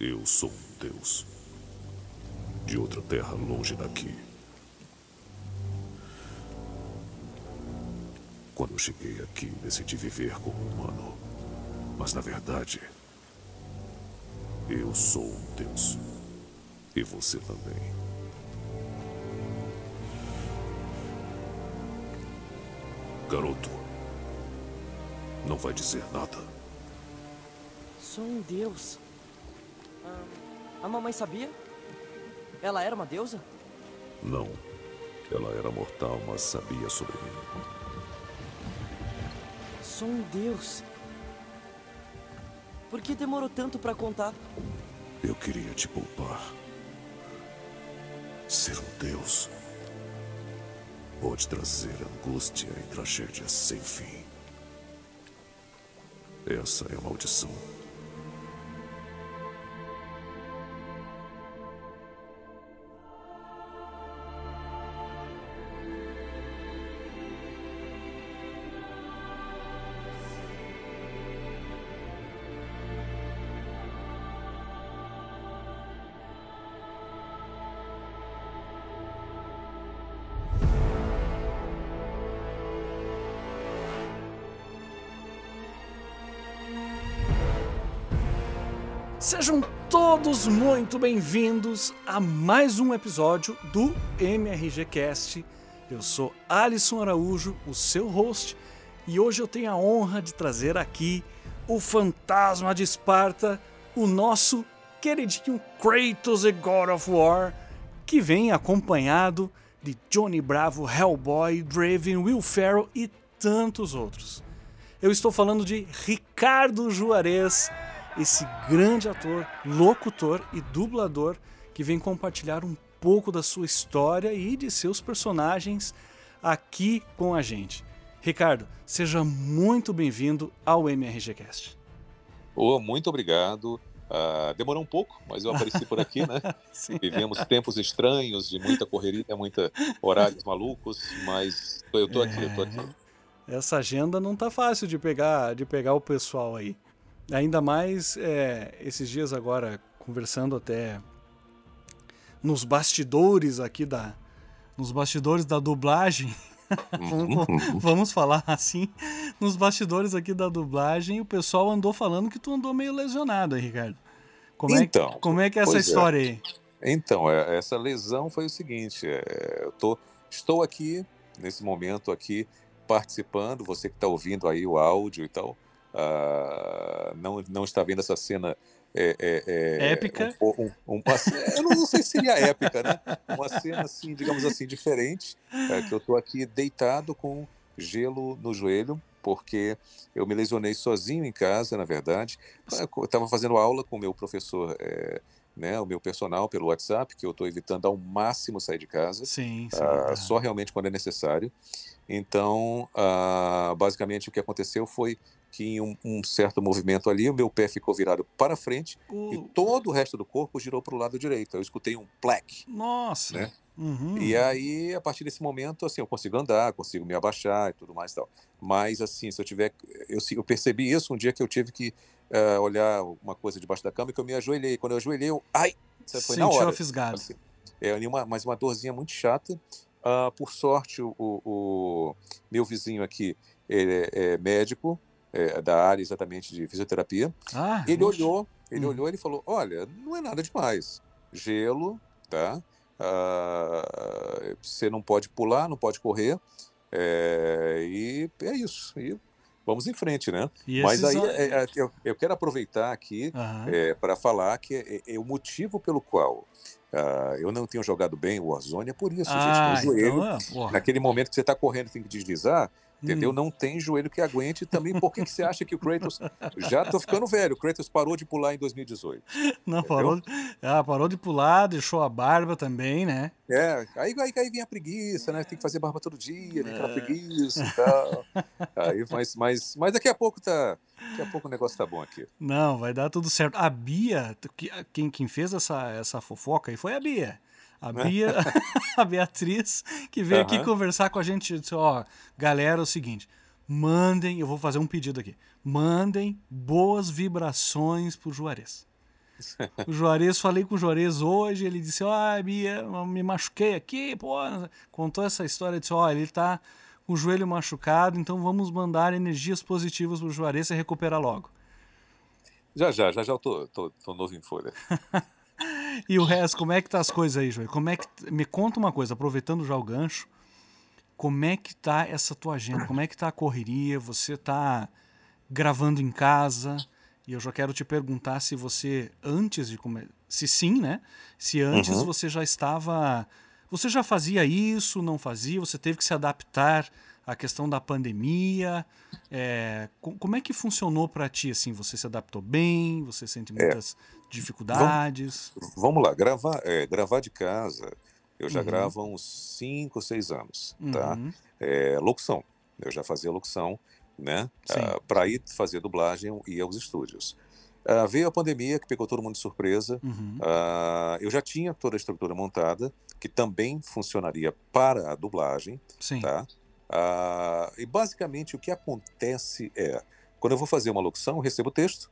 Eu sou um deus. De outra terra longe daqui. Quando cheguei aqui, decidi viver como humano. Mas na verdade, eu sou um deus. E você também. Garoto, não vai dizer nada. Sou um deus. Ah, a mamãe sabia? Ela era uma deusa? Não. Ela era mortal, mas sabia sobre mim. Sou um deus. Por que demorou tanto para contar? Eu queria te poupar. Ser um deus pode trazer angústia e tragédia sem fim. Essa é a maldição. Sejam todos muito bem-vindos a mais um episódio do MRG Cast. Eu sou Alisson Araújo, o seu host, e hoje eu tenho a honra de trazer aqui o fantasma de Esparta, o nosso queridinho Kratos e God of War, que vem acompanhado de Johnny Bravo, Hellboy, Draven, Will Ferrell e tantos outros. Eu estou falando de Ricardo Juarez esse grande ator, locutor e dublador que vem compartilhar um pouco da sua história e de seus personagens aqui com a gente. Ricardo, seja muito bem-vindo ao MRGCast. Oh, muito obrigado. Uh, demorou um pouco, mas eu apareci por aqui, né? Vivemos tempos estranhos, de muita correria, muita horários malucos, mas eu tô aqui, eu tô aqui. É, essa agenda não tá fácil de pegar, de pegar o pessoal aí. Ainda mais é, esses dias agora, conversando até nos bastidores aqui da. Nos bastidores da dublagem. vamos falar assim. Nos bastidores aqui da dublagem, o pessoal andou falando que tu andou meio lesionado aí, Ricardo. Como então, é, como é que é essa é. história é. aí? Então, é, essa lesão foi o seguinte: é, eu tô, estou aqui, nesse momento aqui, participando, você que está ouvindo aí o áudio e tal Uh, não, não está vendo essa cena é, é, é, épica. Um, um, um, uma, eu não, não, sei se seria épica, né? Uma cena assim, digamos assim, diferente. É, que eu estou aqui deitado com gelo no joelho, porque eu me lesionei sozinho em casa, na verdade. Eu estava fazendo aula com o meu professor, é, né, o meu personal pelo WhatsApp, que eu estou evitando ao máximo sair de casa. Sim, sim. Uh, só realmente quando é necessário. Então, uh, basicamente o que aconteceu foi que em um, um, certo movimento ali, o meu pé ficou virado para frente uh. e todo o resto do corpo girou para o lado direito. Eu escutei um plaque. Nossa! Né? Uhum. E aí, a partir desse momento, assim, eu consigo andar, consigo me abaixar e tudo mais e tal. Mas, assim, se eu tiver... Eu, eu percebi isso um dia que eu tive que uh, olhar uma coisa debaixo da cama e que eu me ajoelhei. Quando eu ajoelhei, eu... Ai! Foi Sentiu na hora. a fisgada. Assim, é, uma, mas uma dorzinha muito chata. Uh, por sorte, o, o, o, meu vizinho aqui ele é, é médico, é, da área exatamente de fisioterapia. Ah, ele olhou, ele hum. olhou e falou: olha, não é nada demais. Gelo, tá? Uh, você não pode pular, não pode correr. É, e é isso. E vamos em frente, né? E Mas aí é, é, eu, eu, quero aproveitar aqui uhum. para falar que é, é, o motivo pelo qual Uh, eu não tenho jogado bem o Warzone, é por isso, ah, gente. O joelho, então, é, naquele momento que você está correndo tem que deslizar, Entendeu? Hum. Não tem joelho que aguente. Também por que você acha que o Kratos. Já tô ficando velho. O Kratos parou de pular em 2018. Não, parou, ah, parou de pular, deixou a barba também, né? É, aí, aí, aí vem a preguiça, né? Tem que fazer barba todo dia, tem aquela é. preguiça e tal. Aí, mas, mas, mas daqui a pouco tá. Daqui a pouco o negócio tá bom aqui. Não, vai dar tudo certo. A Bia, quem, quem fez essa, essa fofoca aí foi a Bia. A né? Bia, a Beatriz, que veio uhum. aqui conversar com a gente, disse, ó, galera, é o seguinte, mandem, eu vou fazer um pedido aqui, mandem boas vibrações pro Juarez. O Juarez, falei com o Juarez hoje, ele disse, ó, oh, me, me machuquei aqui, pô. Contou essa história, disse, ó, oh, ele tá com o joelho machucado, então vamos mandar energias positivas pro Juarez se recuperar logo. Já, já, já, já eu tô, tô, tô novo em folha. e o resto, como é que tá as coisas aí, Joel? Como é que. Me conta uma coisa, aproveitando já o gancho, como é que tá essa tua agenda? Como é que tá a correria? Você tá gravando em casa? E eu já quero te perguntar se você, antes de começar. Se sim, né? Se antes uhum. você já estava. Você já fazia isso, não fazia? Você teve que se adaptar à questão da pandemia? É, como é que funcionou para ti? Assim, você se adaptou bem? Você sente é. muitas é. Dificuldades? Vamos, vamos, lá, gravar, é, gravar de casa. Eu já uhum. gravo há uns 5, 6 anos, tá? Uhum. É, locução. Eu já fazia locução né? Ah, para ir fazer dublagem e ir aos estúdios. Uh, veio a pandemia que pegou todo mundo de surpresa. Uhum. Uh, eu já tinha toda a estrutura montada, que também funcionaria para a dublagem. Sim. Tá? e basicamente o que acontece é, quando eu vou fazer uma locução, eu recebo o texto,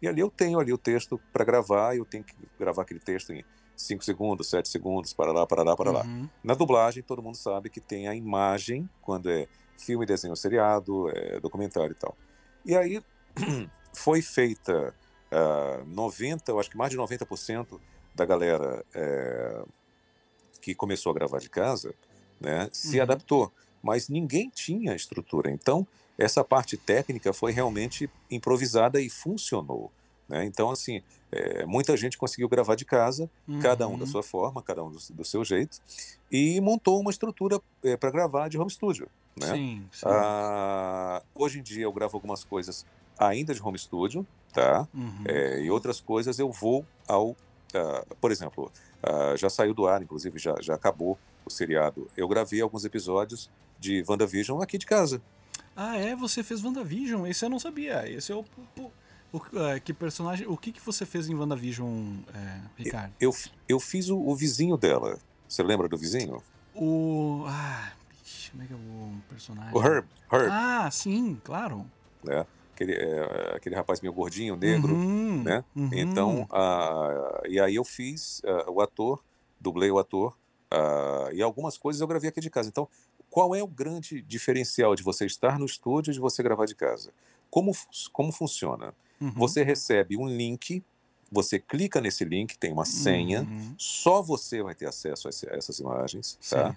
e ali eu tenho ali o texto para gravar, e eu tenho que gravar aquele texto em 5 segundos, 7 segundos, para lá, para lá, para lá. Uhum. Na dublagem, todo mundo sabe que tem a imagem, quando é filme, desenho, seriado, é, documentário e tal. E aí foi feita uh, ah, 90, eu acho que mais de 90% da galera é, que começou a gravar de casa, né, se uhum. adaptou, mas ninguém tinha estrutura. Então, essa parte técnica foi realmente improvisada e funcionou. Né? Então, assim, é, muita gente conseguiu gravar de casa, uhum. cada um da sua forma, cada um do, do seu jeito, e montou uma estrutura é, para gravar de home studio. Né? Sim, sim. Ah, hoje em dia eu gravo algumas coisas ainda de home studio, tá? Uhum. É, e outras coisas eu vou ao, uh, por exemplo, uh, já saiu do ar, inclusive já, já acabou o seriado. Eu gravei alguns episódios de WandaVision aqui de casa. Ah, é? Você fez WandaVision? Esse eu não sabia. Esse é o, uh, que personagem. O que, que você fez em WandaVision, é, Ricardo? Eu, eu, eu fiz o, o, vizinho dela. Você lembra do vizinho? O. Ah, como é que é o personagem? O Herb. Herb. Ah, sim, claro. É, aquele, é, aquele rapaz meio gordinho, negro, uhum, né? Uhum. Então, uh, e aí eu fiz uh, o ator, dublei o ator, e algumas coisas eu gravei aqui de casa. Então, qual é o grande diferencial de você estar no estúdio e de você gravar de casa? Como, como funciona? Uhum. Você recebe um link, você clica nesse link, tem uma senha, uhum. só você vai ter acesso a, essas imagens, tá?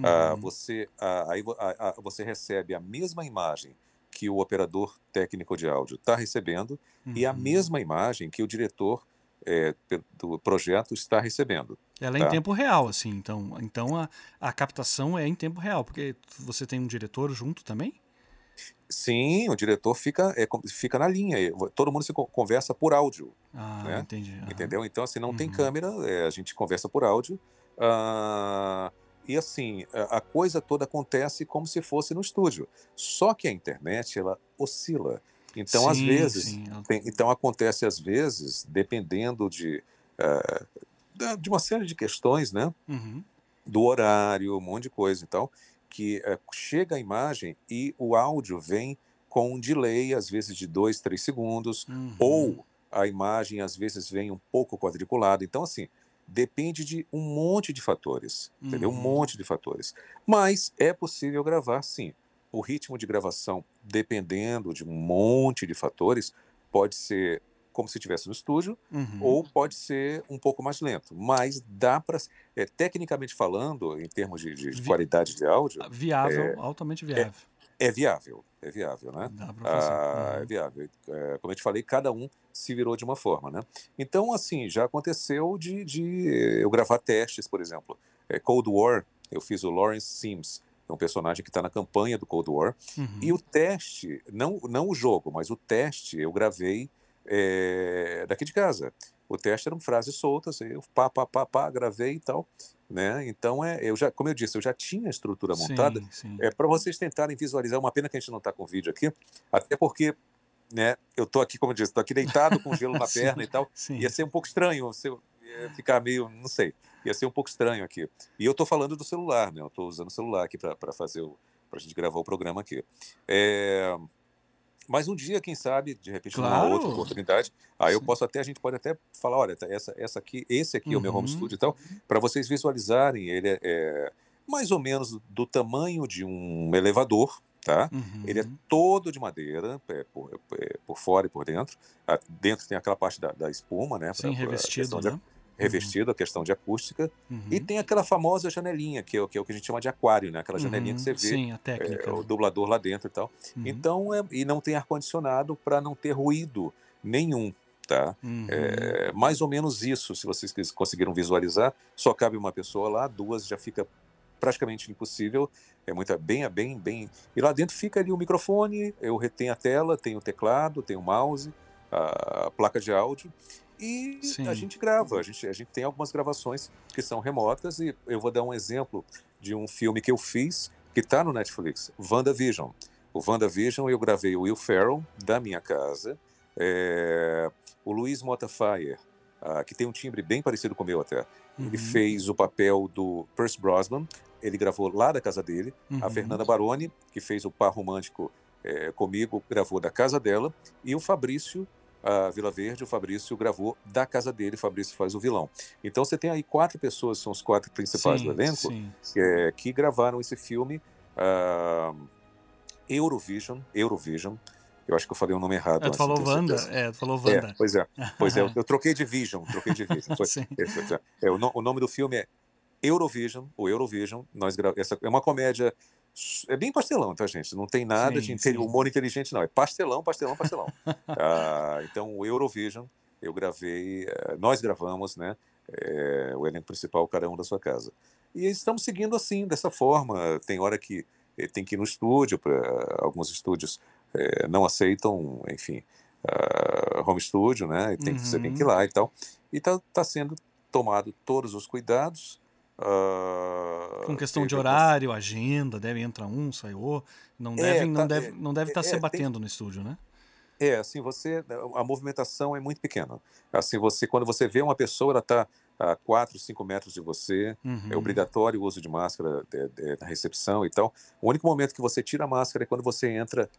Ah, uhum. você, uh, aí uh, você recebe a mesma imagem que o operador técnico de áudio está recebendo e a uhum. mesma imagem que o diretor é, do projeto está recebendo. Ela é tá? em tempo real, assim, então, então a, a captação é em tempo real, porque você tem um diretor junto também? Sim, o diretor fica, é, fica na linha, todo mundo se conversa por áudio. Ah, né? entendi. Entendeu? Então, assim, não uhum. tem câmera, é, a gente conversa por áudio. Uh, e assim, a coisa toda acontece como se fosse no estúdio. Só que a internet, ela oscila. Então, sim, às vezes, tem, então acontece às vezes, dependendo de, uh, de uma série de questões, né? Uhum. Do horário, um monte de coisa e tal que é, chega a imagem e o áudio vem com um delay, às vezes de dois, três segundos, uhum. ou a imagem às vezes vem um pouco quadriculada. Então, assim, depende de um monte de fatores, uhum. entendeu? Um uhum. monte de fatores. Mas é possível gravar, sim. O ritmo de gravação, dependendo de um monte de fatores, pode ser como se estivesse no estúdio, uhum. ou pode ser um pouco mais lento. Mas dá para. É, tecnicamente falando, em termos de, de Vi... qualidade de áudio. Ah, viável, é, altamente viável. É, é, viável, é viável, né? Dá. Ah, uhum. É viável. É, como eu te falei, cada um se virou de uma forma, né? Então, assim, já aconteceu de, de eu gravar testes, por exemplo. É, Cold War, eu fiz o Lawrence Sims, é um personagem que está na campanha do Cold War. Uhum. E o teste, não, não o jogo, mas o teste eu gravei é, daqui de casa. O teste eram frases soltas, eu pá, pá, pá, pá, gravei e tal. Né? Então, é, eu já, como eu disse, eu já tinha a estrutura montada. Sim, sim. É para vocês tentarem visualizar. Uma pena que a gente não está com vídeo aqui, até porque né, eu estou aqui, como eu disse, estou aqui deitado com gelo na perna e tal. Sim. Ia ser um pouco estranho se eu ficar meio, não sei, ia ser um pouco estranho aqui. E eu estou falando do celular, né? Eu estou usando o celular aqui para fazer para a gente gravar o programa aqui. É, Mas um dia, quem sabe, de repente, Claro. outra oportunidade, aí eu Sim. posso até, a gente pode até falar, olha, tá, essa, essa aqui, esse aqui é o meu home Uhum. studio e tal, para vocês visualizarem, ele é, é mais ou menos do tamanho de um elevador, tá? Ele é Uhum. todo de madeira, é, por, é, por fora e por dentro. Ah, Dentro tem aquela parte da, da espuma, né? pra- Sim, pra revestido, questão de- né? revestido, a questão de acústica. E Uhum. tem aquela famosa janelinha, que é, o- que é o que a gente chama de aquário, né? Aquela janelinha que Uhum. você vê Sim, a é, técnica. o né? dublador lá dentro e tal. Uhum. Então, é, e não tem ar-condicionado para não ter ruído nenhum, tá? Uhum. É mais ou menos isso, se vocês conseguiram visualizar. Só cabe uma pessoa lá, duas já fica praticamente impossível. É muita bem, bem, bem. E lá dentro fica ali o microfone, eu retenho a tela, tenho o teclado, tenho o mouse, a placa de áudio. E Sim. a gente grava, a gente, a gente tem algumas gravações que são remotas, e eu vou dar um exemplo de um filme que eu fiz, que está no Netflix, WandaVision. O WandaVision eu gravei o Will Ferrell, da minha casa, é, o Luiz Motafire, ah, que tem um timbre bem parecido com o meu até. Ele Uhum. fez o papel do Percy Brosnan, ele gravou lá da casa dele. A Uhum. Fernanda Baroni, que fez o par romântico eh, comigo, gravou da casa dela. E o Fabrício, a Vila Verde, o Fabrício gravou da casa dele. O Fabrício faz o vilão. Então você tem aí quatro pessoas, são os quatro principais sim, do elenco, eh, que gravaram esse filme. ah, Eurovision, Eurovision. Eu acho que eu falei o nome errado. É, tu falou Wanda. É, tu falou É, Wanda. pois é, pois é, eu, eu troquei de Vision, troquei de Vision. Foi, esse, esse, é, o, no- o nome do filme é Eurovision, o Eurovision. Nós gra- essa é uma comédia, é bem pastelão, tá, gente? Não tem nada Sim, de humor inteligente, não. É pastelão, pastelão, pastelão. Ah, então, o Eurovision, eu gravei, eh, nós gravamos, né? eh, o elenco principal, cada um da sua casa. E estamos seguindo assim, dessa forma. Tem hora que eh, tem que ir no estúdio, pra, alguns estúdios eh, não aceitam, enfim, ah, home studio, né? E tem que, você tem que ir Uhum. lá e tal. E tá, tá sendo tomado todos os cuidados. Ah, Com questão de horário, agenda, deve entrar um, sai outro. Não É, não tá- deve, é, não deve estar é, se tem- batendo no estúdio, né? É, assim, você, a movimentação é muito pequena. Assim, você, quando você vê uma pessoa, ela está a 4, 5 metros de você, Uhum. é obrigatório o uso de máscara é, é, na recepção e tal. O único momento que você tira a máscara é quando você entra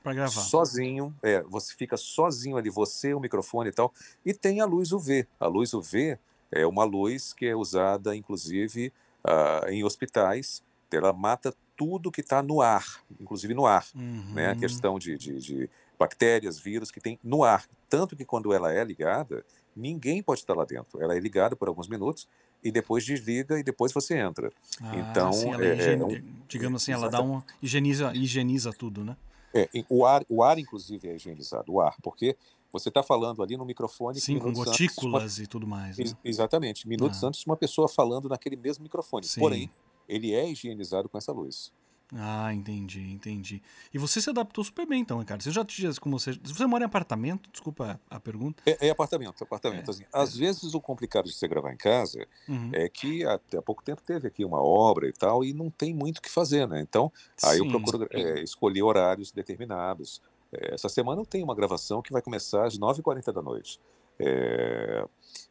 sozinho, é, você fica sozinho ali, você, o microfone e tal, e tem a luz UV. A luz UV é uma luz que é usada, inclusive, ah, em hospitais, ela mata tudo que está no ar, inclusive no ar né? A Uhum. questão de, de, de bactérias, vírus que tem no ar. Tanto que quando ela é ligada, ninguém pode estar lá dentro. Ela é ligada por alguns minutos e depois desliga e depois você entra. Ah, então, sim, é- é higiene- um- digamos assim, ela dá exata- um higieniza, higieniza tudo, né? É, o, ar, o ar, inclusive, é higienizado, o ar, porque você está falando ali no microfone. Sim, com minutos antes, uma- gotículas e tudo mais. Né? Ex- exatamente, minutos Ah. antes de uma pessoa falando naquele mesmo microfone. Sim. Porém, ele é higienizado com essa luz. Ah, entendi, entendi. E você se adaptou super bem, então, Ricardo. Você já tinha como você, você mora em apartamento? Desculpa a pergunta. É, é apartamento, apartamento. É, assim. Às vezes o complicado de você gravar em casa Uhum. é que até há pouco tempo teve aqui uma obra e tal, e não tem muito o que fazer, né? Então, aí eu Sim. procuro é, escolher horários determinados. É, essa semana eu tenho uma gravação que vai começar às 9h40 da noite. É,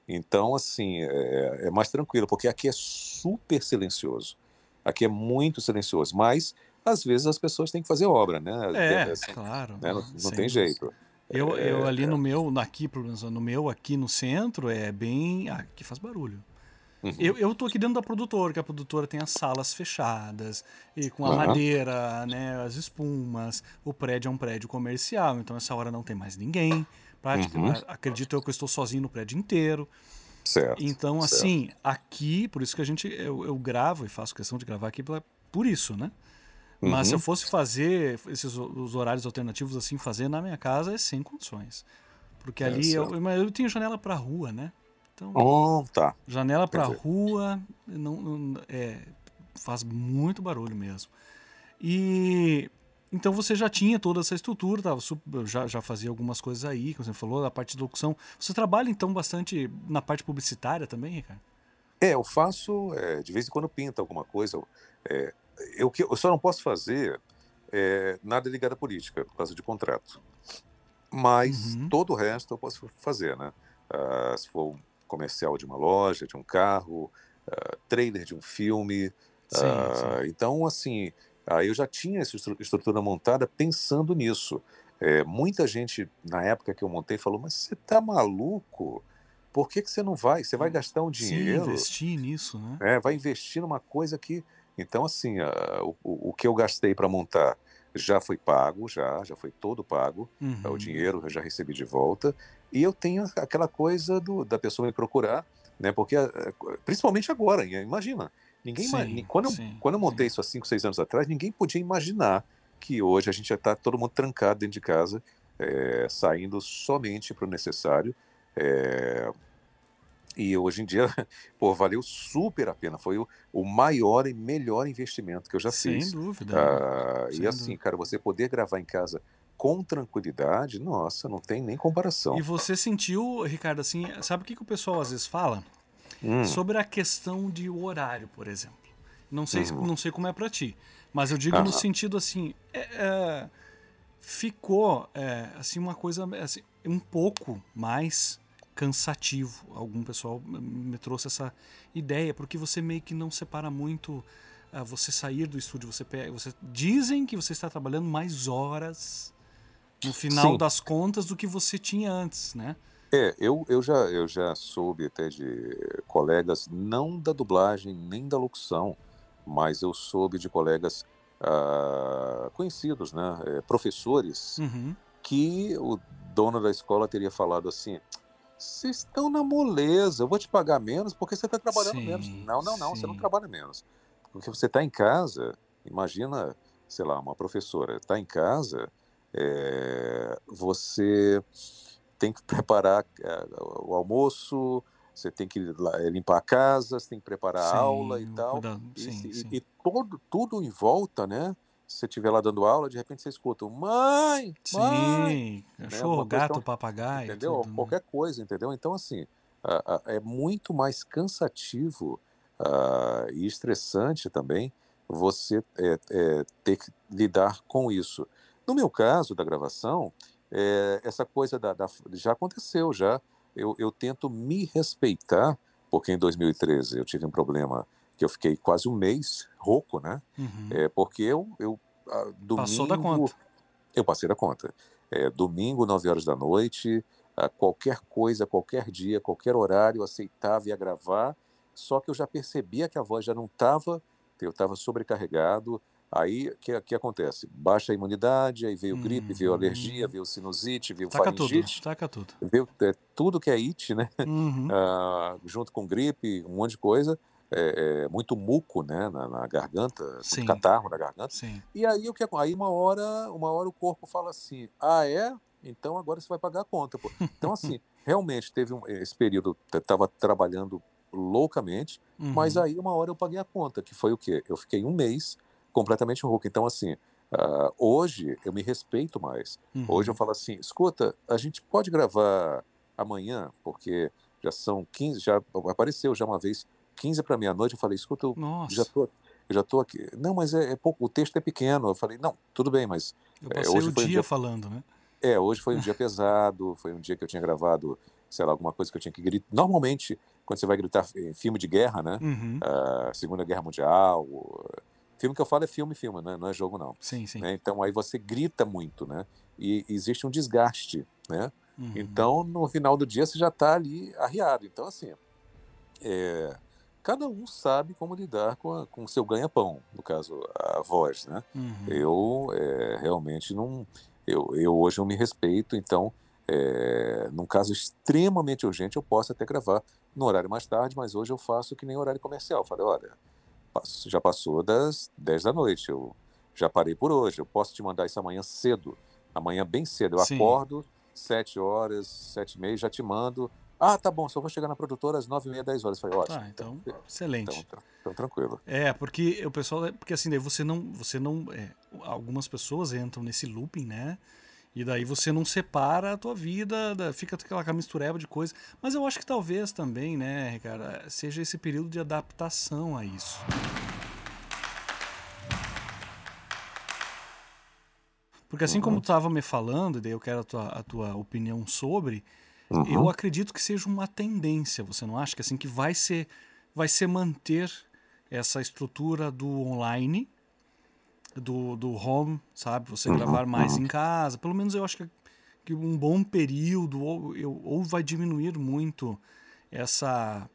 então, assim, é, é mais tranquilo, porque aqui é super silencioso. Aqui é muito silencioso, mas às vezes as pessoas têm que fazer obra, né? É, Assim, claro. né? Não, não tem jeito. Eu, É, eu ali no meu, aqui, no meu, aqui no centro, é bem. Ah, aqui faz barulho. Uhum. Eu, eu tô aqui dentro da produtora, que a produtora tem as salas fechadas, e com a Aham. madeira, né, as espumas. O prédio é um prédio comercial, então essa hora não tem mais ninguém. Uhum. Acredito eu que eu estou sozinho no prédio inteiro. Certo. Então, certo. assim, aqui, por isso que a gente, eu, eu gravo e faço questão de gravar aqui pela- por isso, né? Mas se eu Uhum. fosse fazer esses os horários alternativos assim, fazer na minha casa é sem condições. Porque É, ali eu, certo. mas eu tenho janela para rua, né? Então, Oh, tá. janela para rua não, não- é, faz muito barulho mesmo. E então você já tinha toda essa estrutura, tava, já, já fazia algumas coisas aí, como você falou, a parte de locução. Você trabalha então bastante na parte publicitária também, Ricardo? É, eu faço, é, de vez em quando pinta alguma coisa. É, eu, eu só não posso fazer é, nada ligado à política, por causa de contrato. Mas Uhum. todo o resto eu posso fazer, né? Ah, se for comercial de uma loja, de um carro, ah, trailer de um filme. Sim, ah, Então, assim, aí eu já tinha essa estru- estrutura montada pensando nisso. É, muita gente, na época que eu montei, falou: Mas você tá maluco? Por que, que você não vai? Você vai gastar um dinheiro. Sim, investir nisso, né? É, vai investir numa coisa que. Então, assim, uh, o, o que eu gastei para montar já foi pago, já, já foi todo pago. Uhum. O dinheiro eu já recebi de volta. E eu tenho aquela coisa do, da pessoa me procurar, né? Porque, principalmente agora, imagina. Ninguém, sim, quando, sim, eu, quando eu montei sim. isso há 5, 6 anos atrás, ninguém podia imaginar que hoje a gente já está todo mundo trancado dentro de casa, é, saindo somente para o necessário. É, e hoje em dia, pô, valeu super a pena. Foi o, o maior e melhor investimento que eu já Sem fiz. Dúvida, ah, Sem e assim, dúvida. cara, você poder gravar em casa com tranquilidade, nossa, não tem nem comparação. E você sentiu, Ricardo, assim, sabe o que, que o pessoal às vezes fala? Hum. Sobre a questão de horário, por exemplo. Não sei, Uhum. não sei como é para ti, mas eu digo Ah. no sentido assim, é, é, ficou é, assim uma coisa assim, um pouco mais cansativo. Algum pessoal me trouxe essa ideia porque você meio que não separa muito ah, você sair do estúdio, você pega, você dizem que você está trabalhando mais horas no final Sim. das contas do que você tinha antes, né? É, eu, eu, já, eu já soube até de colegas, não da dublagem nem da locução, mas eu soube de colegas ah, conhecidos, né, eh, professores, Uhum. que o dono da escola teria falado assim: vocês estão na moleza, eu vou te pagar menos porque você está trabalhando Sim, menos. Não, não, não, você não sim. trabalha menos. Porque você está em casa, imagina, sei lá, uma professora está em casa, eh, você tem que preparar eh, o almoço, você tem que eh, limpar a casa, você tem que preparar a aula e Sim, tal. cuidado, E, sim, e- sim. e todo, tudo em volta, né? Se você estiver lá dando aula, de repente você escuta, um, mãe, mãe, Sim, né, cachorro, coisa gato, tão- papagaio, entendeu? tudo, né? Qualquer coisa, entendeu? Então, assim, é muito mais cansativo ah, e estressante também você é, é, ter que lidar com isso. No meu caso da gravação, é, essa coisa da, da- já aconteceu, já. Eu, eu tento me respeitar, porque em 2013 eu tive um problema que eu fiquei quase um mês rouco, né? Uhum. É, porque eu, eu ah, domingo, Passou da conta. eu passei da conta. É, domingo, 9 horas da noite, ah, qualquer coisa, qualquer dia, qualquer horário, eu aceitava e ia gravar. Só que eu já percebia que a voz já não estava, eu estava sobrecarregado. Aí, o que, que acontece? Baixa a imunidade, aí veio gripe, veio Uhum. alergia, veio sinusite, veio Taca tudo, faringite, taca tudo. veio é, tudo que é it, né? Uhum. Ah, junto com gripe, um monte de coisa. É, é, muito muco, né, na, na garganta, Sim. catarro na garganta. Sim. E aí o que aí uma hora, uma hora o corpo fala assim: "Ah, é? Então agora você vai pagar a conta, pô". Então assim, realmente teve um, esse período estava trabalhando loucamente, mas Uhum. aí uma hora eu paguei a conta, que foi o quê? Eu fiquei um mês completamente rouco. Então assim, ah, hoje eu me respeito mais. Hoje eu Uhum. falo assim: "Escuta, a gente pode gravar amanhã, porque já são 15, já apareceu já uma vez 15 para meia-noite, eu falei: "Escuta, eu já Nossa, tô, eu já tô aqui. Não, mas é, é pouco, o texto é pequeno. Eu falei, não, tudo bem, mas eu é, passei hoje o foi um dia dia, falando, né? é, hoje foi um dia pesado, foi um dia que eu tinha gravado, sei lá, alguma coisa que eu tinha que gritar. Normalmente, quando você vai gritar em filme de guerra, né? Uhum. ah, Segunda Guerra Mundial, filme que eu falo é filme, filme, né? Não é jogo, não. Sim, sim. né? Então aí você grita muito, né? E existe um desgaste, né? Uhum. Então, no final do dia, você já está ali arriado. Então, assim, é, cada um sabe como lidar com, a- com o seu ganha-pão, no caso, a voz, né? Uhum. Eu é, realmente não. Eu, eu hoje eu me respeito, então, é, num caso extremamente urgente, eu posso até gravar no horário mais tarde, mas hoje eu faço que nem horário comercial. Falei, olha, já passou das 10 da noite, eu já parei por hoje, eu posso te mandar isso amanhã cedo, amanhã bem cedo. Eu Sim. acordo, 7 horas, 7 e meia, já te mando. Ah, tá bom, só vou chegar na produtora às 9 e meia, 10 horas. Falei, ótimo. Tá, então, então, excelente. então, então, tranquilo. É, porque o pessoal, porque assim, daí você não, você não, é, algumas pessoas entram nesse looping, né? E daí você não separa a tua vida, da- fica aquela mistureba de coisa. Mas eu acho que talvez também, né, Ricardo, seja esse período de adaptação a isso. Porque assim como Uhum. tu estava me falando, e daí eu quero a tua, a tua opinião sobre, Uhum. eu acredito que seja uma tendência, você não acha? Que assim, que vai ser, vai ser manter essa estrutura do online do, do home, sabe? Você Uhum, gravar mais uhum. em casa. Pelo menos eu acho que, que um bom período, ou, eu- ou vai diminuir muito essa,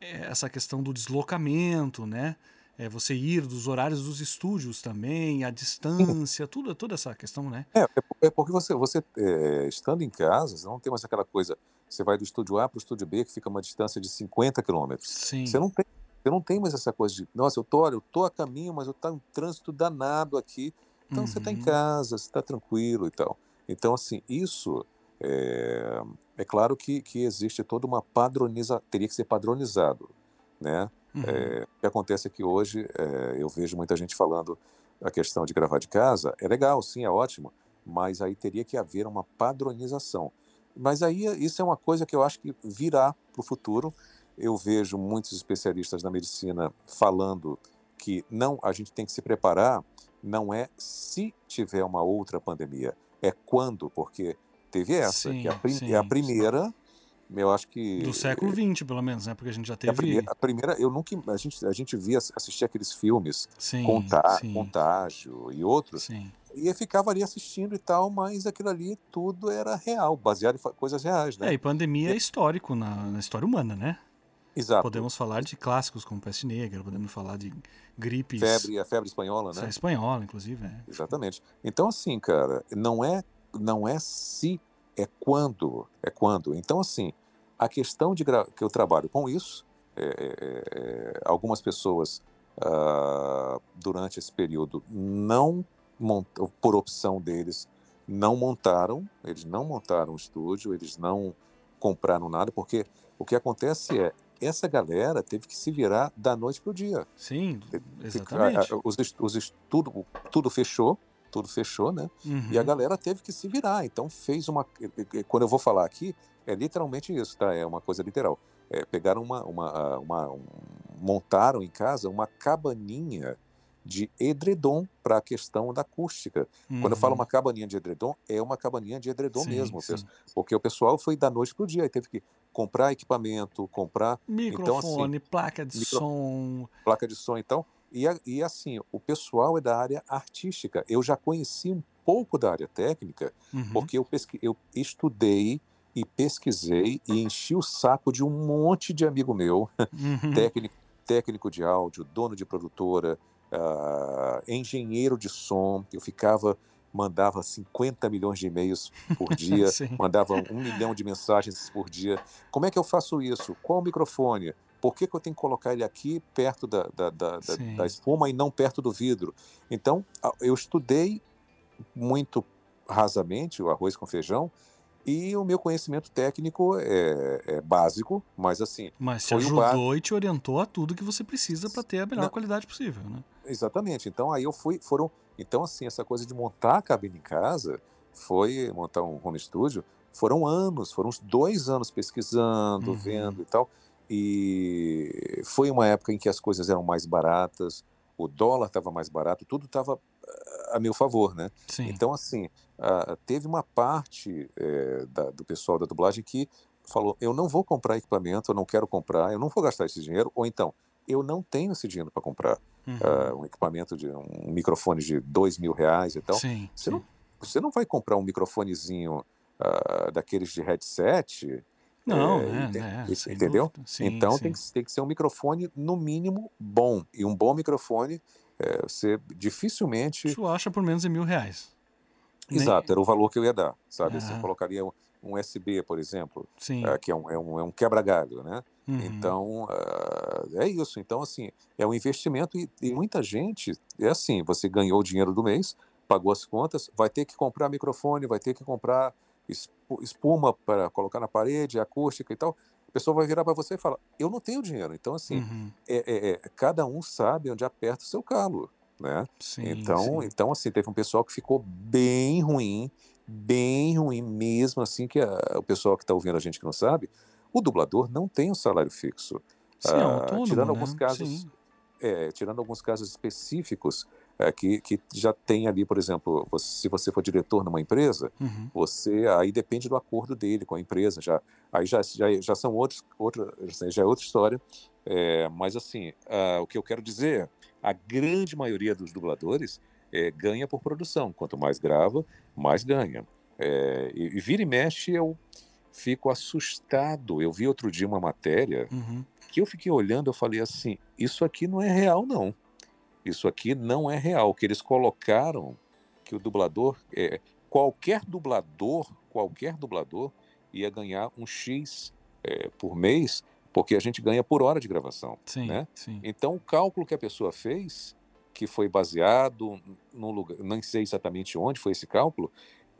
essa questão do deslocamento, né? É, você ir dos horários dos estúdios também, a distância, tudo, toda essa questão, né? É, é é porque você, você é, estando em casa, você não tem mais aquela coisa. Você vai do estúdio A para o estúdio B, que fica uma distância de 50 quilômetros. Você não tem, você não tem mais essa coisa de, nossa, eu tô, olha, eu tô a caminho, mas eu tô um trânsito danado aqui. Então você está em Uhum. casa, você está tranquilo e tal. Então, assim, isso é, é claro que, que existe toda uma padroniza, teria que ser padronizado, né? Uhum. É, o que acontece é que hoje é, eu vejo muita gente falando a questão de gravar de casa. É legal, sim, é ótimo, mas aí teria que haver uma padronização. Mas aí isso é uma coisa que eu acho que virá para o futuro. Eu vejo muitos especialistas na medicina falando que não, a gente tem que se preparar. Não é se tiver uma outra pandemia, é quando, porque teve essa, que é a, Sim, prim- sim, é a sim. Eu acho que Do século XX, pelo menos, né? Porque a gente já é a teve. primeira, a primeira, eu nunca, a gente, a gente via, assistia aqueles filmes, Sim, Conta- sim, Contágio e outros, sim. e eu ficava ali assistindo e tal, mas aquilo ali tudo era real, baseado em coisas reais, né? É, e pandemia é histórico na, na história humana, né? Exato. Podemos falar de clássicos como peste negra, podemos falar de gripes Febre, a febre espanhola, é né? espanhola, inclusive. É. Exatamente. Então, assim, cara, não é, não é se, é quando, é quando. Então, assim, a questão de que eu trabalho com isso, é, é, é, algumas pessoas ah, durante esse período não por opção deles, não montaram, eles não montaram o estúdio, eles não compraram nada, porque o que acontece é essa galera teve que se virar da noite para o dia. Sim, exatamente. Os, tudo fechou, tudo fechou, né? Uhum. E a galera teve que se virar. Então fez uma. Quando eu vou falar aqui, é literalmente isso, tá? É uma coisa literal. É, pegaram uma, uma, uma- um- montaram em casa uma cabaninha de edredom para a questão da acústica. Quando eu falo Uhum. uma cabaninha de edredom, é uma cabaninha de edredom Sim, mesmo, sim. porque o pessoal foi da noite pro dia e teve que comprar equipamento, comprar Microfone, placa de micro- som. placa de som então e, e assim o pessoal é da área artística eu já conheci um pouco da área técnica Uhum. porque eu, pesqui, eu estudei e pesquisei e enchi o saco de um monte de amigo meu Uhum. técnico técnico de áudio dono de produtora ah, engenheiro de som eu ficava mandava 50 milhões de e-mails por dia mandava um milhão de mensagens por dia. Como é que eu faço isso? Qual o microfone? Por que, que eu tenho que colocar ele aqui perto da, da, da, da- espuma e não perto do vidro? Então, eu estudei muito rasamente o arroz com feijão e o meu conhecimento técnico é, é básico, mas assim, Mas te ajudou e te orientou a tudo que você precisa para ter a melhor Não. qualidade possível, né? Exatamente. Então aí eu fui, foram, então assim essa coisa de montar a cabine em casa, foi montar um home studio, foram anos, foram uns dois anos pesquisando, Uhum. vendo e tal. E foi uma época em que as coisas eram mais baratas, o dólar estava mais barato, tudo estava a meu favor, né? Sim. Então assim teve uma parte eh, da- do pessoal da dublagem que falou: eu não vou comprar equipamento, eu não quero comprar, eu não vou gastar esse dinheiro, ou então eu não tenho esse dinheiro para comprar Uhum. ah, um equipamento de um microfone de dois mil reais e tal. sim, você sim. não- Você não vai comprar um microfonezinho ah, daqueles de headset, Não, é, né? né, entendeu? Sim, então sim. tem que, tem que ser um microfone no mínimo bom e um bom microfone eh, você dificilmente Isso acha por menos de mil reais. Nem- exato era o valor que eu ia dar, sabe? Você colocaria um, um USB, por exemplo, ah, que é um, é um, é um quebra-galho, né? Uhum. Então, ah, é isso. Então, assim, é um investimento e, e muita gente, é assim, você ganhou o dinheiro do mês, pagou as contas, vai ter que comprar microfone, vai ter que comprar espuma para colocar na parede, acústica e tal. A pessoa vai virar para você e falar, eu não tenho dinheiro. Então, assim, Uhum. é, é- é, cada um sabe onde aperta o seu calo, né? Sim, então, sim. então, assim, teve um pessoal que ficou bem ruim, bem ruim mesmo, assim, que a- o pessoal que está ouvindo a gente que não sabe, o dublador não tem um salário fixo. Sim, é ah, autônomo, tirando né? alguns casos é, tirando alguns casos específicos é, que, que já tem ali, por exemplo, você- se você for diretor numa empresa, Uhum. você aí depende do acordo dele com a empresa, já aí já já, já são outros outra já é outra história, É, mas assim ah, o que eu quero dizer, a grande maioria dos dubladores é, ganha por produção. Quanto mais grava, mais ganha. É, e, e, vira e mexe, eu fico assustado. Eu vi outro dia uma matéria Uhum. que eu fiquei olhando, eu falei assim: isso aqui não é real, não. Isso aqui não é real. Que eles colocaram que o dublador, é, qualquer dublador, qualquer dublador ia ganhar um X é, por mês, porque a gente ganha por hora de gravação. Sim, né? sim. Então, o cálculo que a pessoa fez, que foi baseado num lugar, não sei exatamente onde foi esse cálculo,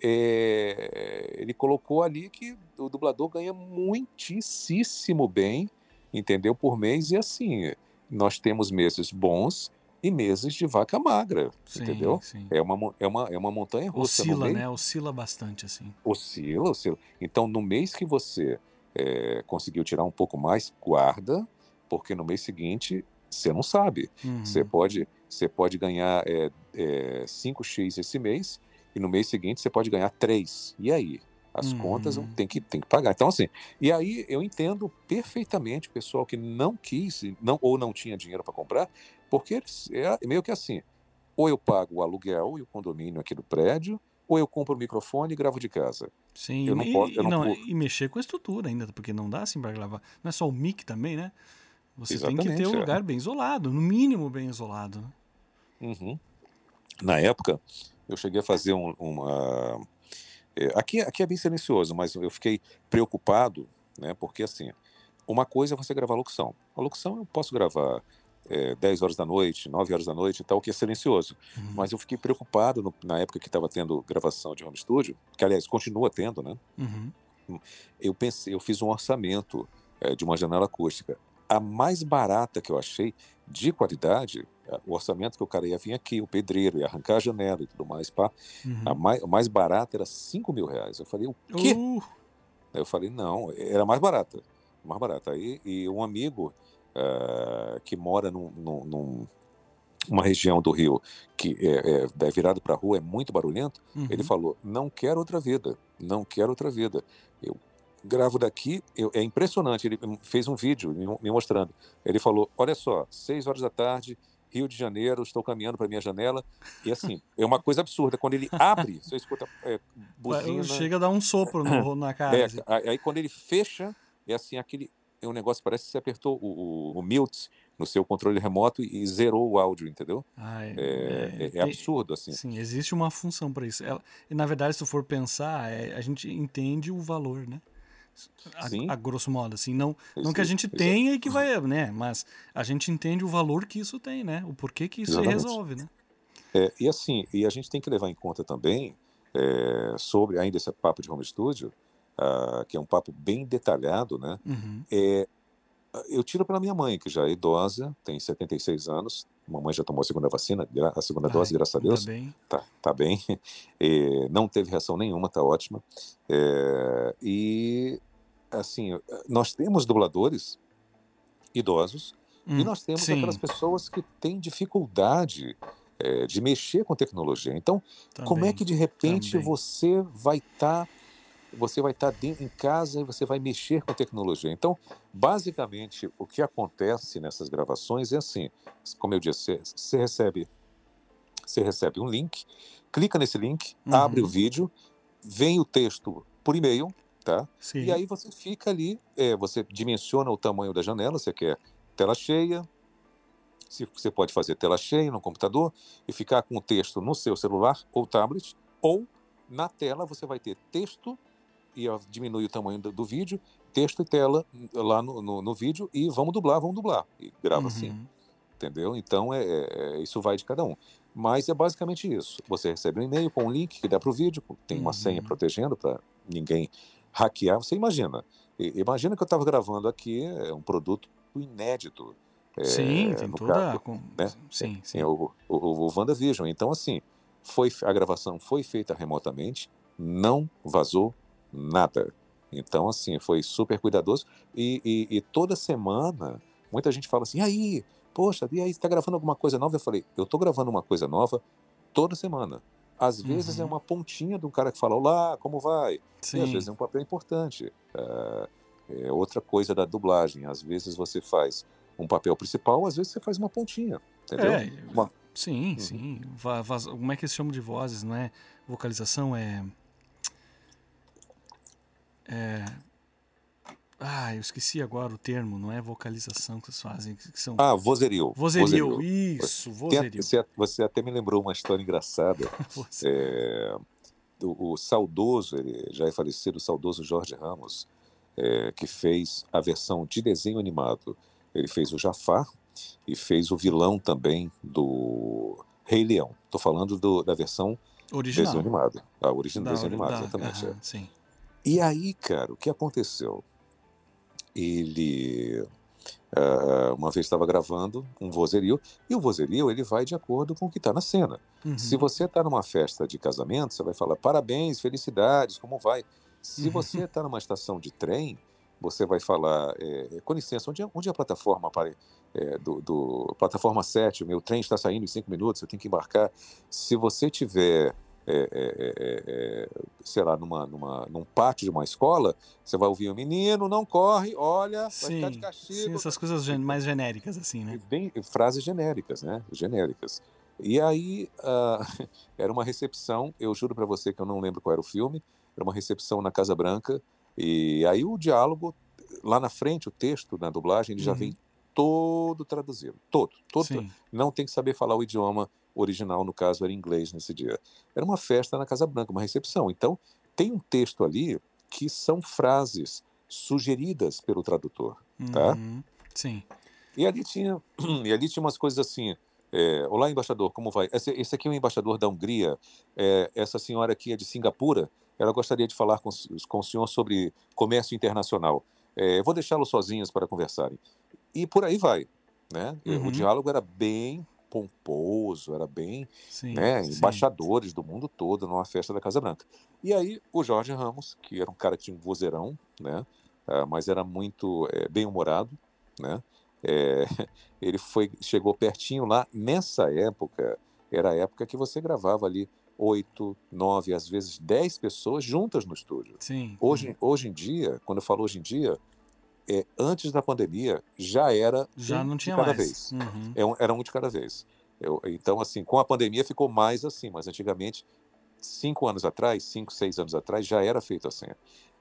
é, ele colocou ali que o dublador ganha muitíssimo bem, entendeu? Por mês, e assim, nós temos meses bons e meses de vaca magra, Sim, entendeu? sim. É uma, é uma, é uma montanha russa. Oscila, né? Oscila bastante, assim. Oscila, oscila. Então, no mês que você é, conseguiu tirar um pouco mais, guarda, porque no mês seguinte você não sabe. Uhum. Você pode, você pode ganhar é, é, 5x esse mês e no mês seguinte você pode ganhar 3. E aí? As Uhum. contas tem que, tem que pagar. Então, assim, e aí eu entendo perfeitamente o pessoal que não quis não, ou não tinha dinheiro para comprar, porque eles, é meio que assim: ou eu pago o aluguel e o condomínio aqui do prédio, ou eu compro o microfone e gravo de casa. Sim, Eu não e, posso- eu e não não, e mexer com a estrutura ainda, porque não dá assim para gravar. Não é só o mic também, né? Você tem que ter Exatamente, um é. lugar bem isolado, no mínimo bem isolado. né? Uhum. Na época, eu cheguei a fazer um- uma. é, aqui, aqui é bem silencioso, mas eu fiquei preocupado, né? Porque assim, uma coisa é você gravar locução. A locução eu posso gravar é, 10 horas da noite, 9 horas da noite e tal, que é silencioso. Uhum. Mas eu fiquei preocupado no- na época que estava tendo gravação de home studio, que aliás continua tendo, né? Uhum. eu pensei, eu fiz um orçamento eh, de uma janela acústica. A mais barata que eu achei, de qualidade, eh, o orçamento que o cara ia vir aqui, o pedreiro, ia arrancar a janela e tudo mais, pá. Uhum. A mais, a mais barata era 5 mil reais. Eu falei, o quê? Uh, eu falei, não, era mais barata. Mais barata. Aí, e um amigo eh, que mora num, num- num- uma região do Rio que é, é, é virado para a rua, é muito barulhento, uhum. ele falou: não quero outra vida, não quero outra vida. Eu gravo daqui, eu- é impressionante. Ele fez um vídeo me, me mostrando. Ele falou: olha só, seis horas da tarde, Rio de Janeiro, estou caminhando para minha janela. E assim, é uma coisa absurda. Quando ele abre, você escuta é, buzina. Chega a dar um sopro no- na cara. É, assim. aí quando ele fecha, é assim, aquele. É um negócio, parece que você apertou o, o, o mute no seu controle remoto e, zerou o áudio, entendeu? É, É, é- é absurdo, assim. Sim, existe uma função para isso. Ela- e na verdade, se for pensar, é, a gente entende o valor, né? A, a grosso modo, assim, não, não que a gente exato. tenha e que vai, né? Mas a gente entende o valor que isso tem, né? O porquê que isso Exatamente. resolve, né? É, e assim, e a gente tem que levar em conta também é, sobre ainda esse papo de home studio, ah, que é um papo bem detalhado, né? Uhum. É, eu tiro pela minha mãe, que já é idosa, tem 76 anos, mamãe já tomou a segunda vacina, a segunda dose, Ai, graças a ainda Deus. bem. Tá, tá bem. É, não teve reação nenhuma, tá ótima. É, e, assim, nós temos dubladores idosos Hum, e nós temos sim, aquelas pessoas que têm dificuldade é, de mexer com tecnologia. Então, como é que de repente também. você vai estar você vai estar em casa e você vai mexer com a tecnologia. Então, basicamente, o que acontece nessas gravações é assim, como eu disse, você, recebe você recebe um link, clica nesse link, Uhum. abre o vídeo, vem o texto por e-mail, tá? Sim. E aí você fica ali, é, você dimensiona o tamanho da janela, você quer tela cheia, se você pode fazer tela cheia no computador e ficar com o texto no seu celular ou tablet, ou na tela você vai ter texto e diminui o tamanho do, do vídeo, texto e tela lá no, no, no vídeo e vamos dublar, vamos dublar. E grava assim, Uhum. entendeu? Então é, é- isso vai de cada um. Mas é basicamente isso. Você recebe um e-mail com um link que dá para o vídeo, tem uma senha Uhum. protegendo para ninguém hackear. Você imagina. I- Imagina que eu estava gravando aqui é, um produto inédito. é, Sim, tem toda. caso, com- né? Sim, sim. é, o, o, o WandaVision. Então, assim, foi, a gravação foi feita remotamente, não vazou nada. Então, assim, foi super cuidadoso. E, e- e toda semana, muita gente fala assim: aí, poxa, e aí, você está gravando alguma coisa nova? Eu falei: eu estou gravando uma coisa nova toda semana. Às vezes é Uhum. uma pontinha de um cara que fala: Olá, como vai? Sim. E às vezes é um papel importante. É, é outra coisa da dublagem. Às vezes você faz um papel principal, às vezes você faz uma pontinha. Entendeu? É, Uma- Sim, Uhum. sim. Vaz- Como é que eles chamam de vozes, não é? Vocalização é. É. Ah, eu esqueci agora o termo, não é vocalização que eles fazem, que são. Ah, vozerio. vozerio, isso, vozerio. Você, você até me lembrou uma história engraçada. É, o, o saudoso, ele já é falecido, o saudoso Jorge Ramos, é, que fez a versão de desenho animado. Ele fez o Jafar e fez o vilão também do Rei Leão. Estou falando do- da versão Original. desenho animado. A origem do Da- desenho animado, da- exatamente. é. aham, sim. E aí, cara, o que aconteceu? Ele ah, uma vez estava gravando um vozerio e o vozerio ele vai de acordo com o que está na cena. Uhum. Se você está numa festa de casamento, você vai falar parabéns, felicidades, como vai? Se você está numa estação de trem, você vai falar é, com licença, onde é, onde é a plataforma para é, do, do- plataforma 7, o meu trem está saindo em cinco minutos, eu tenho que embarcar. Se você tiver é, é, é, é, sei lá, numa, numa, num pátio de uma escola, você vai ouvir o menino, não corre, olha, vai ficar de Sim, castigo. sim, essas coisas gen- mais genéricas, assim, né? Bem, frases genéricas, né? Genéricas. E aí, ah, era uma recepção, eu juro para você que eu não lembro qual era o filme, era uma recepção na Casa Branca, e aí o diálogo, lá na frente, o texto na dublagem, ele já Uhum. vem todo traduzido, todo, todo. Sim. Não tem que saber falar o idioma original, no caso era inglês nesse dia. Era uma festa na Casa Branca, uma recepção. Então, tem um texto ali que são frases sugeridas pelo tradutor. Tá. Uhum, Sim. E ali tinha, e ali tinha umas coisas assim. É, Olá, embaixador, como vai? Esse, esse aqui é o embaixador da Hungria. É, essa senhora aqui é de Singapura. Ela gostaria de falar com, com o senhor sobre comércio internacional. É, vou deixá-los sozinhos para conversarem. E por aí vai. Né? Uhum. O diálogo era bem pomposo, era bem Sim. né, sim. embaixadores do mundo todo numa festa da Casa Branca. E aí o Jorge Ramos, que era um cara que tinha um vozeirão, né, ah, mas era muito eh, bem-humorado, né, eh, ele foi, chegou pertinho lá. Nessa época, era a época que você gravava ali oito, nove, às vezes dez pessoas juntas no estúdio. Sim. Hoje, hoje em dia, quando eu falo hoje em dia, é, antes da pandemia, já era já um não de tinha cada mais. vez. Uhum. É um- era um de cada vez. Eu- então, assim, com a pandemia ficou mais assim, mas antigamente, cinco anos atrás, cinco, seis anos atrás, já era feito assim.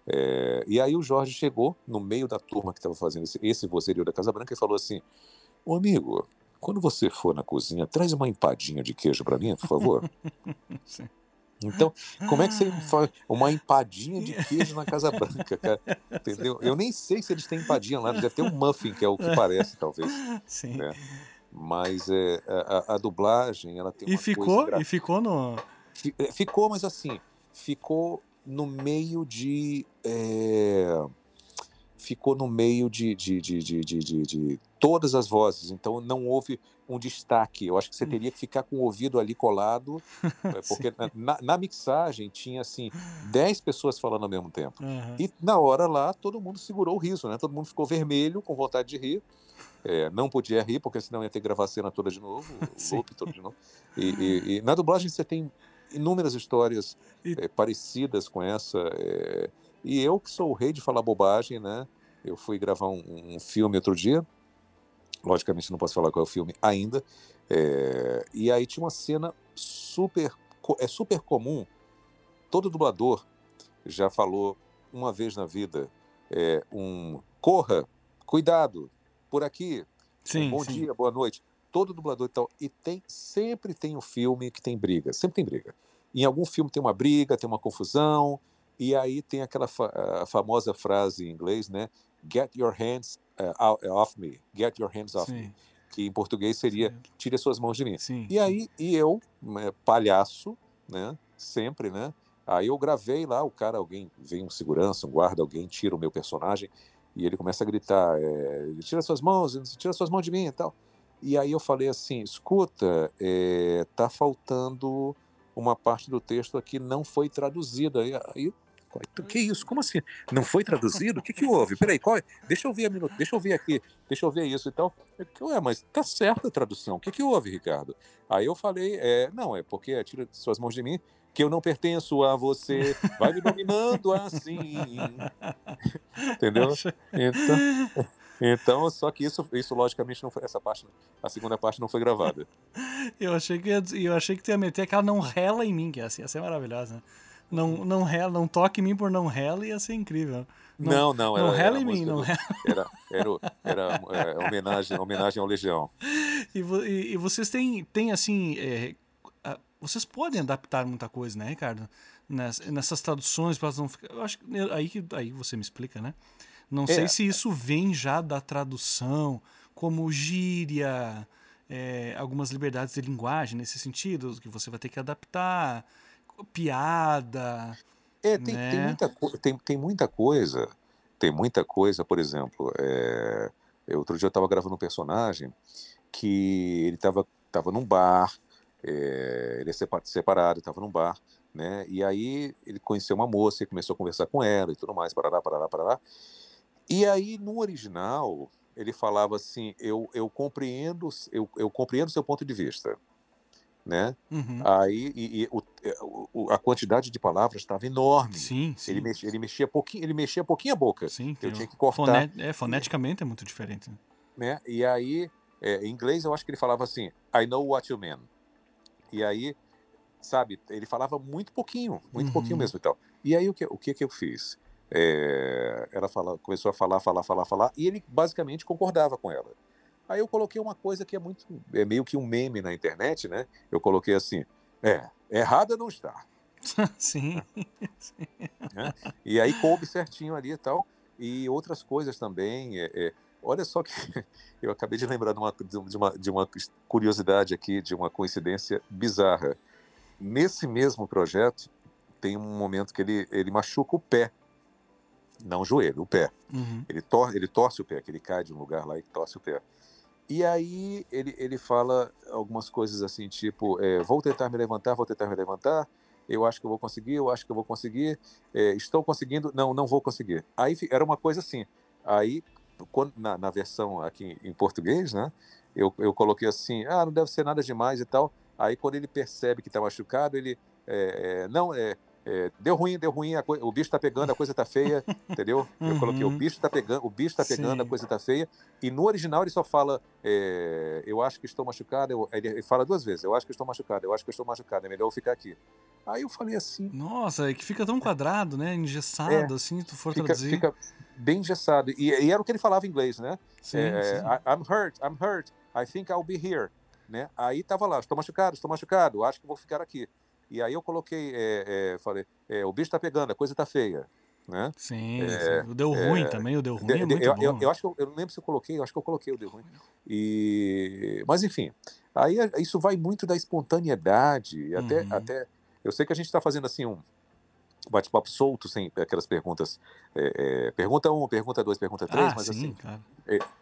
É, e aí o Jorge chegou no meio da turma que estava fazendo esse, esse vozerio da Casa Branca e falou assim: Ô amigo, quando você for na cozinha, traz uma empadinha de queijo para mim, por favor. Sim. Então, como é que você faz uma empadinha de queijo na Casa Branca, cara? Entendeu? Eu nem sei se eles têm empadinha lá, deve ter um muffin, que é o que parece, talvez. Sim. né? Mas é, a, a- dublagem, ela tem E uma coisa ficou, e ficou no. É, Ficou, mas assim, ficou no meio de. é, Ficou no meio de, de, de- de todas as vozes, então não houve um destaque. Eu acho que você teria que ficar com o ouvido ali colado, é, porque na- na, mixagem tinha assim 10 pessoas falando ao mesmo tempo. Aham. E na hora lá, todo mundo segurou o riso, né? Todo mundo ficou vermelho, com vontade de rir. É, não podia rir, porque senão ia ter que gravar a cena toda de novo, o loop todo de novo. E, e- e na dublagem você tem inúmeras histórias E- é, parecidas com essa. é, e eu, que sou o rei de falar bobagem, né? Eu fui gravar um, um filme outro dia. Logicamente, não posso falar qual é o filme ainda. é, e aí tinha uma cena super. É super comum. Todo dublador já falou uma vez na vida é, um corra, cuidado, por aqui, Sim, bom sim. dia, boa noite. Todo dublador e tal. E tem, sempre tem um filme que tem briga, sempre tem briga. Em algum filme tem uma briga, tem uma confusão, e aí tem aquela fa- a famosa frase em inglês, né? Get your hands uh, off me. Get your hands off me. Sim, Que em português seria sim, tire as suas mãos de mim. sim. E aí, e eu, né, palhaço, né? Sempre, né? Aí eu gravei lá, o cara, alguém, vem um segurança, um guarda, alguém tira o meu personagem e ele começa a gritar, é, tira suas mãos, tira suas mãos de mim e tal. E aí eu falei assim, escuta, é, tá faltando uma parte do texto aqui não foi traduzida. Aí, aí eu, que isso? Como assim? Não foi traduzido? O que, que houve? Peraí, qual é? deixa eu ver a minuto, deixa eu ver aqui, deixa eu ver isso e tal. Eu, Ué, mas tá certa a tradução. O que, que houve, Ricardo? Aí eu falei, é, não, é porque é, tira suas mãos de mim, que eu não pertenço a você, vai me dominando assim. Entendeu? Então, Então, só que isso, isso logicamente não foi essa parte, a segunda parte não foi gravada. eu achei que eu achei que tu ia meter que ela não rela em mim, que ia ser, ia ser maravilhosa. Não, não rela, não toque em mim por não rela, ia ser incrível. Não, não, não era, rela era em mim, não rela. Era, era, era, é, homenagem, homenagem ao Legião. E, e- e vocês têm, têm assim. é, vocês podem adaptar muita coisa, né, Ricardo? Ness- nessas traduções, elas não ficar. Eu acho que aí, aí você me explica, né? Não sei É. se isso vem já da tradução, como gíria, é, algumas liberdades de linguagem nesse sentido, que você vai ter que adaptar, piada. É, tem, tem, Né? muita, co- tem, tem muita coisa, tem muita coisa, por exemplo, é, outro dia eu estava gravando um personagem que ele estava tava num bar, é, ele é sepa- separado, estava num bar, né, e aí ele conheceu uma moça e começou a conversar com ela e tudo mais, parará, parará, parará, e aí no original ele falava assim, eu, eu compreendo, eu, eu compreendo seu ponto de vista, né, Uhum. Aí e, e o- é, a quantidade de palavras estava enorme. Sim, sim. Ele mexia, ele mexia pouquinho, ele mexia pouquinho a boca, Sim, eu tem tinha que cortar. fonet- é, foneticamente é muito diferente. né? né? E aí, é, em inglês eu acho que ele falava assim, I know what you mean. E aí, sabe, ele falava muito pouquinho, muito Uhum. pouquinho mesmo e tal. E aí o que o que, que eu fiz? É, ela fala, começou a falar, falar, falar, falar, e ele basicamente concordava com ela. Aí eu coloquei uma coisa que é muito, é meio que um meme na internet, né? Eu coloquei assim, é, errada não está. sim. E aí coube certinho ali e tal. E outras coisas também. é, é, olha só que eu acabei de lembrar de uma, de, uma, de uma curiosidade aqui, de uma coincidência bizarra. Nesse mesmo projeto, tem um momento que ele, ele machuca o pé. Não o joelho, o pé. Uhum. Ele, tor ele torce o pé, que ele cai de um lugar lá e torce o pé. E aí ele, ele fala algumas coisas assim, tipo, é, vou tentar me levantar, vou tentar me levantar, eu acho que eu vou conseguir, eu acho que eu vou conseguir, é, estou conseguindo, não, não vou conseguir. Aí era uma coisa assim. Aí, quando, na, na versão aqui em português, né, eu, eu coloquei assim, ah, não deve ser nada demais e tal. Aí quando ele percebe que está machucado, ele, é, é, não, é, é, deu ruim, deu ruim, a o bicho está pegando, a coisa está feia, entendeu? Eu coloquei, o Uhum. bicho está pegando, o bicho está pegando, a Sim. coisa está feia. E no original ele só fala, é, eu acho que estou machucado, eu- ele fala duas vezes, eu acho que estou machucado, eu acho que estou machucado, é melhor eu ficar aqui. Aí eu falei assim, Nossa, é que fica tão quadrado, né? Engessado, assim, se tu for É. fica, traduzir. fica bem engessado. E, e era o que ele falava em inglês, né? Sim, É, sim. I'm hurt, I'm hurt, I think I'll be here. Né? Aí tava lá, estou machucado, estou machucado, acho que vou ficar aqui. E aí eu coloquei, é, é, falei, é, o bicho está pegando, a coisa está feia. Né? Sim, É. O deu ruim também, o deu ruim De- é muito eu, bom. eu, eu acho que eu, eu não lembro se eu coloquei, eu acho que eu coloquei o deu ruim. E, mas enfim, aí é- isso vai muito da espontaneidade, até, Uhum. até eu sei que a gente está fazendo assim um bate-papo solto, sem aquelas perguntas, é, é, pergunta um, pergunta dois, pergunta três, ah, mas sim, assim, claro.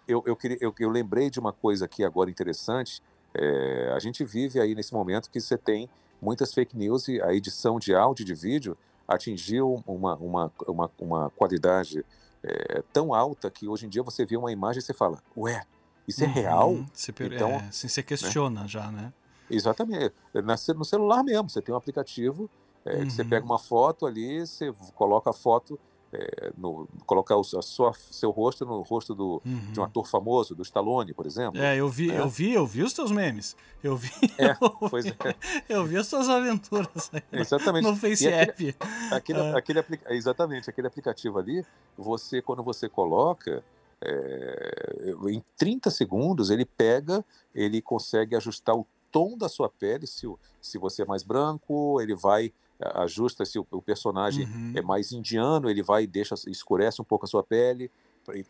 eu, eu, queria, eu, eu lembrei de uma coisa aqui agora interessante. é, a gente vive aí nesse momento que você tem muitas fake news e a edição de áudio e de vídeo atingiu uma, uma, uma, uma qualidade é, tão alta que hoje em dia você vê uma imagem e você fala, ué, isso é real? Uhum. Você, per- Então, é, assim, você questiona já, né? Exatamente. Na- No celular mesmo, você tem um aplicativo é, que você Uhum. pega uma foto ali, você coloca a foto, é, no, coloca o, sua, seu rosto no rosto do, de um Uhum. ator famoso, do Stallone, por exemplo. É, eu vi, É. eu vi, eu vi os teus memes. Eu vi, É, eu, pois vi é. eu vi as tuas aventuras aí Exatamente. no Face App. Aquele, É. aquele aplica- exatamente, aquele aplicativo ali, você, quando você coloca, é, em 30 segundos, ele pega, ele consegue ajustar o tom da sua pele, se, se você é mais branco, ele vai, ajusta se o, o personagem Uhum. é mais indiano, ele vai e deixa, escurece um pouco a sua pele,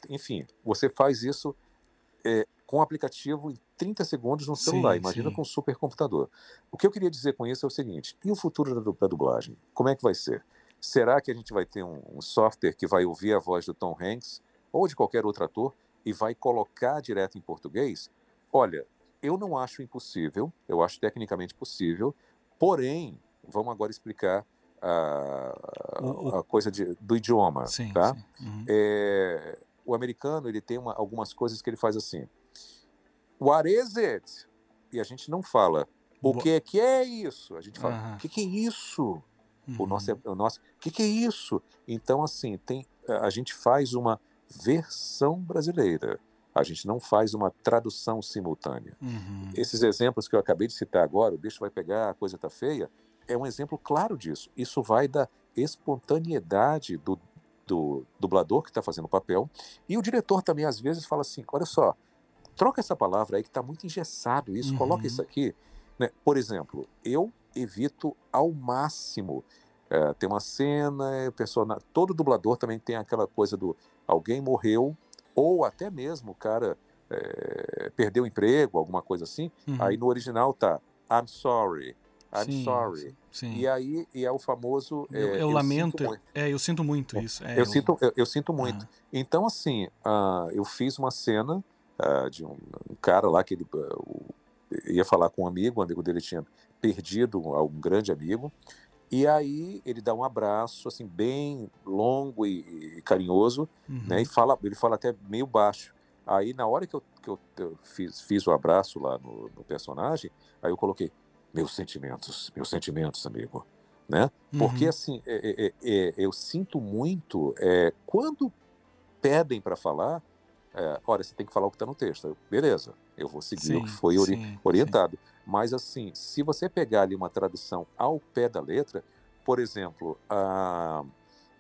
enfim, você faz isso é, com o aplicativo em 30 segundos no Sim, celular, imagina sim. com um supercomputador. O que eu queria dizer com isso é o seguinte, e o futuro da, da dublagem? Como é que vai ser? Será que a gente vai ter um, um software que vai ouvir a voz do Tom Hanks ou de qualquer outro ator e vai colocar direto em português? Olha, eu não acho impossível, eu acho tecnicamente possível, porém, vamos agora explicar a, O- o- a coisa de- do idioma, Sim, tá? sim. Uhum. É, o americano ele tem uma- algumas coisas que ele faz assim. What is it? E a gente não fala. O Bo- que é que é isso? A gente fala. O que, que é isso? O Uhum. nosso, é- o nosso. O que, que é isso? Então assim tem. A gente faz uma versão brasileira. A gente não faz uma tradução simultânea. Uhum. Esses exemplos que eu acabei de citar agora, o bicho vai pegar, a coisa tá feia, é um exemplo claro disso. Isso vai da espontaneidade do, do dublador que está fazendo o papel. E o diretor também, às vezes, fala assim: olha só, troca essa palavra aí que está muito engessado isso, Uhum. coloca isso aqui. Né? Por exemplo, eu evito ao máximo. tem uma cena, persona... todo dublador também tem aquela coisa do alguém morreu, ou até mesmo o cara eh, perdeu o emprego, alguma coisa assim. Uhum. Aí no original tá I'm sorry, I'm Sim, sorry. Sim. E aí e é o famoso. eu, é, eu sinto lamento. É, eu sinto muito isso. É, eu, sinto, eu, eu sinto muito. Ah. Então, assim, ah, eu fiz uma cena ah, de um, um cara lá que ele o- ia falar com um amigo, o amigo dele tinha perdido um, um grande amigo. E aí ele dá um abraço, assim, bem longo e, e carinhoso, Uhum. né? E fala, ele fala até meio baixo. Aí, na hora que eu, que eu, eu fiz, fiz o abraço lá no, no personagem, aí eu coloquei, meus sentimentos, meus sentimentos, amigo, né? Porque, Uhum. assim, é- é- é- eu sinto muito, é, quando pedem para falar, é, olha, você tem que falar o que está no texto. Eu, Beleza, eu vou seguir o Sim, que foi ori- sim, orientado. Mas, assim, se você pegar ali uma tradução ao pé da letra, por exemplo, a-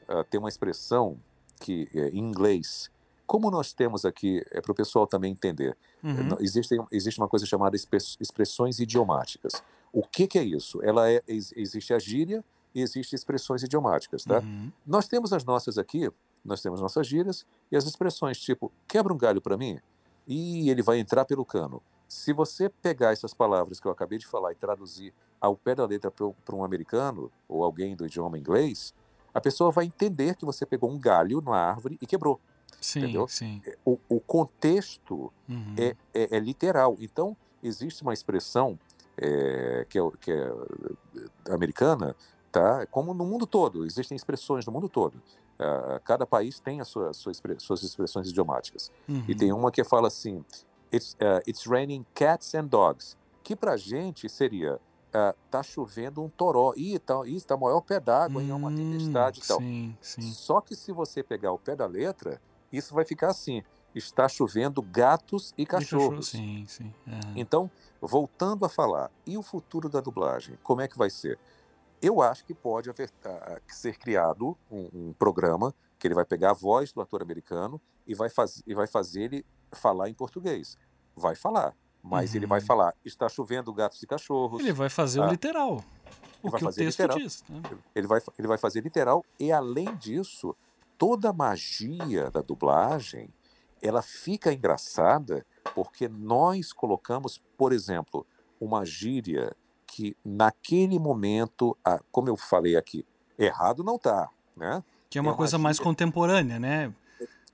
a- tem uma expressão que é, em inglês, como nós temos aqui, é para o pessoal também entender, Uhum. Existe, existe uma coisa chamada express- expressões idiomáticas. O que, que é isso? Ela é, ex- existe a gíria e existe expressões idiomáticas, tá? Uhum. Nós temos as nossas aqui, nós temos nossas gírias e as expressões tipo quebra um galho para mim e ele vai entrar pelo cano. Se você pegar essas palavras que eu acabei de falar e traduzir ao pé da letra para um americano ou alguém do idioma inglês, a pessoa vai entender que você pegou um galho na árvore e quebrou. Sim, Entendeu? sim. O, o contexto Uhum. é, é- é literal. Então, existe uma expressão é, que, é, que é eh, americana, tá? como no mundo todo, existem expressões no mundo todo. Ah, cada país tem as suas, suas, expre- suas expressões idiomáticas. Uhum. E tem uma que fala assim: It's, ah, it's raining cats and dogs. Que pra gente seria: ah, tá chovendo um toró. Ih, tá, ih, tá maior pé d'água, em uma Hum, tempestade e tal. Sim, sim. Só que se você pegar o pé da letra, isso vai ficar assim: está chovendo gatos e De cachorro, cachorros. Sim, sim. Aham. Então, voltando a falar, e o futuro da dublagem? Como é que vai ser? Eu acho que pode haver, ah, ser criado um, um programa que ele vai pegar a voz do ator americano e vai, faz, e vai fazer ele falar em português. Vai falar, mas ele vai Uhum. falar: está chovendo gatos e cachorros. Ele vai fazer o Ah. literal. O que o texto literal. diz. né? Ele vai, ele vai fazer literal e além disso, toda a magia da dublagem, ela fica engraçada porque nós colocamos, por exemplo, uma gíria que naquele momento, ah, como eu falei aqui, errado não tá, né? Que é uma É uma coisa mais gíria. contemporânea, né?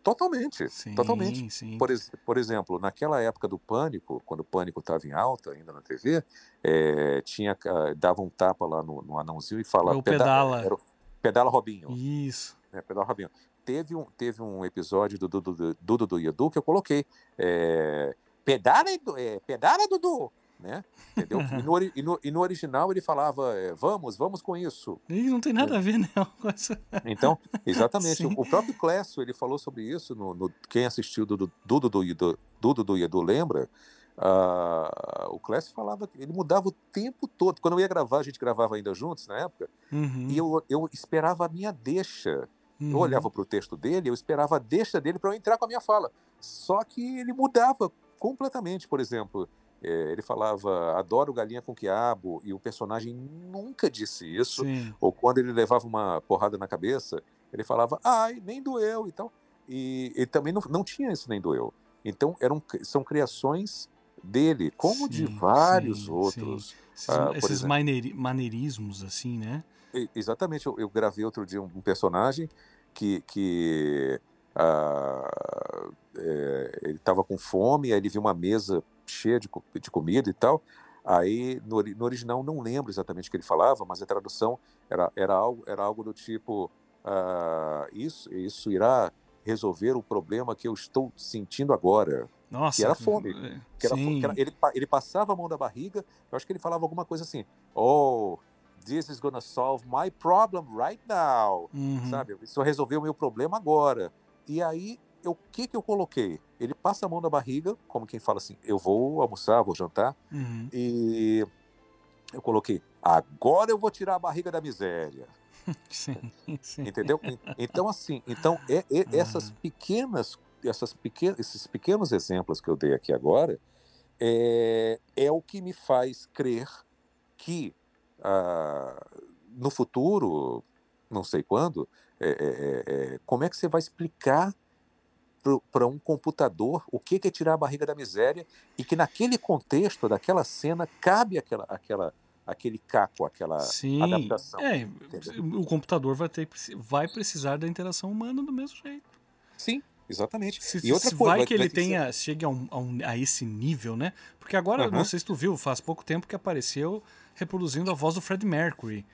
Totalmente, Sim, totalmente. sim. Por, por exemplo, naquela época do Pânico, quando o Pânico estava em alta ainda na TV, eh, tinha, ah, dava um tapa lá no, no anãozinho e falava É o pedala. era pedala Robinho. Isso. né, Pedal Rabinho. Teve um, teve um episódio do Dudu do, Dudu do Edu que eu coloquei. É, pedala, Edu, é, pedala, Dudu! Né? Entendeu? E no, e no- e no original ele falava, é, vamos, vamos com isso. E não tem nada a ver, né? com essa- Então, exatamente. O, o próprio Clécio, ele falou sobre isso. No, no- quem assistiu do Dudu do, do, Edu, Dudu do Edu lembra? Ah, o Clécio falava que ele mudava o tempo todo. Quando eu ia gravar, a gente gravava ainda juntos na época, Uhum, e eu, eu esperava a minha deixa. Uhum. Eu olhava para o texto dele, eu esperava a deixa dele para eu entrar com a minha fala. Só que ele mudava completamente. Por exemplo, eh, ele falava adoro galinha com quiabo e o personagem nunca disse isso. Sim. Ou quando ele levava uma porrada na cabeça, ele falava ai, nem doeu e tal. E ele também não, não tinha isso nem doeu. Então eram, são criações dele, como de Sim, vários sim, outros. Esses, Ah, esses maneirismos, assim, né? Exatamente, eu, eu gravei outro dia um, personagem que, que ah, é, ele estava com fome, aí ele viu uma mesa cheia de, de comida e tal. Aí no, no original não lembro exatamente o que ele falava, mas a tradução era, era, algo, era algo do tipo: ah, isso, isso irá resolver o problema que eu estou sentindo agora. Nossa. era fome, é, Que era, fo- sim. que era- ele, ele passava a mão na barriga, eu acho que ele falava alguma coisa assim: Oh, this is gonna solve my problem right now Uhum. sabe? Isso resolveu o meu problema agora. E aí o que que eu coloquei? Ele passa a mão na barriga, como quem fala assim, eu vou almoçar, vou jantar, Uhum. e eu coloquei, agora eu vou tirar a barriga da miséria. Sim, sim. Entendeu? En- Então, assim, então é, é- essas Aham. pequenas, essas pequen, esses pequenos exemplos que eu dei aqui agora é, é o que me faz crer que ah, no futuro, não sei quando, é, é, é, é, como é que você vai explicar para um computador o que que é tirar a barriga da miséria e que naquele contexto daquela cena cabe aquela, aquela, aquele caco, aquela Sim. adaptação. É, entendeu? o computador vai, ter, vai precisar da interação humana do mesmo jeito. Sim, exatamente. Se, e outra se coisa, vai que ele ter ser- tenha, chegue a, um- a um- a esse nível, né? Porque agora, Aham. não sei se tu viu, faz pouco tempo que apareceu reproduzindo a voz do Fred Mercury.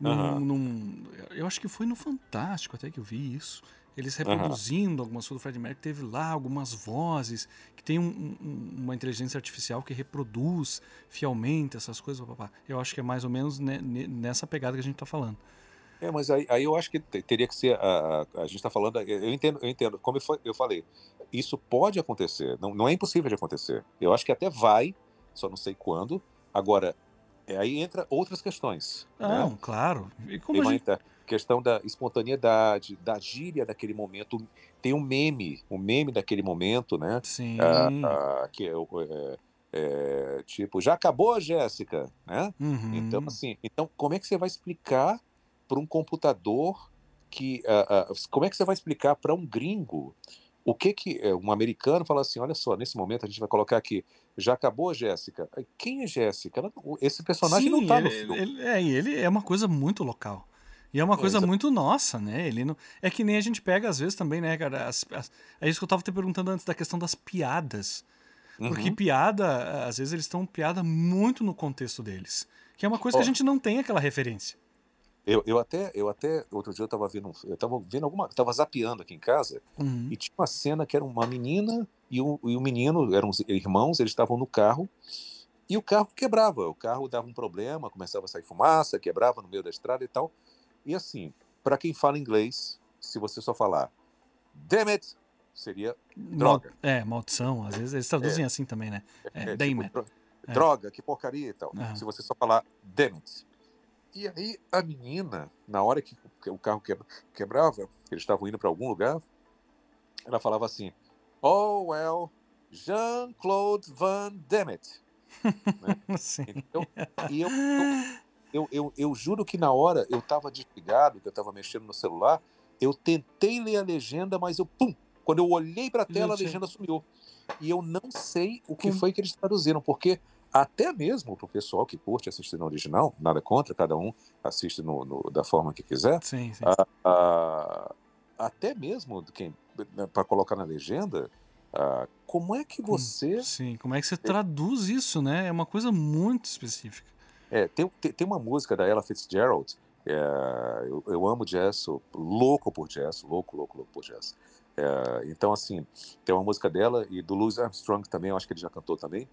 Num, num- eu acho que foi no Fantástico até que eu vi isso. Eles reproduzindo algumas coisas do Fred Mercury. Teve lá algumas vozes que tem um- um- uma inteligência artificial que reproduz fielmente essas coisas. Eu acho que é mais ou menos ne- ne- nessa pegada que a gente tá falando. É, mas aí, aí eu acho que te- teria que ser. A, a, a gente está falando. Eu entendo, eu entendo. Como eu fa- eu falei, isso pode acontecer. Não, não é impossível de acontecer. Eu acho que até vai, só não sei quando. Agora, é, aí entra outras questões. Não, né? claro. E Tem como a uma gente... questão da espontaneidade, da gíria daquele momento. Tem um meme, um meme daquele momento, né? Sim. Ah, que é, é- é, tipo, já acabou, Jéssica, né? Uhum. Então, assim, então como é que você vai explicar para um computador que. ah, ah, como é que você vai explicar para um gringo o que que. é, Um americano fala assim: olha só, nesse momento a gente vai colocar aqui, já acabou, Jéssica? Quem é Jéssica? Ela- esse personagem não Sim, tá no ele, filme. ele- é, e ele é uma coisa muito local. E é uma É, coisa muito nossa, né? Ele não, é que nem a gente pega às vezes também, né, cara? as- as- é isso que eu tava te perguntando antes da questão das piadas. Porque Uhum. piada, às vezes eles estão piada muito no contexto deles. Que é uma coisa que Ó. a gente não tem aquela referência. Eu, eu até, eu até, outro dia eu tava vendo, eu tava vendo alguma, tava zapeando aqui em casa Uhum. e tinha uma cena que era uma menina e o, e o menino, eram os irmãos, eles estavam no carro e o carro quebrava, o carro dava um problema, começava a sair fumaça, quebrava no meio da estrada e tal. E assim, para quem fala inglês, se você só falar damn it, seria Mal- droga. é, maldição. Às vezes eles traduzem assim também, né? É, É, damn tipo, É. droga, que porcaria e tal. Aham. Se você só falar damn it. E aí a menina, na hora que o carro quebra- quebrava, eles estavam indo para algum lugar, ela falava assim: Oh, well, Jean-Claude Van Damme. Sim. Então, e eu, eu, eu, eu, juro que na hora eu estava desligado, que eu estava mexendo no celular, eu tentei ler a legenda, mas eu, pum, quando eu olhei para a tela, a legenda sumiu. E eu não sei o que foi que eles traduziram, porque até mesmo para o pessoal que curte assistir no original, nada contra, cada um assiste no, no- da forma que quiser, Sim, sim. ah, até mesmo quem para colocar na legenda, ah, como é que Como- você Sim, como é que você traduz isso, né? É uma coisa muito específica. É, tem, tem, tem uma música da Ella Fitzgerald. é, eu, eu amo jazz, sou louco por jazz, louco, louco, louco por jazz. É, então, assim, tem uma música dela e do Louis Armstrong também, eu acho que ele já cantou também,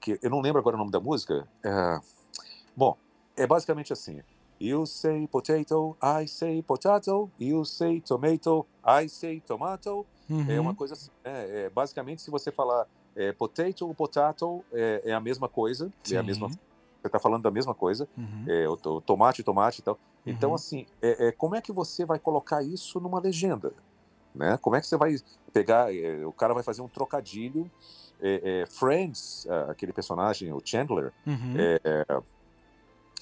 que eu não lembro agora o nome da música. É, bom, é basicamente assim: You say potato, I say potato, you say tomato, I say tomato. É uma Uhum. coisa assim, né? É, basicamente, se você falar é, potato, potato, é, é a mesma coisa, é a mesma Sim. você está falando da mesma coisa, Uhum. é, o, to- tomate, tomate e tal. Então, Uhum. assim, é, é, como é que você vai colocar isso numa legenda? Né? Como é que você vai pegar, é, o cara vai fazer um trocadilho, é, é, Friends, aquele personagem, o Chandler, Uhum.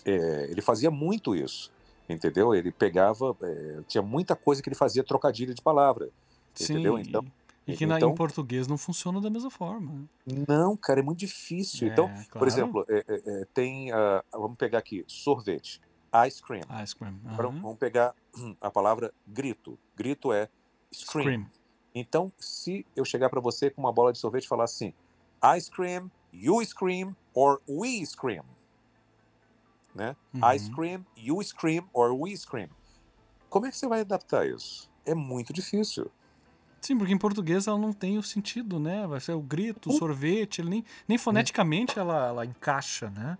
é, ele fazia muito isso, entendeu? Ele pegava, é, tinha muita coisa que ele fazia trocadilho de palavra, Sim, entendeu? Então, e, que na, em então- português não funciona da mesma forma. né? não, cara, é muito difícil. então, É, por claro. exemplo, é, é, é, tem, ah, vamos pegar aqui, sorvete, ice cream. Ice cream. Agora aham. vamos pegar a palavra grito. Grito é scream. Scream. Então, se eu chegar para você com uma bola de sorvete e falar assim, ice cream, you scream, or we scream. Né? Ice Uhum. cream, you scream, or we scream. Como é que você vai adaptar isso? É muito difícil. Sim, porque em português ela não tem o sentido, né? Vai ser o grito, o sorvete, nem, nem foneticamente ela, ela encaixa, né?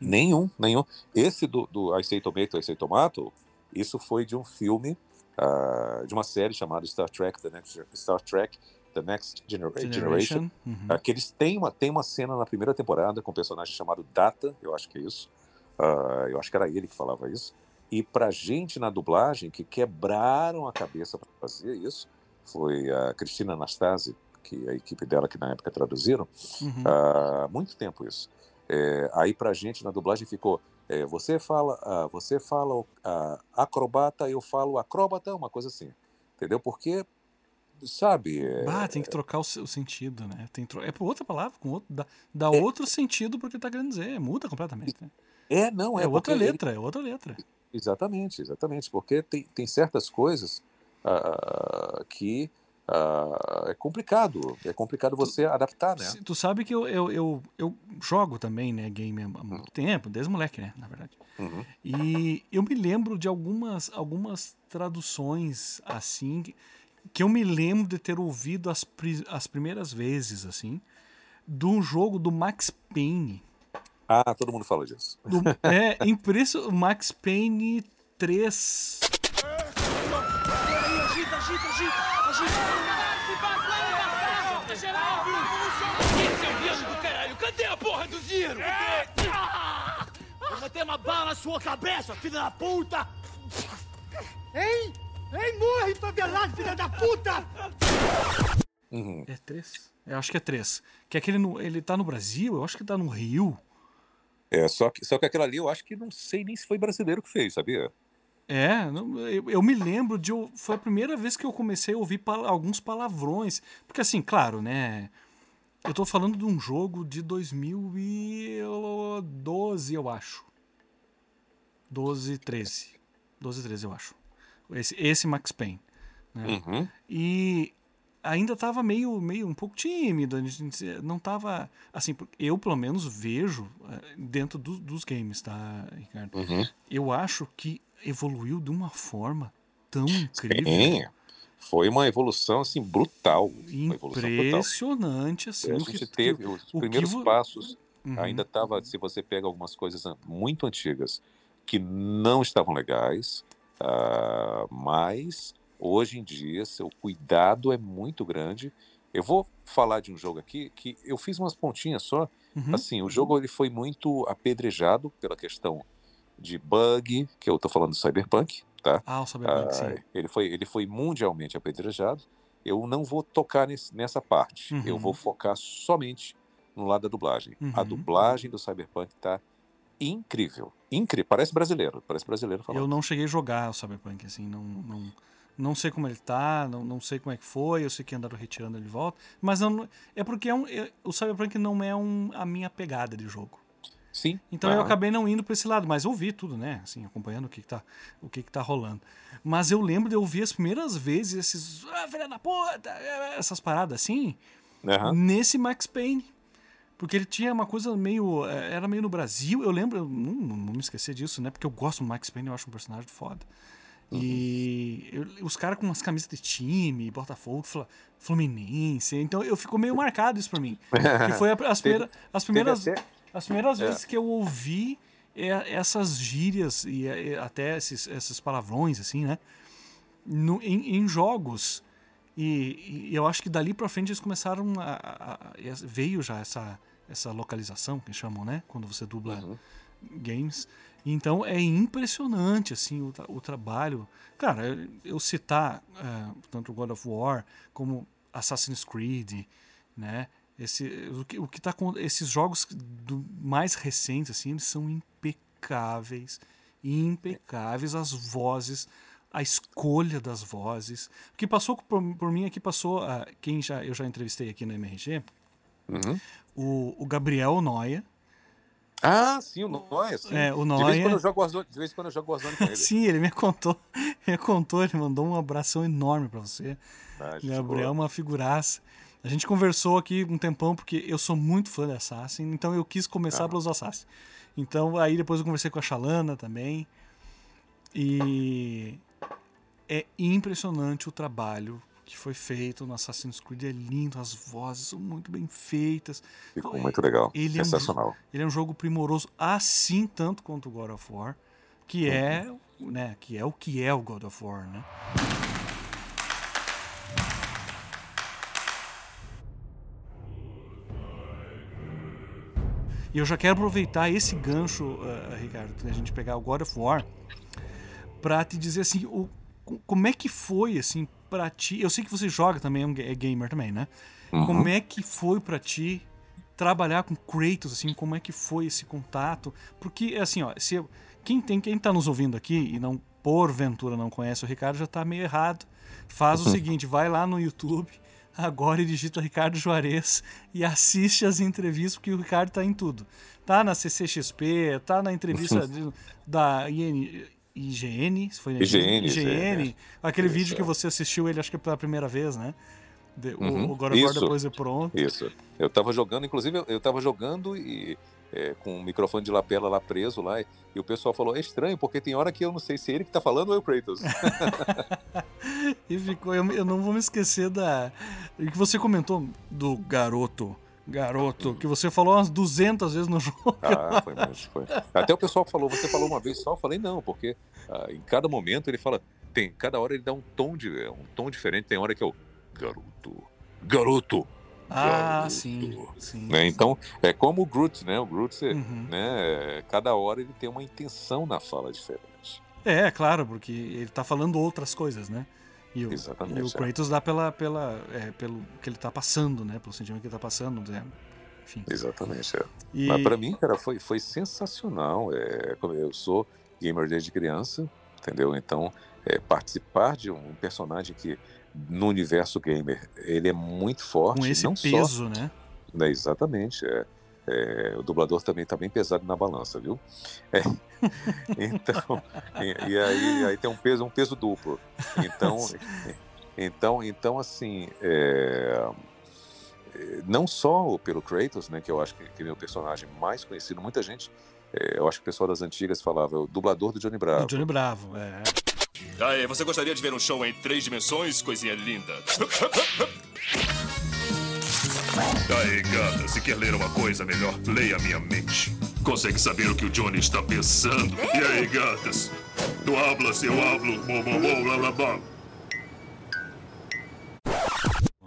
Nenhum, nenhum. Esse do, do I Say Tomato, I Say Tomato, isso foi de um filme uh, de uma série chamada Star Trek The Next, Star Trek, The Next Genera Generation. Generation. Uhum. Uh, que eles têm uma, têm uma cena na primeira temporada com um personagem chamado Data, eu acho que é isso. Uh, eu acho que era ele que falava isso. E pra gente na dublagem, que quebraram a cabeça para fazer isso, foi a Cristina Anastasi, que a equipe dela que na época traduziram, uhum. uh, muito tempo isso. É, aí pra gente na dublagem ficou, é, você fala, uh, você fala uh, acrobata, eu falo acróbata, uma coisa assim, entendeu? Porque sabe? É... Ah, tem que trocar o, o sentido, né? Tem tro... É por outra palavra, com outro, dá, dá é... outro sentido porque tá querendo dizer, muda completamente. Né? É, não, é. É outra letra, ele... é outra letra. Exatamente, exatamente, porque tem, tem certas coisas uh, que uh, é complicado, é complicado você tu, adaptar, né? Tu sabe que eu, eu, eu, eu, jogo também, né, game há muito uhum. tempo, desde moleque, né, na verdade. Uhum. E eu me lembro de algumas, algumas traduções, assim, que eu me lembro de ter ouvido as, as primeiras vezes, assim, do jogo do Max Payne. Ah, todo mundo fala disso. Do, é, impressionante. Max Payne 3. Agita, agita, agita, agita. Cadê a porra do Ziro? Eu vou ter uma bala na sua cabeça, filha da puta! Hein? Hein, morre, favelado, filha da puta! Uhum. É três? Eu acho que é três. Que aquele no, ele tá no Brasil, eu acho que tá no Rio. É, só que, só que aquilo ali eu acho que não sei nem se foi brasileiro que fez, sabia? É, eu, eu, me lembro de. Foi a primeira vez que eu comecei a ouvir pal alguns palavrões. Porque, assim, claro, né? Eu tô falando de um jogo de 2012, eu acho. 12, 13. 12, 13, eu acho. Esse, esse Max Payne. Né? Uhum. E ainda estava meio, meio um pouco tímido, a gente não estava assim, eu pelo menos vejo eh, dentro do, dos games, tá, Ricardo? Uhum. Eu acho que evoluiu de uma forma tão incrível. Sim. Foi uma evolução assim brutal. Impressionante brutal. assim. A gente que, teve os primeiros que... passos. Uhum. Ainda estava, se você pega algumas coisas muito antigas que não estavam legais, uh, mas Hoje em dia, seu cuidado é muito grande. Eu vou falar de um jogo aqui que eu fiz umas pontinhas só. Uhum. Assim, o jogo ele foi muito apedrejado pela questão de bug, que eu estou falando do Cyberpunk, tá? Ah, o Cyberpunk, ah, sim. Ele foi, ele foi mundialmente apedrejado. Eu não vou tocar nesse, nessa parte. Uhum. Eu vou focar somente no lado da dublagem. Uhum. A dublagem do Cyberpunk tá incrível. Incrível. Parece brasileiro. Parece brasileiro falando. Eu não cheguei a jogar o Cyberpunk, assim, não... não... Não sei como ele tá, não, não sei como é que foi, eu sei que andaram retirando ele de volta. Mas não, é porque é um, é, o Cyberpunk não é um, a minha pegada de jogo. Sim. Então eu acabei não indo para esse lado, mas ouvi tudo, né? Assim, acompanhando o que, que, tá, o que, que tá rolando. Mas eu lembro de ouvir as primeiras vezes esses. Ah, filha da puta! Essas paradas assim. Uhum. Nesse Max Payne. Porque ele tinha uma coisa meio. É, era meio no Brasil. Eu lembro, eu não, não me esquecer disso, né? Porque eu gosto do Max Payne, eu acho um personagem foda. E eu, os caras com umas camisas de time, Botafogo, Fluminense. Então eu ficou meio marcado isso pra mim. Que foi as, primeira, as primeiras, as primeiras é. vezes que eu ouvi essas gírias e até esses, esses palavrões, assim, né? No, em, em jogos. E, e, eu acho que dali pra frente eles começaram a. a, a veio já essa, essa localização, que chamam, né? Quando você dubla uhum. games. Então é impressionante assim o, o trabalho. Cara, eu citar uh, tanto God of War como Assassin's Creed, né? Esse, o que, o que tá com esses jogos do, mais recentes assim, eles são impecáveis, impecáveis as vozes, a escolha das vozes. O que passou por, por mim aqui passou quem já eu já entrevistei aqui no MRG, uhum. o, o Gabriel Noia, ah, sim, o Noia, sim. É, o Noia... De vez em quando eu jogo Warzone, de vez em quando eu jogo Warzone com ele. sim, ele me contou, ele contou, ele mandou um abração enorme para você. Ah, Gabriel é uma figuraça. A gente conversou aqui um tempão, porque eu sou muito fã de Assassin, então eu quis começar ah. pelos Assassin. Então, aí depois eu conversei com a Shalana também. E é impressionante o trabalho que foi feito no Assassin's Creed é lindo, as vozes são muito bem feitas. Ficou muito legal, ele sensacional. É um, ele é um jogo primoroso, assim tanto quanto o God of War, que é uhum. é né, que é o que é o God of War, né? E eu já quero aproveitar esse gancho, uh, Ricardo, que a gente pegar o God of War, para te dizer assim, o, como é que foi assim para ti? Eu sei que você joga também, é gamer também, né? Uhum. Como é que foi para ti trabalhar com Kratos, assim, como é que foi esse contato? Porque assim, ó, se quem tem quem tá nos ouvindo aqui e não porventura não conhece o Ricardo já tá meio errado. Faz o seguinte, vai lá no YouTube agora e digita Ricardo Juarez e assiste as entrevistas, porque o Ricardo tá em tudo. Tá na CCXP, tá na entrevista de, da IN, IGN, foi na IGN, IGN, IGN aquele Isso, vídeo que você assistiu ele acho que pela primeira vez, né? De, uhum. O, God of War depois é pronto. Isso. Eu tava jogando, inclusive eu tava jogando e é, com o microfone de lapela lá preso lá, e, o pessoal falou, é estranho, porque tem hora que eu não sei se é ele que tá falando ou é o Kratos. e ficou, eu, eu, não vou me esquecer da... que você comentou do garoto, garoto, que você falou umas 200 vezes no jogo. Ah, foi mesmo, foi. Até o pessoal falou, você falou uma vez só, eu falei não, porque ah, em cada momento ele fala, tem, cada hora ele dá um tom, de, um tom diferente, tem hora que é o garoto, garoto, ah, sim, sim. Né? Então, é como o Groot, né? O Groot, uhum. né? Cada hora ele tem uma intenção na fala diferente. É, claro, porque ele está falando outras coisas, né? E o, Exatamente. E o é. Kratos é. dá pela, pela, é, pelo que ele está passando, né? Pelo sentimento que ele está passando, né? Enfim. Exatamente, é. E... Mas para mim, cara, foi, foi sensacional. É, eu sou gamer desde criança, entendeu? Então, é, participar de um personagem que no universo gamer ele é muito forte. Com esse não peso, só, né? né? Exatamente. É, é, o dublador também está bem pesado na balança, viu? É, então, e, e, aí, aí tem um peso, um peso duplo. Então, então, então assim, é, é, não só pelo Kratos, né, que eu acho que, que é meu personagem mais conhecido, muita gente, é, eu acho que o pessoal das antigas falava, o dublador do Johnny Bravo. O Johnny Bravo, é. Aí, você gostaria de ver um show em três dimensões, coisinha linda? Aí, gata, se quer ler uma coisa melhor, leia minha mente. Consegue saber o que o Johnny está pensando? E aí, gatas? Tu hablas, eu hablo, blá blá blá blá.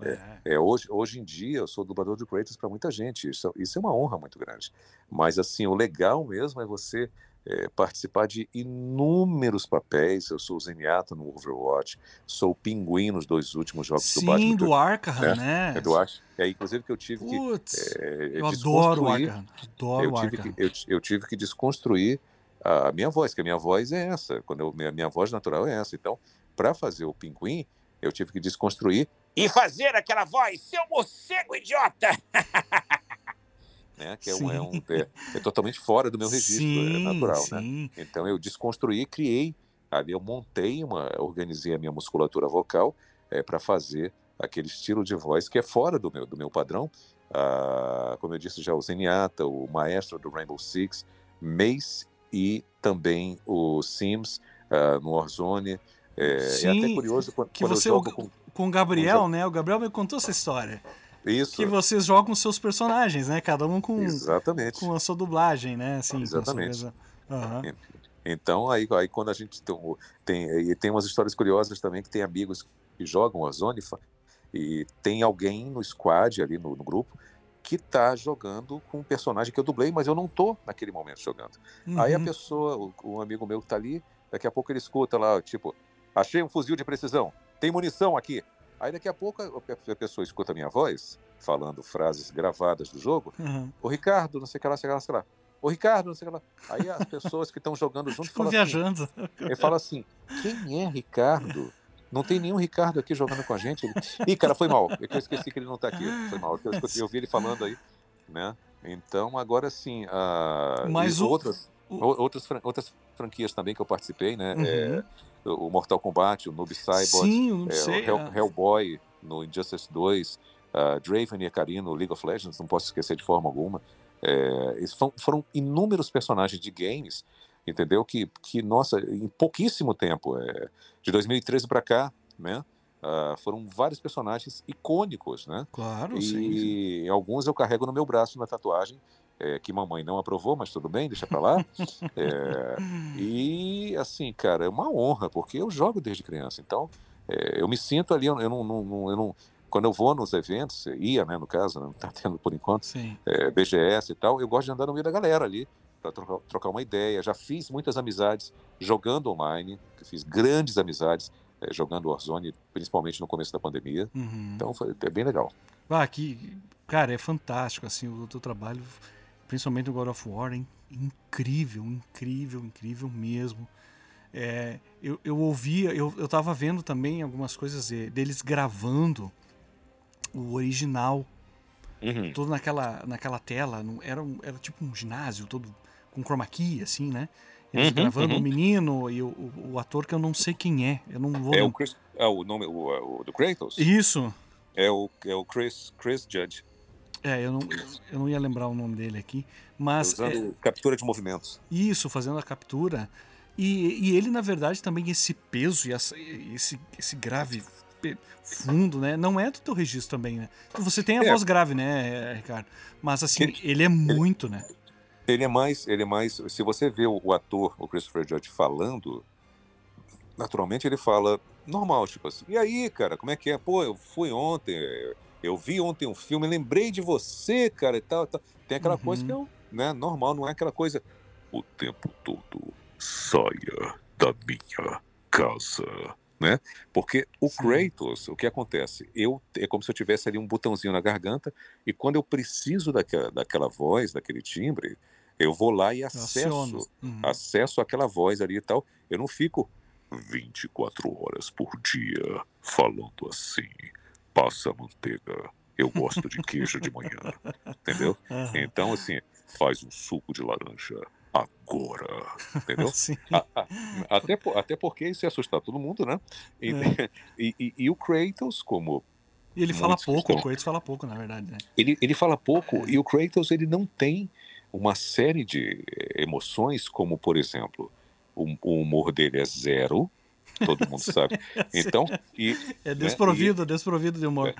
É, é, hoje, hoje em dia eu sou dublador de Kratos para muita gente. Isso, isso é uma honra muito grande. Mas assim, o legal mesmo é você é, participar de inúmeros papéis. Eu sou o Zenyatta no Overwatch, sou o Pinguim nos dois últimos jogos Sim, do Batman. Sim, do Arkham, é, né? É do Arkham. É, inclusive que eu tive Puts, que é, Eu adoro o Arkham. Adoro eu tive Arkham. Que, eu, eu, tive que desconstruir a minha voz, que a minha voz é essa. Quando eu, minha, minha voz natural é essa. Então, para fazer o Pinguim, eu tive que desconstruir e fazer aquela voz, seu morcego idiota! né? Que é, um, é, um, é, é, totalmente fora do meu registro, é sim, é natural, né? sim. né? Então eu desconstruí, criei, ali eu montei uma, organizei a minha musculatura vocal é, para fazer aquele estilo de voz que é fora do meu, do meu padrão. Ah, como eu disse já, o Zenyatta, o maestro do Rainbow Six, Mace e também o Sims ah, no Warzone. É, Sim, até curioso quando, que quando você eu jogo com, com o Gabriel, com... né? O Gabriel me contou essa história. Isso. Que vocês jogam seus personagens, né? Cada um com, Exatamente. com a sua dublagem, né? Assim, Exatamente. Uhum. Então, aí, aí quando a gente tem, tem, e tem umas histórias curiosas também, que tem amigos que jogam Warzone e tem alguém no squad ali no, no grupo que tá jogando com um personagem que eu dublei, mas eu não tô naquele momento jogando. Uhum. Aí a uhum. pessoa, o, um amigo meu que tá ali, daqui a pouco ele escuta lá, tipo, achei um fuzil de precisão, tem munição aqui. Aí daqui a pouco a pessoa escuta a minha voz, falando frases gravadas do jogo. Uhum. Ô Ricardo, não sei o que lá, sei lá, sei lá. Ô Ricardo, não sei o que lá. Aí as pessoas que estão jogando junto falam assim, viajando. Assim, ele fala assim, quem é Ricardo? Não tem nenhum Ricardo aqui jogando com a gente. Ele... Ih, cara, foi mal. É que eu esqueci que ele não está aqui. Foi mal. Eu, escutei, eu vi ele falando aí, né? Então, agora sim, uh, Mas o... outras, o... outras, outras franquias também que eu participei, né? Uhum. É, o Mortal Kombat, o Noob Saibot, Sim, é, sei, o Hell, é. Hellboy no Injustice 2, uh, Draven e Karin no League of Legends, não posso esquecer de forma alguma. É, foram, foram, inúmeros personagens de games, entendeu? Que, que nossa, em pouquíssimo tempo, é, de 2013 para cá, né? ah, foram vários personagens icônicos, né? Claro, e sim. alguns eu carrego no meu braço na tatuagem, é, que mamãe não aprovou, mas tudo bem, deixa pra lá. É, e assim, cara, é uma honra, porque eu jogo desde criança, então é, eu me sinto ali, eu, eu não, não- eu não- quando eu vou nos eventos, ia, né, no caso, não tá tendo por enquanto, é, BGS e tal, eu gosto de andar no meio da galera ali, para trocar, trocar uma ideia. Já fiz muitas amizades jogando online, fiz grandes amizades é, jogando Warzone, principalmente no começo da pandemia. Uhum. Então foi é bem legal. Ah, que, cara, é fantástico, assim, o teu trabalho, principalmente no God of War, é in- incrível, incrível, incrível mesmo. É, eu, eu ouvia, eu, eu tava vendo também algumas coisas deles gravando o original, Uhum. todo naquela, naquela tela, era, um- era tipo um ginásio, todo com chroma key, assim, né? Eles Uhum, gravando uhum. o menino e o, o, o ator que eu não sei quem é, eu não vou... É o Chris, é o nome o, o do Kratos? Isso, É o é o Chris Chris Judge, é, eu não, eu não ia lembrar o nome dele aqui, mas... é, usando captura de movimentos. Isso, fazendo a captura. E, e ele, na verdade, também esse peso e essa- esse, esse grave fundo, né? Não é do teu registro também, né? Você tem a É. voz grave, né, Ricardo? Mas assim, Ele- ele é muito, né? Ele é mais, ele é mais. Se você vê o, o ator, o Christopher Judge, falando, naturalmente ele fala normal, tipo assim. E aí, cara, como é que é? Pô, eu fui ontem, eu- vi ontem um filme, lembrei de você, cara, e tal, e tal. Tem aquela coisa Uhum. que é né, normal, não é aquela coisa. O tempo todo saia da minha casa. Né? Porque o Sim. Kratos, o que acontece? Eu é como se eu tivesse ali um botãozinho na garganta e quando eu preciso daquela, daquela voz, daquele timbre, eu vou lá e acesso. Uhum. acesso àquela voz ali e tal. Eu não fico 24 horas por dia falando assim. Passa manteiga. Eu gosto de queijo de manhã. Entendeu? Então, assim, faz um suco de laranja agora. Entendeu? Sim. A- a- até, até porque isso ia assustar todo mundo, né? E, É. e- e- e o Kratos, como E ele fala pouco, estão- o Kratos fala pouco, na verdade, né? ele, ele fala pouco É. e o Kratos ele não tem uma série de eh, emoções como por exemplo o, o humor dele é zero todo mundo sabe então e É desprovido, desprovido de humor.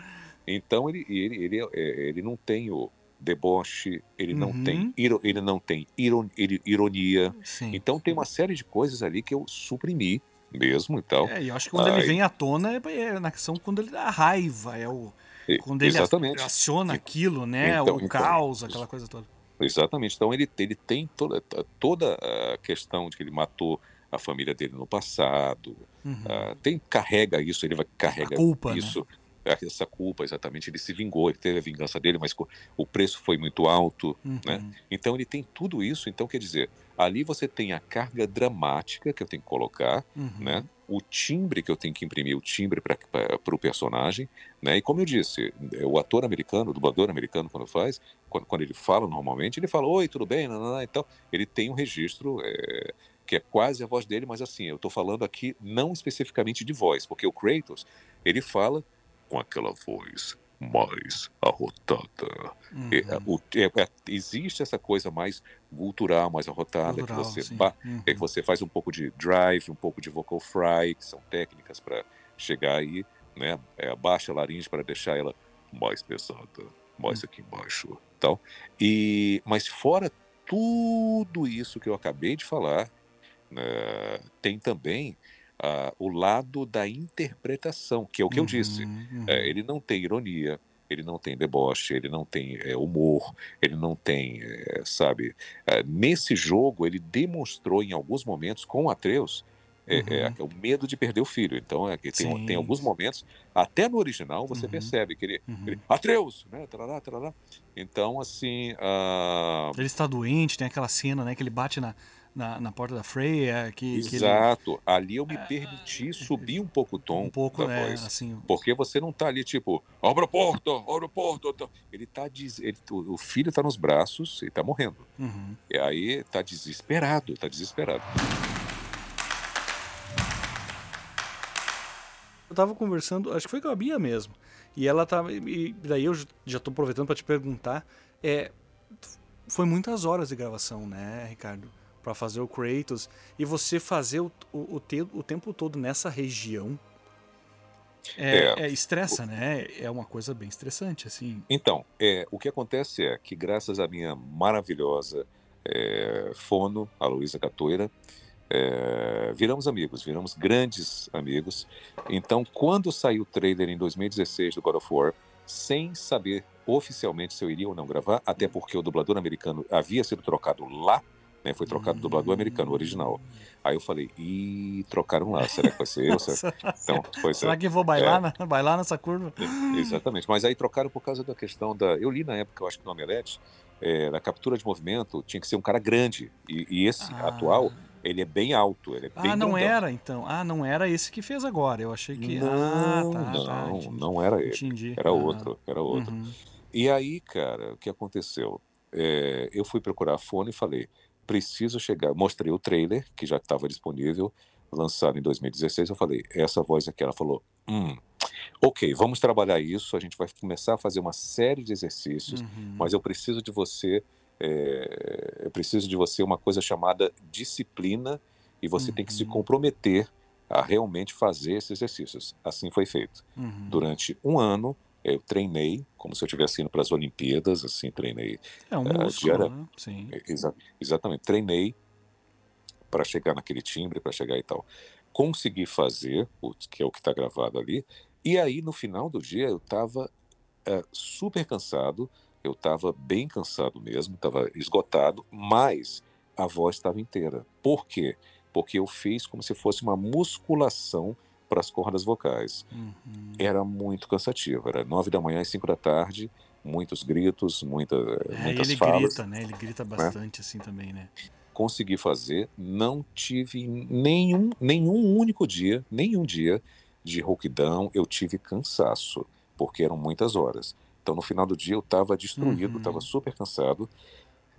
então ele ele, ele, é, ele não tem o deboche ele não Uhum. tem iro- ele não tem iron, ele- ironia Sim. então tem uma série de coisas ali que eu suprimi mesmo e tal É, e eu acho que quando ele Ai. vem à tona é, é na ação quando ele dá raiva, é o. E- Quando ele exatamente aciona aquilo, né? Então, o então. caos, aquela coisa toda. Exatamente. Então ele, ele tem toda, toda a questão de que ele matou a família dele no passado. Uhum. ah, tem carrega isso, ele vai carrega culpa, né? isso, é, essa culpa exatamente. Ele se vingou, ele teve a vingança dele, mas o preço foi muito alto. Uhum. né? Então ele tem tudo isso. Então quer dizer, ali você tem a carga dramática que eu tenho que colocar, Uhum. né? O timbre que eu tenho que imprimir, o timbre para o personagem, né? E como eu disse, é, o ator americano, o dublador americano, quando faz, quando, quando ele fala normalmente, ele fala, oi, tudo bem? Nanana, então, ele tem um registro é, que é quase a voz dele, mas assim, eu estou falando aqui não especificamente de voz, porque o Kratos, ele fala com aquela voz mais arrotada. Uhum. É, o- é, é, existe essa coisa mais cultural, mais arrotada, Cultural, que você ba- Uhum. é que você faz um pouco de drive, um pouco de vocal fry, que são técnicas para chegar aí, né? É, abaixa a laringe para deixar ela mais pesada, mais Hum. aqui embaixo, tal. E mas fora tudo isso que eu acabei de falar, né, tem também ah, o lado da interpretação, que é o que eu disse. Uhum, É, ele não tem ironia, ele não tem deboche, ele não tem é, humor, ele não tem, é, sabe? Nesse jogo, ele demonstrou em alguns momentos com Atreus é, é, o medo de perder o filho. Então, é, que tem, Uhum. Sim. tem alguns momentos, até no original, você Uhum. percebe que ele, uhum. ele Atreus, né? Tarará, tarará. Então, assim, ah, Ele está doente, tem aquela cena, né? Que ele bate na, na, na porta da Freya, que, que ele, exato. Ali eu me permiti subir um pouco o tom um pouco, da né? voz. Assim, Porque você não tá ali, tipo, abre a porta, abre a porta. tá. Ele tá. Diz... ele- o o filho tá nos braços e tá morrendo. uhum. E aí tá desesperado, tá desesperado. Eu tava conversando, acho que foi com a Bia mesmo. E ela tava. E daí eu já tô aproveitando para te perguntar. É, foi muitas horas de gravação, né, Ricardo? Pra fazer o Kratos. E você fazer o, o, o, te- o tempo todo nessa região. É, É. é, estressa, né? É uma coisa bem estressante, assim. Então, é, o que acontece é que, graças à minha maravilhosa é, fono, a Luísa Catoira, é, viramos amigos, viramos grandes amigos. Então, quando saiu o trailer em 2016 do God of War, sem saber oficialmente se eu iria ou não gravar, até porque o dublador americano havia sido trocado lá, né, foi trocado o dublador americano, o original. Aí eu falei, ih, trocaram lá, será que vai ser eu? Será- Então, foi Será que eu vou bailar, na- bailar nessa curva? Exatamente, mas aí trocaram por causa da questão da. Eu li na época, eu acho que no Omelete, é, na captura de movimento tinha que ser um cara grande. E, e esse Ah. atual, ele é bem alto, ele é bem Ah, não grandão. era então. Ah, não era esse que fez agora. Eu achei que. Não, ah, tá, tá, não, não era ele. Entendi. Era Ah, outro, era outro. uhum. E aí, cara, o que aconteceu? É, eu fui procurar a fone e falei, preciso chegar. Mostrei o trailer, que já estava disponível, lançado em 2016. Eu falei, essa voz aqui. Ela falou, hum, ok, vamos trabalhar isso. A gente vai começar a fazer uma série de exercícios, Uhum. mas eu preciso de você. é, eu preciso de você uma coisa chamada disciplina e você tem que se Uhum. comprometer a realmente fazer esses exercícios. Assim foi feito Uhum. durante um ano eu treinei como se eu estivesse indo para as Olimpíadas, assim, treinei. É um eh, músculo, diária- né? Sim. exa- exatamente, treinei para chegar naquele timbre, para chegar e tal. Consegui fazer, o que é o que está gravado ali, e aí no final do dia eu estava super cansado, eu estava bem cansado mesmo, estava esgotado, mas a voz estava inteira. Por quê? Porque eu fiz como se fosse uma musculação para as cordas vocais Uhum. era muito cansativo. Era nove da manhã e cinco da tarde, muitos gritos, muita, É, muitas ele falas. grita, né? Ele grita bastante assim também, né? Consegui fazer, não tive nenhum, nenhum único dia, nenhum dia de rouquidão, eu tive cansaço, porque eram muitas horas. Então, no final do dia, eu estava destruído, Uhum. estava super cansado.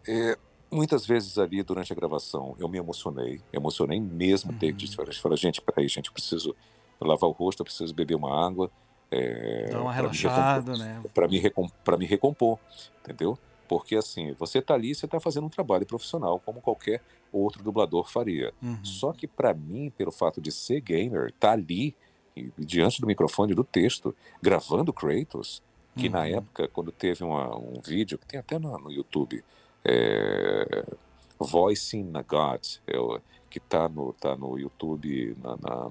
É, muitas vezes ali, durante a gravação, eu me emocionei, emocionei mesmo, Uhum. de falar, gente, peraí, gente, eu preciso lavar o rosto, eu preciso beber uma água. É, Dá uma relaxada, né? para me, recom me recompor, entendeu? Porque assim, você tá ali, você tá fazendo um trabalho profissional, como qualquer outro dublador faria. Uhum. Só que para mim, pelo fato de ser gamer, tá ali e- diante do microfone do texto, gravando Kratos, que na Uhum. época, quando teve uma- um vídeo, que tem até no, no YouTube, é, Voicing a God, é que tá no, tá no YouTube, na- na- na-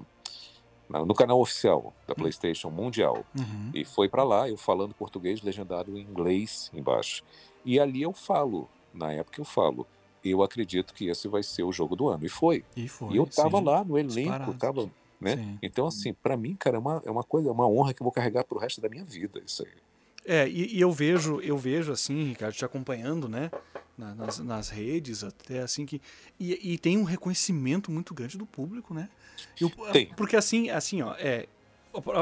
no canal oficial da PlayStation Mundial. Uhum. E foi para lá, eu falando português, legendado em inglês embaixo. E ali eu falo, na época eu falo, eu acredito que esse vai ser o jogo do ano. E foi. E foi. e eu tava sim. lá no elenco, disparado. tava, né? Sim. Então, assim, para mim, cara, é uma, é uma coisa, é uma honra que eu vou carregar pro resto da minha vida, isso aí. É, e, e eu vejo, eu vejo assim, Ricardo, te acompanhando, né? na- nas, nas redes, até assim que. E, e tem um reconhecimento muito grande do público, né? Eu- Tem. Porque assim, assim, ó, é,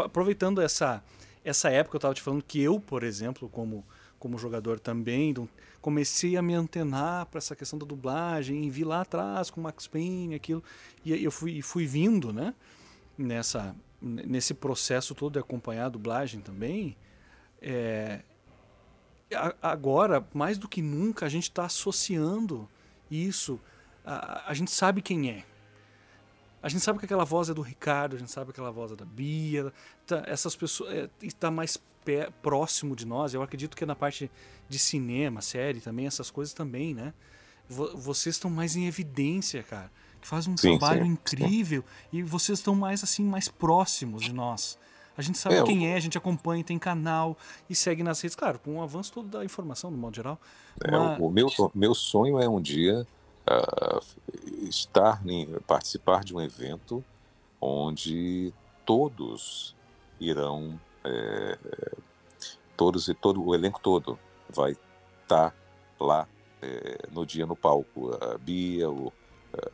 aproveitando essa, essa época, eu tava te falando que eu, por exemplo, como, como jogador também, comecei a me antenar para essa questão da dublagem, e vi lá atrás com o Max Payne, aquilo, e eu fui, fui vindo, né? Nessa, nesse processo todo de acompanhar a dublagem também. É, agora, mais do que nunca, a gente está associando isso. A, a gente sabe quem é. A gente sabe que aquela voz é do Ricardo, a gente sabe que aquela voz é da Bia. tá- essas pessoas está mais pé- próximo de nós. Eu acredito que na parte de cinema, série também, essas coisas também, né? Vo- vocês estão mais em evidência, cara. Que faz um Sim, trabalho sim, incrível e vocês estão mais assim mais próximos de nós. A gente sabe É, quem é, a gente acompanha, tem canal e segue nas redes, claro, com o avanço todo da informação, no modo geral. É, o, o meu, meu sonho é um dia ah, estar em, participar de um evento onde todos irão é, todos e todo o elenco todo vai estar lá é, no dia no palco a Bia o,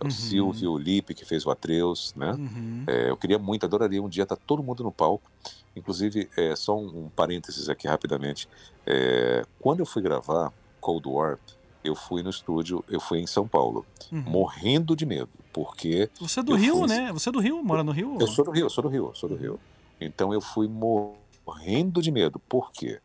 Uhum. o Silvio o Lipe que fez o Atreus né Uhum. é, eu queria muito, adoraria um dia estar todo mundo no palco. Inclusive, é, só um, um parênteses aqui rapidamente. É, quando eu fui gravar Cold War, eu fui no estúdio, eu fui em São Paulo, Uhum. morrendo de medo, porque Você é do Rio, fui- né? Você é do Rio, mora no Rio? eu sou do Rio, sou do Rio, sou do Rio. Então eu fui morrendo de medo. Por quê?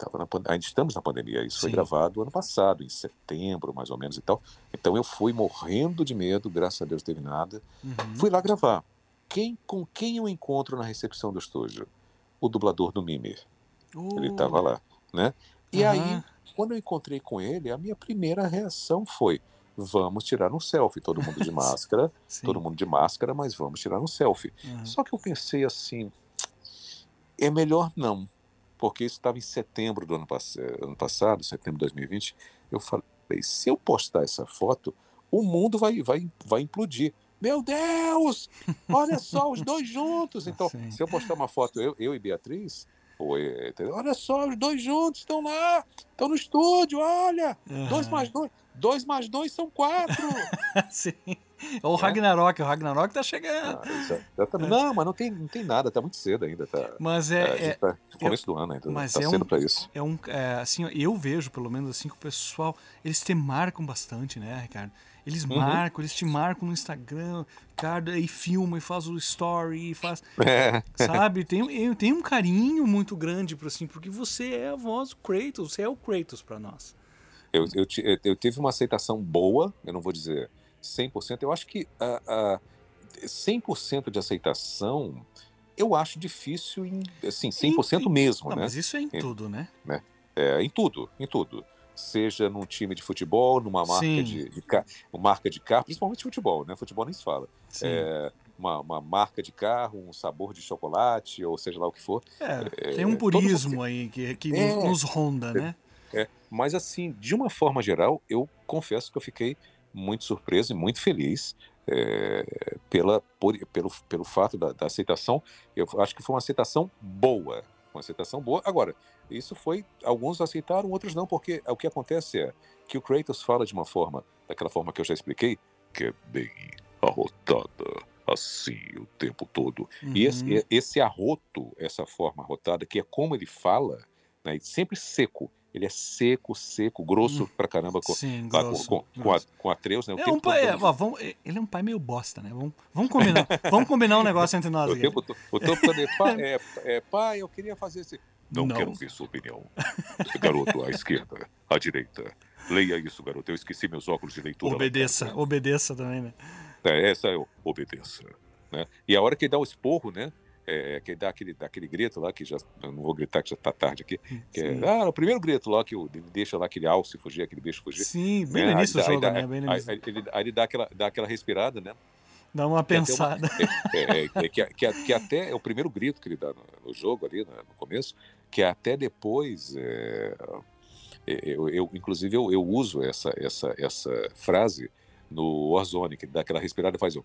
Tava Ainda estamos na pandemia. Isso foi Sim. gravado ano passado, em setembro, mais ou menos e tal. Então eu fui morrendo de medo, graças a Deus teve nada. Uhum. Fui lá gravar. quem, com quem eu encontro na recepção do estúdio? O dublador do Mimir. Ele Uh, estava lá, né? E aí, aham. quando eu encontrei com ele, a minha primeira reação foi: vamos tirar um selfie, todo mundo de máscara, todo mundo de máscara, mas vamos tirar um selfie. Aham. Só que eu pensei assim, é melhor não, porque isso estava em setembro do ano, pass ano passado, setembro de 2020. Eu falei, se eu postar essa foto, o mundo vai, vai, vai implodir. Meu Deus! Olha só, os dois juntos. Então, Sim. se eu postar uma foto, eu, eu e Beatriz, entendeu? olha só, os dois juntos estão lá, estão no estúdio, olha, dois Aham. mais dois, dois mais dois são quatro. Sim. O É? Ragnarok, o Ragnarok tá chegando. Ah, exa- exatamente. Não, mas não tem, não tem nada, tá muito cedo ainda, tá. Mas É, é, é, tá começo do ano ainda, mas tá é um- cedo pra isso. é um. é, assim, eu vejo, pelo menos assim, que o pessoal. Eles te marcam bastante, né, Ricardo? Eles Uhum. marcam, eles te marcam no Instagram, Ricardo, aí filma e faz o story, e faz. É, Sabe? Tem, tem um carinho muito grande assim, porque você é a voz do Kratos, você é o Kratos pra nós. eu, eu, eu- eu tive uma aceitação boa, eu não vou dizer 100%, eu acho que a, a 100% de aceitação eu acho difícil em, assim, 100% Em- mesmo, Não, né? mas isso é em É. tudo, né? É, em tudo, em tudo. Seja num time de futebol, numa marca Sim. de, de marca de carro, principalmente futebol, né? Futebol nem se fala. É, uma, uma marca de carro, um sabor de chocolate, ou seja lá o que for. É, tem um mundo purismo aí que, que É. nos, nos ronda, né? É, mas assim, de uma forma geral, eu confesso que eu fiquei muito surpreso e muito feliz é, pela, por- pelo, pelo fato da, da aceitação. Eu acho que foi uma aceitação boa. Uma aceitação boa. Agora, isso foi. Alguns aceitaram, outros não, porque o que acontece é que o Kratos fala de uma forma, daquela forma que eu já expliquei, que é bem arrotada, assim, o tempo todo. E esse, Uhum. esse arroto, essa forma arrotada, que é como ele fala, né, sempre seco. Ele é seco, seco, grosso pra caramba com, Sim, com, grosso, com, com, grosso. a, com Atreus, né? O É um pai, é, ó, vamos- ele é um pai meio bosta, né? Vamos, vamos combinar. vamos combinar um negócio entre nós o aqui. tempo, o tempo todo, é, é, pai, eu queria fazer esse. Não, Não. quero ver sua opinião. Garoto, à esquerda, à direita. Leia isso, garoto. Eu esqueci meus óculos de leitura. Obedeça, obedeça também, né? É, essa é obedeça. Né? E a hora que ele dá o esporro, né? É, que ele dá aquele, aquele grito lá, que já. Não vou gritar que já tá tarde aqui. Que é, ah, o primeiro grito lá que o- ele deixa lá aquele alce fugir, aquele bicho fugir. Sim, bem né? no início Aí jogo, dá- né? Bem no aí- aí ele, aí ele dá, aquela, dá aquela respirada, né? Dá uma Que pensada. é, é, é, que, que, que até é o primeiro grito que ele dá no, no jogo ali, né, no começo, que até depois. é, é, eu, eu- inclusive, eu, eu uso essa, essa, essa frase no Warzone, que dá aquela respirada e faz o.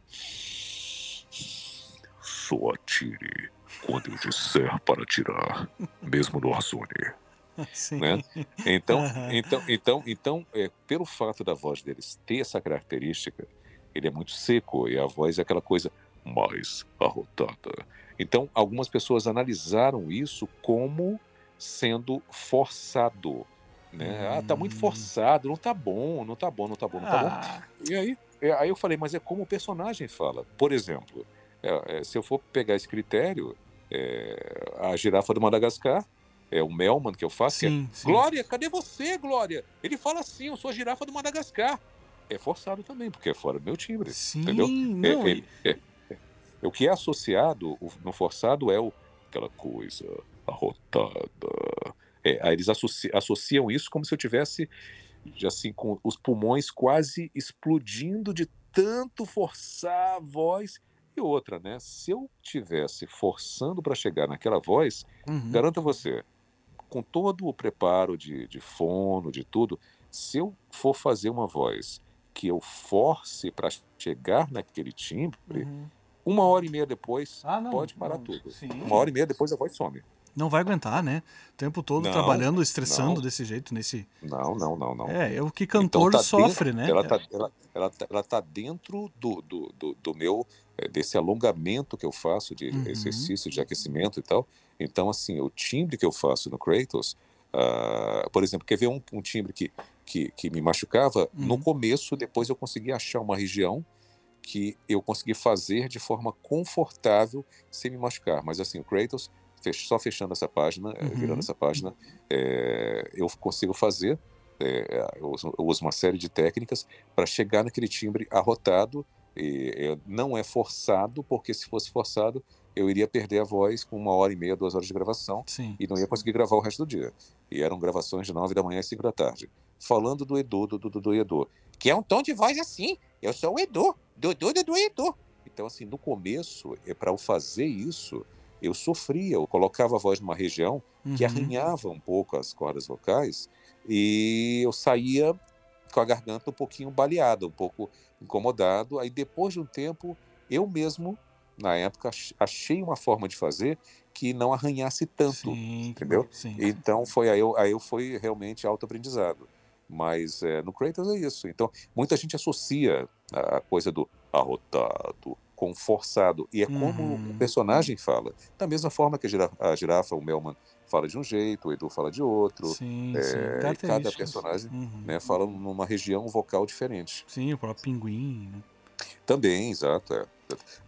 Só atire quando eu disser para atirar, mesmo no Warzone Sim. né? Então, Aham. então, então, então é, pelo fato da voz deles ter essa característica, ele é muito seco e a voz é aquela coisa mais arrotada. Então, algumas pessoas analisaram isso como sendo forçado, né? Ah, tá muito Hum. forçado, não tá bom, não tá bom, não tá bom, não tá bom. Ah, E aí, aí eu falei, mas é como o personagem fala. Por exemplo, é, é, se eu for pegar esse critério, é, a girafa do Madagascar, é o Melman que eu faço, é sim, sim. Glória, cadê você, Glória? Ele fala assim, eu sou a girafa do Madagascar. É forçado também, porque é fora do meu timbre. Sim, entendeu? não, É, é- é- o que é associado no forçado é o, aquela coisa arrotada. É, aí eles associ- associam isso como se eu tivesse assim com os pulmões quase explodindo de tanto forçar a voz e outra, né? Se eu tivesse forçando para chegar naquela voz, Uhum. Garanto a você, com todo o preparo de, de fono, de tudo, se eu for fazer uma voz que eu force para chegar naquele timbre, Uhum. uma hora e meia depois, Ah, não, pode parar não, tudo. sim. Uma hora e meia depois a voz some. Não vai aguentar, né? O tempo todo Não, trabalhando, estressando desse jeito, nesse. Não, não, não, não. É, é o que Então cantor tá sofre, dentro- né? Ela tá, ela, ela, tá- ela tá dentro do, do, do, do meu, desse alongamento que eu faço de Uhum. exercício de aquecimento e tal. Então, assim, o timbre que eu faço no Kratos, ah, por exemplo, quer ver um, um timbre que, que, que me machucava? No Uhum. começo, depois eu consegui achar uma região que eu consegui fazer de forma confortável sem me machucar. Mas, assim, o Kratos, fech- só fechando essa página, eh, Uhum. virando essa página, eh, eu consigo fazer é, eu, uso, eu uso uma série de técnicas para chegar naquele timbre arrotado E, não é forçado, porque se fosse forçado, eu iria perder a voz com uma hora e meia, duas horas de gravação Sim. e não ia conseguir gravar o resto do dia. E eram gravações de nove da manhã às cinco da tarde. Falando do Edu, do Dudu do Edu, que é um tom de voz assim. Eu sou o Edu, Dudu, Dudu, Edu. Então, assim, no começo, é para eu fazer isso, eu sofria. Eu colocava a voz numa região que Uhum. arranhava um pouco as cordas vocais e eu saía com a garganta um pouquinho baleada, um pouco incomodado. Aí depois de um tempo, eu mesmo, na época, ach- achei uma forma de fazer que não arranhasse tanto. Sim, entendeu? Sim. Então foi aí eu, aí eu foi realmente autoaprendizado. Mas é, no Kratos é isso. Então muita gente associa a coisa do arrotado com forçado e é como Uhum. o personagem fala. Da mesma forma que a girafa, a girafa, o Melman fala de um jeito, o Edu fala de outro. Sim, é, sim. e cada personagem Uhum. né, fala numa região vocal diferente. Sim, o próprio pinguim. né? Também, exato. é.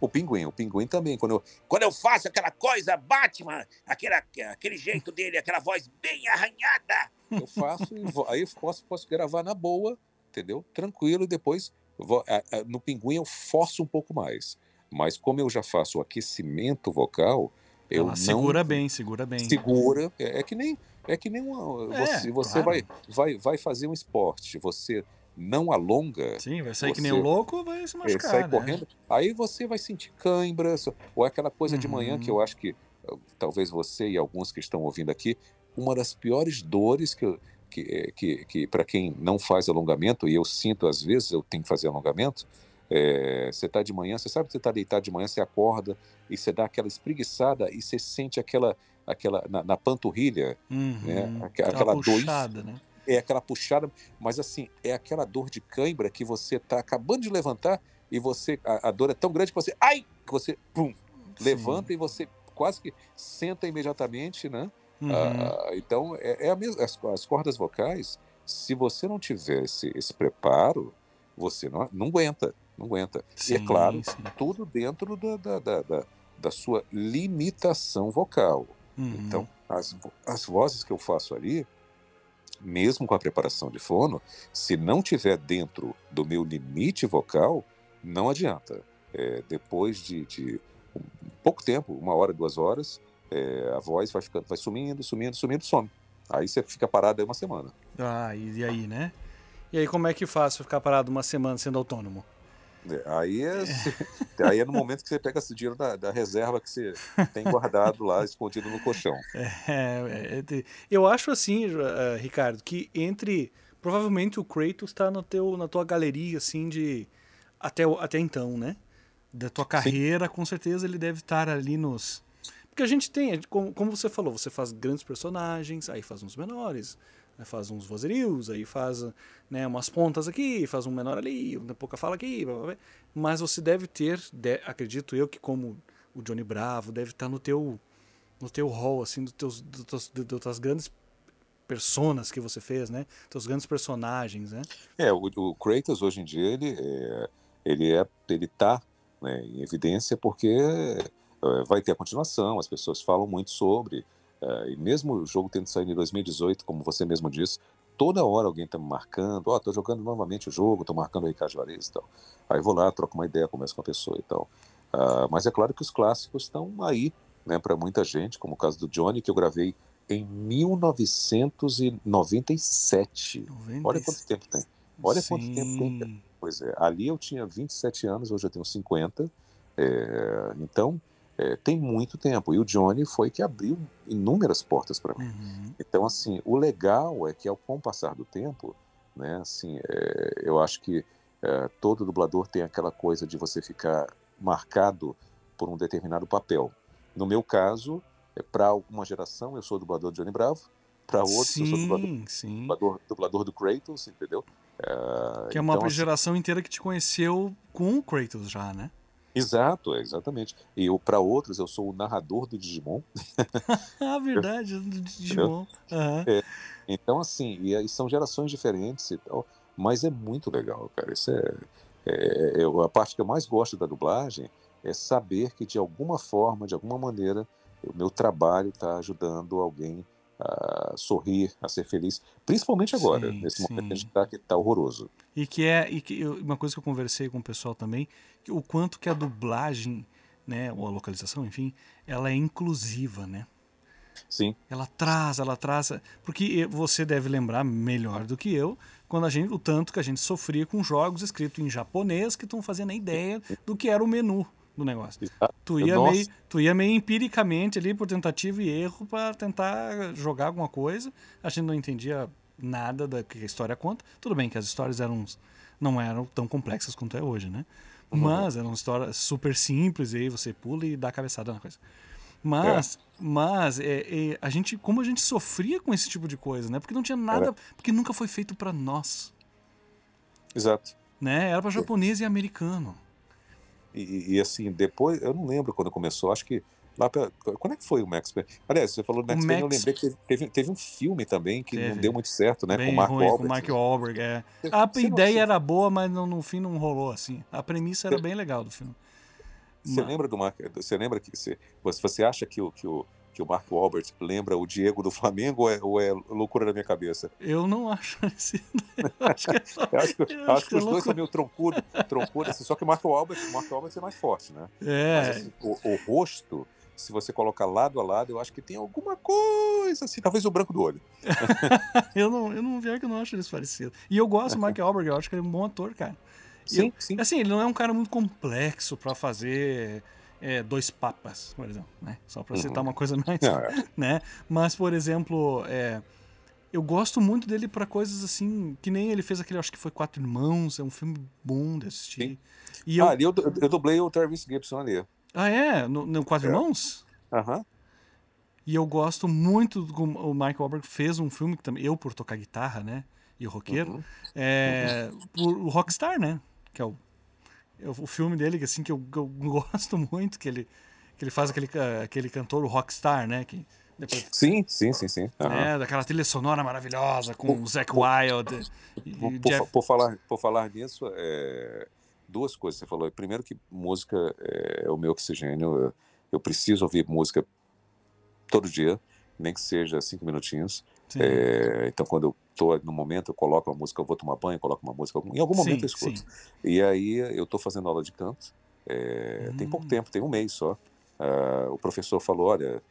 O pinguim, o pinguim também. Quando eu, Quando eu faço aquela coisa, Batman, aquela, aquele jeito dele, aquela voz bem arranhada. eu faço, e aí eu posso, posso gravar na boa, entendeu? Tranquilo, e depois vo- a- a- no pinguim eu forço um pouco mais. Mas como eu já faço o aquecimento vocal, eu Ela não segura bem, segura bem. segura. É, é que nem é que nem uma, É, você, você claro. vai, vai vai fazer um esporte, você não alonga, Sim, vai sair que nem Você- um louco, vai se é, machucar, sai né? correndo, aí você vai sentir cãibras, ou aquela coisa de manhã que Uhum. eu acho que eh, talvez você e alguns que estão ouvindo aqui, uma das piores dores que, eu- que, eh, que, que para quem não faz alongamento, e eu sinto às vezes, eu tenho que fazer alongamento, eh, você está de manhã, você sabe que você está deitado de manhã, você acorda e você dá aquela espreguiçada e você sente aquela, aquela na, na panturrilha, Uhum. né? Aque- Aquela aquela dor puxada, né? é aquela puxada, mas assim, é aquela dor de cãibra que você está acabando de levantar e você a, a dor é tão grande que você, ai, que você pum, levanta e você quase que senta imediatamente, né? Uhum. Ah, então é, é a mesma as, as cordas vocais, se você não tiver esse, esse preparo, você não, não aguenta, não aguenta. e é Sim, claro, sim. tudo dentro da, da, da, da, da sua limitação vocal. Uhum. Então, as, as vozes que eu faço ali, mesmo com a preparação de fono, se não tiver dentro do meu limite vocal, não adianta. É, depois de, de um pouco tempo, uma hora, duas horas, é, a voz vai ficando, vai sumindo, sumindo, sumindo, some. Aí você fica parado aí uma semana. Ah, e, aí, né? E aí, como é que faz ficar parado uma semana sendo autônomo? É, Aí é, aí é no momento que você pega esse dinheiro da, da reserva que você tem guardado lá, escondido no colchão. É, é, é eu acho assim, eh, Ricardo, que entre. Provavelmente o Kratos tá teu, na tua galeria, assim, de. Até, até então, né? Da tua carreira, com certeza ele deve estar ali nos. Porque a gente tem, como, como você falou, você faz grandes personagens, aí faz uns menores, faz uns vozerios, aí faz né, umas pontas aqui, faz um menor ali, uma pouca fala aqui, blá, blá, blá. mas você deve ter, de- acredito eu, que como o Johnny Bravo, deve estar no teu no teu hall, assim, dos teus, dos teus, das tuas grandes personas que você fez, né? Teus grandes personagens, né? É, o, o Kratos hoje em dia ele é, ele é ele tá né, em evidência porque é, vai ter a continuação, as pessoas falam muito sobre é, e mesmo o jogo tendo saído em 2018, como você mesmo disse, toda hora alguém tá me marcando, ó, tô jogando novamente o jogo, tô marcando o Ricardo Juarez e tal. Aí vou lá, troco uma ideia, converso com a pessoa e tal. Ah, mas é claro que os clássicos estão aí, né, para muita gente, como o caso do Johnny que eu gravei em 1997. Olha quanto tempo tem. Olha quanto tempo tem. Sim. Pois é, ali eu tinha 27 anos, hoje eu tenho 50. é, então, é, tem muito tempo. E o Johnny foi que abriu inúmeras portas para mim. Uhum. Então, assim, o legal é que, ao com o passar do tempo, né, assim, é, eu acho que é, todo dublador tem aquela coisa de você ficar marcado por um determinado papel. No meu caso, é, para uma geração, eu sou dublador de Johnny Bravo, para outros, eu sou dublador, Sim, sim. dublador, dublador do Kratos, entendeu? É, Que é uma então, assim, geração inteira que te conheceu com o Kratos já, né? Exato, é, exatamente. E para outros, eu sou o narrador do Digimon. Ah, verdade, do Digimon. Aham. Então, assim, e aí são gerações diferentes e tal, mas é muito legal, cara. Isso é, é- é- a parte que eu mais gosto da dublagem é saber que de alguma forma, de alguma maneira, o meu trabalho está ajudando alguém a sorrir, a ser feliz, principalmente agora, Sim, nesse momento que a sim. gente tá, que horroroso. E que é e que eu- uma coisa que eu conversei com o pessoal também, o quanto que a dublagem, né, ou a localização, enfim, ela é inclusiva, né? Sim, Ela traz, ela traz, porque você deve lembrar melhor do que eu, quando a gente o tanto que a gente sofria com jogos escritos em japonês que não fazia nem ideia do que era o menu do negócio. exato. Tu ia, Nossa. meio, tu ia meio empiricamente ali por tentativa e erro para tentar jogar alguma coisa. A gente não entendia nada da que a história conta. Tudo bem que as histórias eram não eram tão complexas quanto é hoje, né? Mas eram histórias super simples e aí você pula e dá a cabeçada na coisa. Mas, mas é, é, a gente, como a gente sofria com esse tipo de coisa, né? Porque não tinha nada, Era. porque nunca foi feito para nós, exato. né? Era para japonês e americano. E, e- assim, depois, eu não lembro quando começou, acho que lá pra, quando é que foi o Max Payne? Aliás, você falou do Max O Payne, eu Max- lembrei que teve, teve, um filme também que Teve. não deu muito certo, né? Bem com o Mark ruim, Wahlberg. com Mark Wahlberg, é. A você não- ideia você- era boa, mas no, no fim não rolou assim. A premissa era Você- bem legal do filme. Você lembra do Mark? Você lembra que você, você você acha que o, que o que o Mark Wahlberg lembra o Diego do Flamengo ou é, ou é loucura da minha cabeça? Eu não acho parecido. Eu acho que é só... Eu acho que, Eu acho que é os dois são meio troncudo, troncudo assim, só que o Mark Wahlberg, o Mark Wahlberg é mais forte, né? Mas, É, assim, o, o rosto, se você colocar lado a lado, eu acho que tem alguma coisa assim, talvez o branco do olho. eu não, eu não pior que eu não acho eles parecidos. E eu gosto do Mark Wahlberg, eu acho que ele é um bom ator, cara. Sim, eu- sim. Assim, ele não é um cara muito complexo pra fazer é, dois papas, por exemplo, né? Só pra citar uma coisa mais, é. né? Mas, por exemplo, é, eu gosto muito dele pra coisas assim, que nem ele fez aquele, acho que foi Quatro Irmãos, é um filme bom de assistir. Sim. E eu, Ah, ali eu, eu dublei o Travis Gibson ali. ah, é? No, no Quatro É. Irmãos? Aham. E eu gosto muito do o Mark Wahlberg fez um filme que também eu por tocar guitarra, né? E o roqueiro, Uhum. é por, o Rockstar, né? Que é o, é o filme dele que assim que eu, eu gosto muito que ele que ele faz aquele ca- aquele cantor o Rockstar, né? Que depois Sim, sim, sim, sim. Né, daquela trilha sonora maravilhosa com o Zac Wild Por, e por Jeff por falar, por falar nisso, é, duas coisas você falou. Primeiro que música é o meu oxigênio. Eu, eu preciso ouvir música todo dia, nem que seja cinco minutinhos. É, então, quando eu estou no momento, eu coloco uma música, eu vou tomar banho, coloco uma música, em algum momento Sim, eu escuto. sim. E aí eu estou fazendo aula de canto. é, Tem pouco Hum. tempo, tem um mês só. Ah, o professor falou: olha,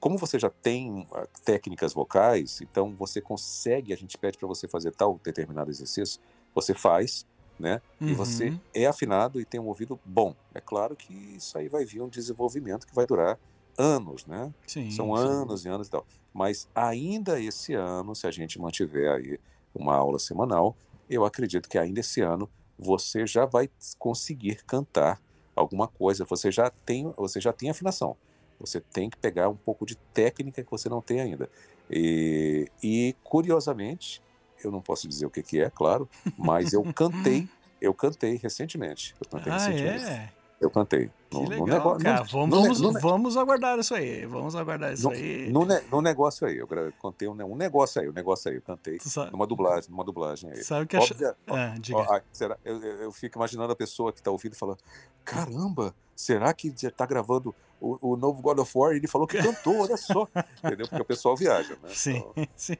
como você já tem ah, técnicas vocais, então você consegue, a gente pede para você fazer tal determinado exercício, você faz, né? E você Uhum. é afinado e tem um ouvido bom. É claro que isso aí vai vir um desenvolvimento que vai durar anos, né? Sim, São sim. anos e anos e tal. Mas ainda esse ano, se a gente mantiver aí uma aula semanal, eu acredito que ainda esse ano você já vai conseguir cantar alguma coisa. Você já tem, você já tem afinação. Você tem que pegar um pouco de técnica que você não tem ainda. E, e curiosamente, eu não posso dizer o que, que é, claro, mas eu cantei, eu cantei recentemente. Eu cantei Ah, recentemente. é? Eu cantei. No- legal, no- cara. no vamos, vamos, no ne- vamos aguardar isso aí. Vamos aguardar isso aí. no, no negócio aí, eu contei um, um negócio aí, um negócio aí, eu cantei sabe, numa dublagem, numa dublagem aí. sabe o que acha... Ah, ó, será, eu, eu eu fico imaginando a pessoa que está ouvindo e falando: caramba, será que já está gravando o, o novo God of War? E ele falou que cantou, olha só. Entendeu? Porque o pessoal viaja, né? Sim, Então, sim.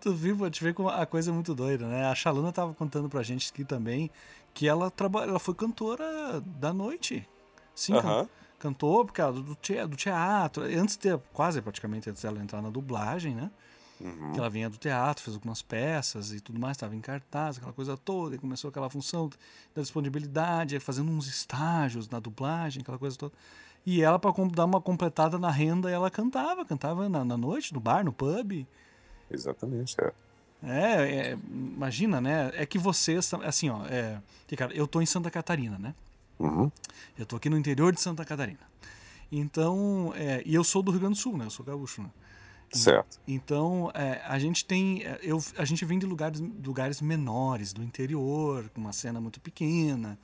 Tu viu, te vê como a coisa é muito doida, né? A Shaluna tava contando pra gente aqui também que ela trabalha, ela foi cantora da noite. Sim, can- aham, cantou porque ela do, te- do teatro, antes de quase praticamente antes dela entrar na dublagem, né? uhum. Que ela vinha do teatro, fez algumas peças e tudo mais, estava em cartaz, aquela coisa toda, e começou aquela função da disponibilidade, fazendo uns estágios na dublagem, aquela coisa toda. E ela, para dar uma completada na renda, ela cantava, cantava na, na noite, no bar, no pub. Exatamente. É. É, é, imagina, né? É que vocês, assim, ó, é, cara, eu tô em Santa Catarina, né? Uhum. Eu tô aqui no interior de Santa Catarina. Então, é, e eu sou do Rio Grande do Sul, né? Eu sou gaúcho, né? Certo. Então, é, a gente tem. é, Eu, a gente vem de lugares, lugares menores, do interior, com uma cena muito pequena,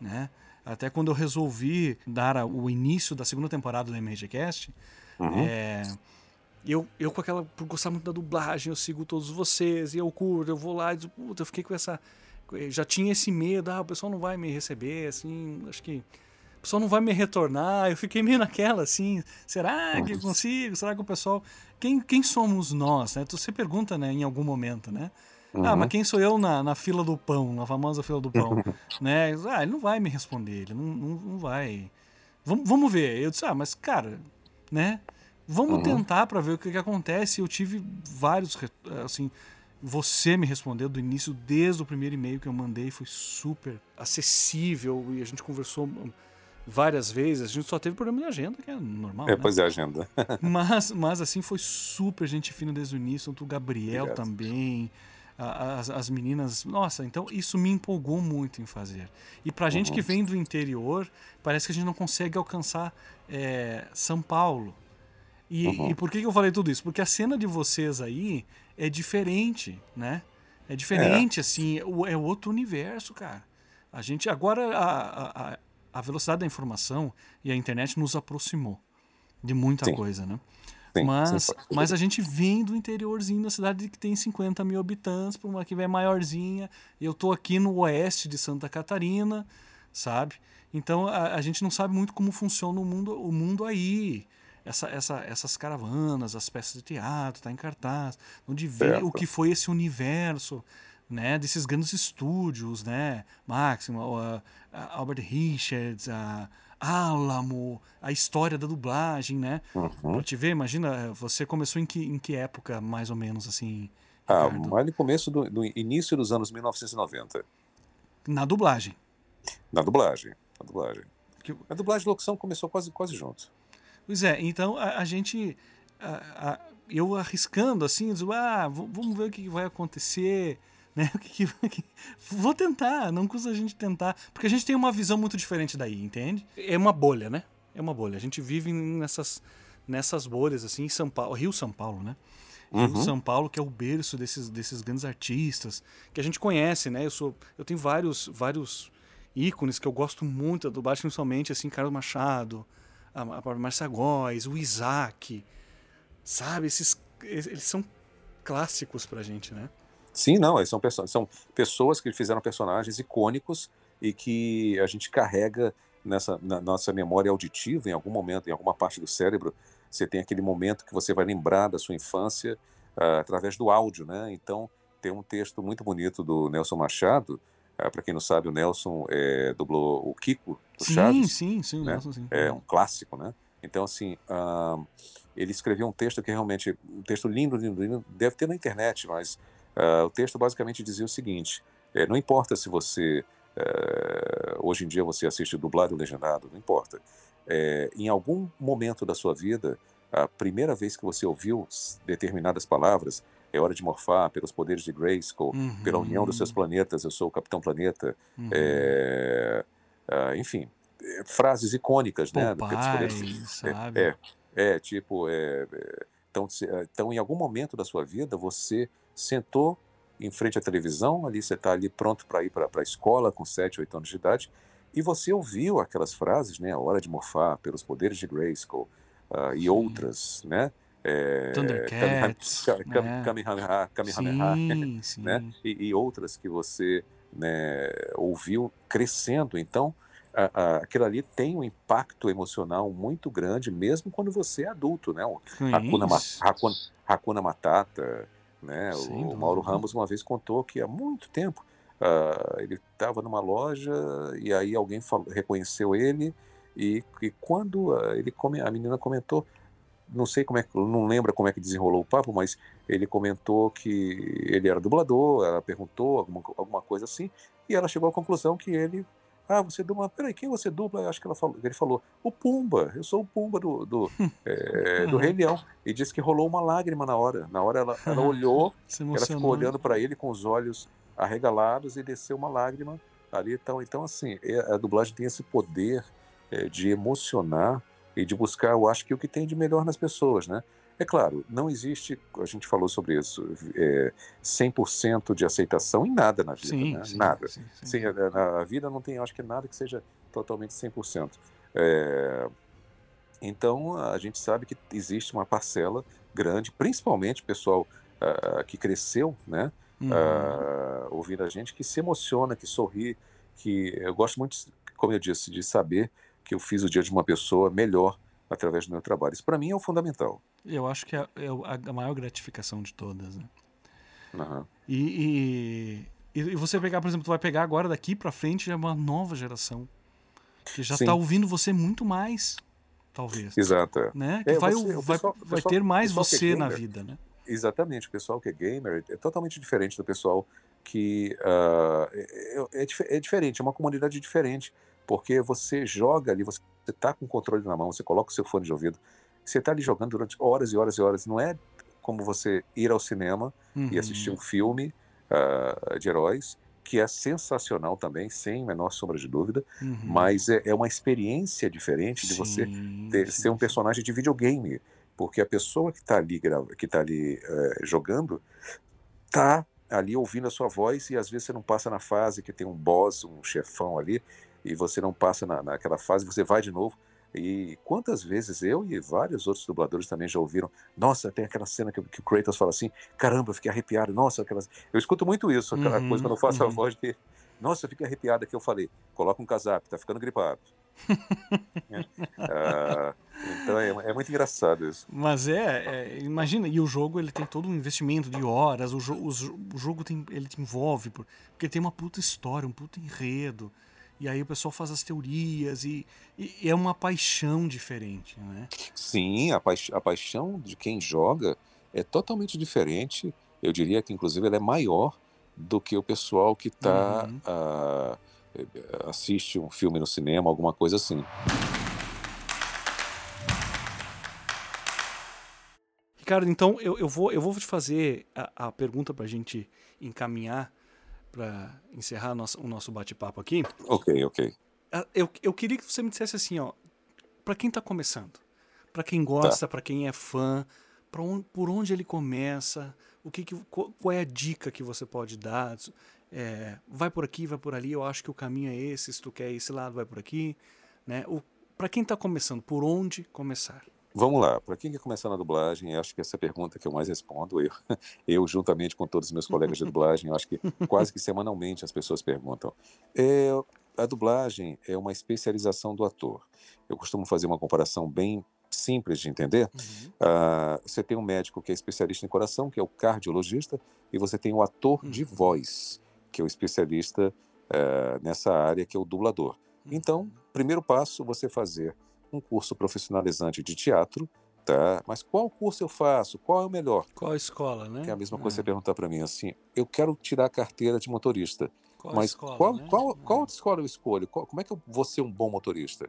né? Até quando eu resolvi dar a- o início da segunda temporada do MRGCast, Uhum. é, eu, eu com aquela. Por gostar muito da dublagem, eu sigo todos vocês, e eu curto, eu vou lá e digo, puta, eu fiquei com essa. Já tinha esse medo, ah, o pessoal não vai me receber, assim, acho que. pessoal não vai me retornar. Eu fiquei meio naquela assim, será que eu consigo? Será que o pessoal. Quem, quem somos nós? Né? Tu, você pergunta né, em algum momento, né? Ah, Uhum. mas quem sou eu na, na fila do pão, na famosa fila do pão? né? Ah, ele não vai me responder, ele não, não, não vai. Vamos, vamos ver. Eu disse, ah, mas cara, né? Vamos Uhum. tentar para ver o que, que acontece. Eu tive vários, assim, você me respondeu do início, desde o primeiro e-mail que eu mandei, foi super acessível e a gente conversou hum, várias vezes. A gente só teve problema de agenda, que é normal, É, né? pois é, a agenda. Mas, mas assim, foi super gente fina desde o início, o Gabriel Obrigado. também, as, as meninas. Nossa, então isso me empolgou muito em fazer. E pra gente que Uhum. vem do interior, parece que a gente não consegue alcançar é, São Paulo. E, Uhum. e por que, eu falei tudo isso? Porque a cena de vocês aí é diferente, né? É diferente, assim, o- é outro universo, cara. A gente agora a, a, a- velocidade da informação e a internet nos aproximou de muita Sim. coisa, né? Sim, mas, sim, mas a gente vem do interiorzinho da cidade que tem 50 mil habitantes para uma que é maiorzinha. Eu tô aqui no oeste de Santa Catarina, sabe? Então a, a gente não sabe muito como funciona o mundo, o mundo aí. Essa, essa, essas caravanas, as peças de teatro, tá em cartaz, onde vê Certo. o que foi esse universo, né, desses grandes estúdios, né, Máximo, a, a Albert Richards, a Alamo, a história da dublagem, né? Uhum. Pra te ver, imagina, você começou em que, em que época, mais ou menos, assim, Ah, Ricardo? mas no começo do, do início dos anos 1990, Na dublagem. na dublagem. Na dublagem. A dublagem e locução começou quase, quase junto. Pois é, então a, a gente. a- a- eu arriscando assim, ah, vamos ver o que vai acontecer. Né? O que que Vou tentar, não custa a gente tentar. Porque a gente tem uma visão muito diferente daí, entende? É uma bolha, né? É uma bolha. A gente vive nessas, nessas bolhas, assim, em São Paulo, Rio São Paulo, né? Rio Uhum. São Paulo, que é o berço desses, desses grandes artistas, que a gente conhece, né? Eu sou. Eu tenho vários, vários ícones que eu gosto muito da dublagem, principalmente assim, Carlos Machado, a, a Marcia Góes, o Isaac, sabe? Esses, eles são clássicos pra gente, né? Sim, não, são, perso- são pessoas que fizeram personagens icônicos e que a gente carrega nessa na nossa memória auditiva, em algum momento, em alguma parte do cérebro, você tem aquele momento que você vai lembrar da sua infância ah, através do áudio, né? Então, tem um texto muito bonito do Nelson Machado, para quem não sabe, o Nelson eh, dublou o Kiko do Sim, Chaves, sim, sim, né? Nelson, sim. é um clássico, né? Então, assim, ah, ele escreveu um texto que realmente, um texto lindo, lindo, lindo, deve ter na internet, mas ah, o texto basicamente dizia o seguinte: eh, não importa se você, eh, hoje em dia você assiste dublado ou legendado, não importa. Eh, em algum momento da sua vida, a primeira vez que você ouviu determinadas palavras, é hora de morfar pelos poderes de Grayskull, Uhum, pela união dos seus planetas, eu sou o Capitão Planeta, uhum. é, ah, enfim, é, frases icônicas, né? Pelos poderes- sabe? É, é, é, tipo, é, é, então, é, então, em algum momento da sua vida, você sentou em frente à televisão, ali você está ali pronto para ir para a escola com 7, 8 anos de idade, e você ouviu aquelas frases, né? A hora de morfar, pelos poderes de Grayskull, ah, e Sim. outras, né? É, Thundercats, né? Kamehameha, Kamehameha, Sim, sim. né? E, e outras que você né, ouviu crescendo. Então, a- a- aquilo ali tem um impacto emocional muito grande, mesmo quando você é adulto, né? O Hakuna. Hakuna, Hakuna Matata, né? Sem O, dúvida. Mauro Ramos uma vez contou que há muito tempo ah, ele estava numa loja e aí alguém falou- reconheceu ele e, e quando ah, ele come, a menina comentou não sei como é que, não lembra como é que desenrolou o papo, mas ele comentou que ele era dublador, ela perguntou alguma, alguma coisa assim, e ela chegou à conclusão que ele, ah, você dubla, peraí, quem você dubla? Eu Acho que ela falou, ele falou, o Pumba, eu sou o Pumba do, do, eh, do Rei Leão, e disse que rolou uma lágrima na hora, na hora ela, ela olhou, ela ficou olhando para ele com os olhos arregalados e desceu uma lágrima ali, então, então assim, é- a dublagem tem esse poder eh, de emocionar e de buscar, eu acho que o que tem de melhor nas pessoas, né? É claro, não existe, a gente falou sobre isso, é, 100% de aceitação em nada na vida, Sim, né? sim, nada. sim, sim. Na vida não tem, acho que nada que seja totalmente 100%. É, então, a gente sabe que existe uma parcela grande, principalmente pessoal ah, que cresceu, né? Uhum. ah, ouvindo a gente, que se emociona, que sorri, que eu gosto muito, como eu disse, de saber que eu fiz o dia de uma pessoa melhor através do meu trabalho. Isso para mim é o fundamental. Eu acho que é, é a maior gratificação de todas. Né? Uhum. E, e, e, você pegar, por exemplo, tu vai pegar agora daqui para frente é uma nova geração que já está ouvindo você muito mais, talvez. Exato. É. Né? Que é, vai, você, vai, pessoal, vai ter mais você gamer, na vida, né? Exatamente. O pessoal que é gamer é totalmente diferente do pessoal que uh, é, é, é, diferente, é uma comunidade diferente, porque você joga ali, você está com o controle na mão, você coloca o seu fone de ouvido, você está ali jogando durante horas e horas e horas. Não é como você ir ao cinema uhum. e assistir um filme uh, de heróis, que é sensacional também, sem menor sombra de dúvida, uhum. mas é, é, uma experiência diferente de sim, você ter, sim, ser um personagem de videogame, porque a pessoa que está ali, que tá ali uh, jogando está ali ouvindo a sua voz e às vezes você não passa na fase que tem um boss, um chefão ali, e você não passa na, naquela fase, você vai de novo. E quantas vezes eu e vários outros dubladores também já ouviram, nossa, tem aquela cena que, que o Kratos fala assim, caramba, eu fiquei arrepiado, nossa, aquelas... Eu escuto muito isso, aquela uhum, coisa quando eu faço uhum. a voz de, nossa, eu fiquei arrepiado que eu falei, coloca um casaco, tá ficando gripado. é. Ah, então é, é, muito engraçado isso. Mas é, é, imagina, e o jogo ele tem todo um investimento de horas, o, jo o, o jogo tem, ele te envolve, porque tem uma puta história, um puta enredo. E aí o pessoal faz as teorias e, e é uma paixão diferente, né? Sim, a, paix a paixão de quem joga é totalmente diferente. Eu diria que inclusive ela é maior do que o pessoal que tá uhum. uh, assiste um filme no cinema, alguma coisa assim. Ricardo, então eu, eu, vou, eu vou te fazer a, a pergunta para a gente encaminhar para encerrar nosso, o nosso bate-papo aqui. Ok, ok. Ah, eu, eu queria que você me dissesse assim, ó, para quem está começando, para quem gosta, tá. para quem é fã, onde, por onde ele começa, o que, que qual, qual, é a dica que você pode dar? É, vai por aqui, vai por ali. Eu acho que o caminho é esse. Se tu quer esse lado, vai por aqui, né? Para quem está começando, por onde começar? Vamos lá, para quem quer começar na dublagem, acho que essa pergunta que eu mais respondo, eu, eu juntamente com todos os meus colegas de dublagem, acho que quase que semanalmente as pessoas perguntam. É, a dublagem é uma especialização do ator. Eu costumo fazer uma comparação bem simples de entender. Uhum. Uh, você tem um médico que é especialista em coração, que é o cardiologista, e você tem o ator uhum. de voz, que é o especialista uh, nessa área, que é o dublador. Uhum. Então, primeiro passo, você fazer um curso profissionalizante de teatro, tá? Mas qual curso eu faço? Qual é o melhor? Qual escola, né? Que é a mesma coisa é. você perguntar para mim assim, eu quero tirar a carteira de motorista. Qual mas escola, qual, né? qual, qual é. escola eu escolho? Qual, como é que eu vou ser um bom motorista?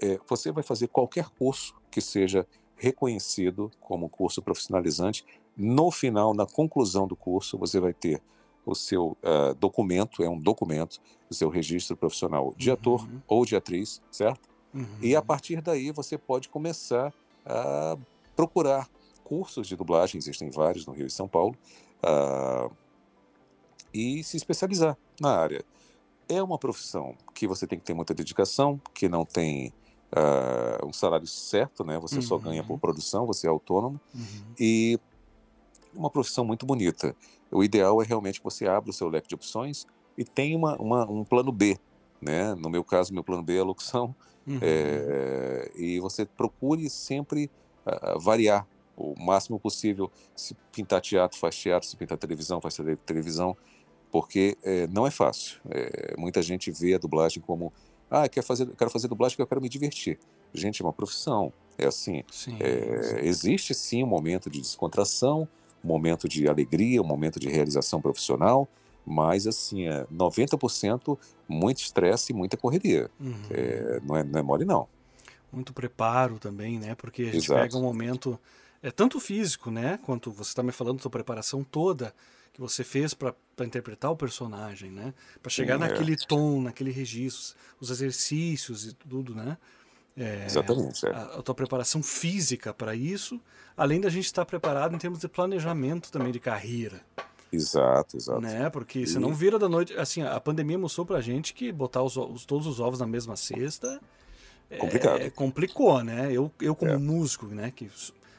É, você vai fazer qualquer curso que seja reconhecido como curso profissionalizante. No final, na conclusão do curso, você vai ter o seu uh, documento, é um documento, o seu registro profissional de ator uhum. ou de atriz, certo? Uhum. E a partir daí você pode começar a procurar cursos de dublagem, existem vários no Rio e São Paulo, uh, e se especializar na área. É uma profissão que você tem que ter muita dedicação, que não tem uh, um salário certo, né? Você uhum. só ganha por produção, você é autônomo. Uhum. E uma profissão muito bonita. O ideal é realmente que você abra o seu leque de opções e tenha uma, uma, um plano B. Né? No meu caso, meu plano B é a locução. Uhum. É, e você procure sempre uh, variar o máximo possível. Se pintar teatro, faz teatro. Se pintar televisão, faz televisão. Porque é, não é fácil. É, muita gente vê a dublagem como ah, quero fazer, quero fazer dublagem porque eu quero me divertir. Gente, é uma profissão. É assim. Sim, sim. Existe sim um momento de descontração, um momento de alegria, um momento de realização profissional, mas assim, é 90% muito estresse e muita correria. Uhum. É, não, é, não é mole, não. Muito preparo também, né? Porque a gente Exato. pega um momento, é tanto físico, né? Quanto você está me falando da sua preparação toda que você fez para interpretar o personagem, né? Para chegar Sim, é. naquele é. tom, naquele registro, os exercícios e tudo, né? É, Exatamente. É. A, a, tua preparação física para isso, além da gente estar preparado em termos de planejamento também de carreira. Exato, exato. Né? Porque e... você não vira da noite. Assim, a pandemia mostrou pra gente que botar os, os todos os ovos na mesma cesta. É, Complicado. É, complicou, né? Eu, eu como é. músico, né? Que,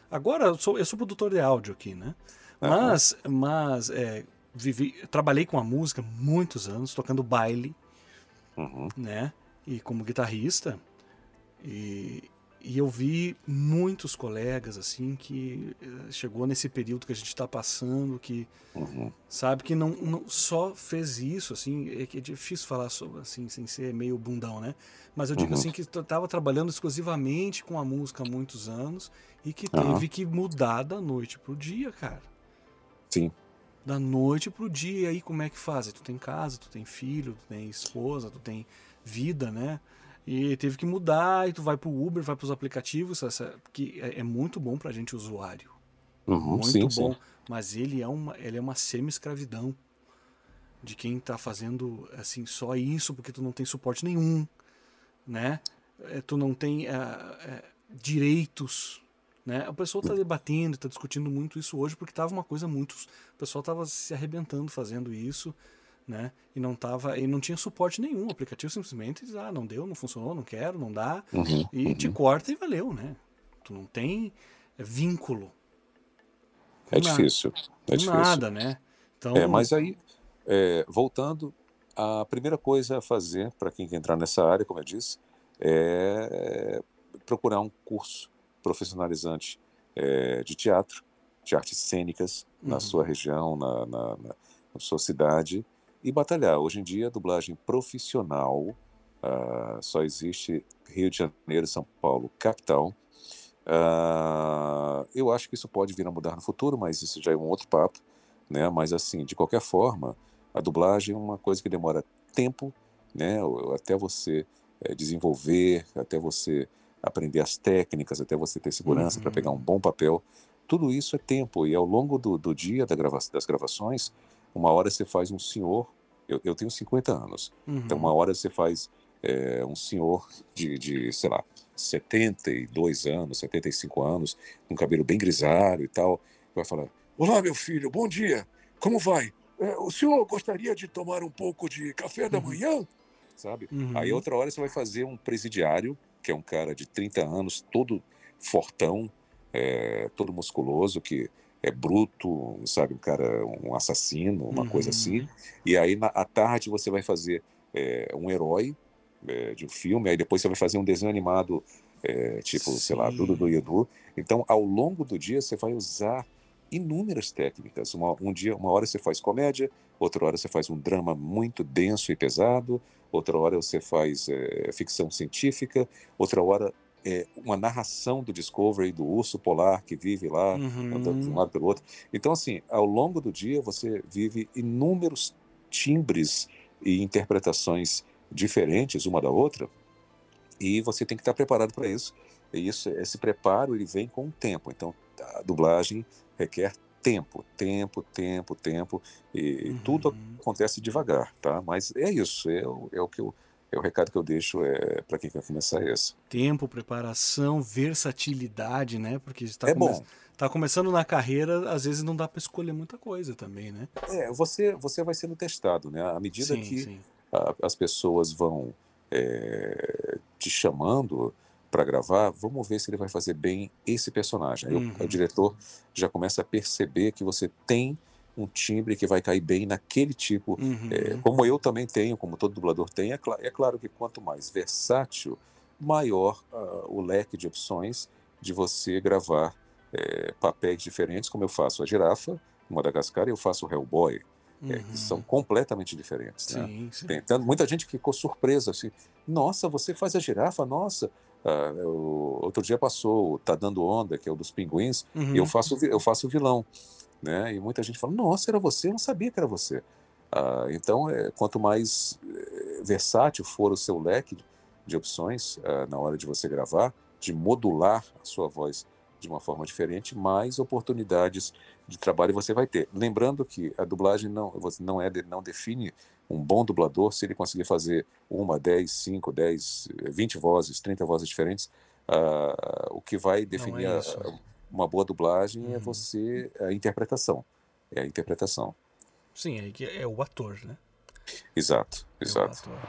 agora eu sou, eu sou produtor de áudio aqui, né? Mas, uhum. mas é, vivi, trabalhei com a música muitos anos, tocando baile, uhum. né? E como guitarrista. E, e eu vi muitos colegas assim que eh, chegou nesse período que a gente está passando, que Uhum. sabe que não, não só fez isso assim, é que é difícil falar sobre assim sem ser meio bundão, né? Mas eu digo Uhum. assim que estava trabalhando exclusivamente com a música há muitos anos e que Aham. teve que mudar da noite pro dia, cara. Sim. Da noite pro dia, e aí como é que faz? Tu tem casa, tu tem filho, tu tem esposa, tu tem vida, né? E teve que mudar, e tu vai pro Uber, vai pros aplicativos, essa, que é, é muito bom pra gente usuário. Uhum, Muito sim, bom. sim. Mas ele é uma, ele é uma semi-escravidão de quem tá fazendo assim só isso porque tu não tem suporte nenhum, né? É, tu não tem é, é, direitos, né? A pessoa tá debatendo, tá discutindo muito isso hoje porque tava uma coisa muito, o pessoal tava se arrebentando fazendo isso, né? E não tava, e não tinha suporte nenhum. O aplicativo simplesmente diz, ah, não deu, não funcionou, não quero, não dá, Uhum, e te corta e valeu, né? Tu não tem vínculo. É Nada. difícil. É difícil. Nada, né? Então, É, mas aí, é, voltando, a primeira coisa a fazer para quem quer entrar nessa área, como eu disse, é procurar um curso profissionalizante é, de teatro, de artes cênicas, na Uhum. sua região, na, na, na- na sua cidade, e batalhar. Hoje em dia, a dublagem profissional ah, só existe Rio de Janeiro, São Paulo, capital. Ah, eu acho que isso pode vir a mudar no futuro, mas isso já é um outro papo né? Mas assim, de qualquer forma, a dublagem é uma coisa que demora tempo, né? Até você eh, desenvolver, até você aprender as técnicas, até você ter segurança para Uhum. pegar um bom papel. Tudo isso é tempo e ao longo do, do dia da grava das gravações, uma hora você faz um senhor. Eu, eu tenho 50 anos, uhum. então uma hora você faz eh, um senhor de, de, sei lá, 72 anos, 75 anos, com cabelo bem grisalho e tal, vai falar: Olá, meu filho, bom dia. Como vai? É, o senhor gostaria de tomar um pouco de café da manhã? sabe? Uhum. Aí outra hora você vai fazer um presidiário, que é um cara de 30 anos, todo fortão, é, todo musculoso, que é bruto, sabe? Um cara, um assassino, uma coisa Uhum. assim. E aí na, à tarde você vai fazer é, um herói é, de um filme, aí depois você vai fazer um desenho animado, é, tipo, sei lá, Sim. Dudu do Edu. Então, ao longo do dia, você vai usar inúmeras técnicas. Uma, um dia, uma hora você faz comédia, outra hora você faz um drama muito denso e pesado, outra hora você faz é, ficção científica, outra hora é uma narração do Discovery do urso polar que vive lá, andando de um Uhum. lado pelo outro. Então, assim, ao longo do dia você vive inúmeros timbres e interpretações diferentes uma da outra, e você tem que estar preparado para isso. E isso, esse preparo ele vem com o tempo. Então, a dublagem requer tempo, tempo, tempo, tempo, e tudo Uhum. acontece devagar, tá? Mas é isso, é, o- é o que eu, é o recado que eu deixo é para quem quer começar é esse. Tempo, preparação, versatilidade, né? Porque está É bom. tá começando na carreira, às vezes não dá para escolher muita coisa também, né? É, você, você vai sendo testado, né? À medida sim, que sim. a- as pessoas vão é, te chamando para gravar, vamos ver se ele vai fazer bem esse personagem. Aí o- Uhum. o, diretor já começa a perceber que você tem um timbre que vai cair bem naquele tipo. Uhum. é, como eu também tenho, como todo dublador tem, é, cla- é claro que quanto mais versátil, maior ah, o leque de opções de você gravar é, papéis diferentes, como eu faço a girafa, em Madagascar, e eu faço o Hellboy, é, que são completamente diferentes. né? Sim. Tem tanto- muita gente ficou surpresa assim, nossa, você faz a girafa, nossa. Ah, eu- outro dia passou Tá Dando Onda, que é o dos pinguins, Uhum. e eu faço, o vi- eu faço o vilão. Né? E muita gente fala, nossa, era você, eu não sabia que era você. Ah, então, é, quanto mais eh, versátil for o seu leque de opções ah, na hora de você gravar, de modular a sua voz de uma forma diferente, mais oportunidades de trabalho você vai ter. Lembrando que a dublagem não, não, é, não define um bom dublador se ele conseguir fazer uma, 10, 5, 10, eh, 20 vozes, 30 vozes diferentes. Ah, o que vai definir é a- isso. a- uma boa dublagem é Uhum. você, a interpretação. É a interpretação. Sim, aí que é o ator, né? Exato, É o exato. ator.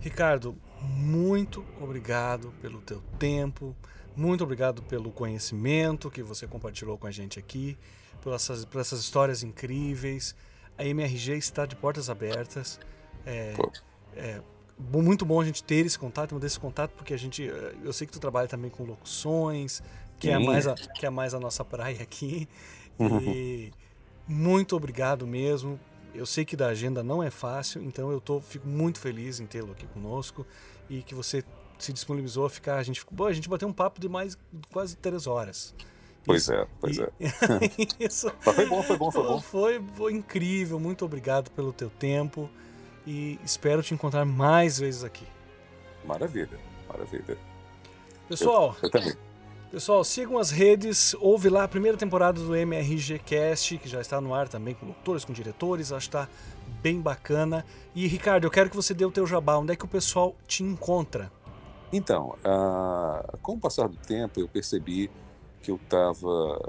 Ricardo, muito obrigado pelo teu tempo, muito obrigado pelo conhecimento que você compartilhou com a gente aqui, por essas, por essas histórias incríveis. a MRG está de portas abertas. É, é muito bom a gente ter esse contato, manter esse contato, porque a gente. eh, Eu sei que tu trabalha também com locuções, que, é, mais a, que é mais a nossa praia aqui. Uhum. E muito obrigado mesmo. Eu sei que da agenda não é fácil, então eu tô, fico muito feliz em tê-lo aqui conosco e que você se disponibilizou a ficar. A gente, ficou- bom, a gente bateu um papo de mais quase três horas. Pois é, pois e- é. Isso. Mas foi bom, foi bom, foi bom. Foi, foi incrível. Muito obrigado pelo teu tempo e espero te encontrar mais vezes aqui. Maravilha, maravilha. Pessoal, Eu também. pessoal, sigam as redes. Houve lá a primeira temporada do MRG Cast, que já está no ar também com locutores, com diretores. Acho que está bem bacana. E Ricardo, eu quero que você dê o teu jabá. Onde é que o pessoal te encontra? Então, ah, com o passar do tempo, eu percebi que eu estava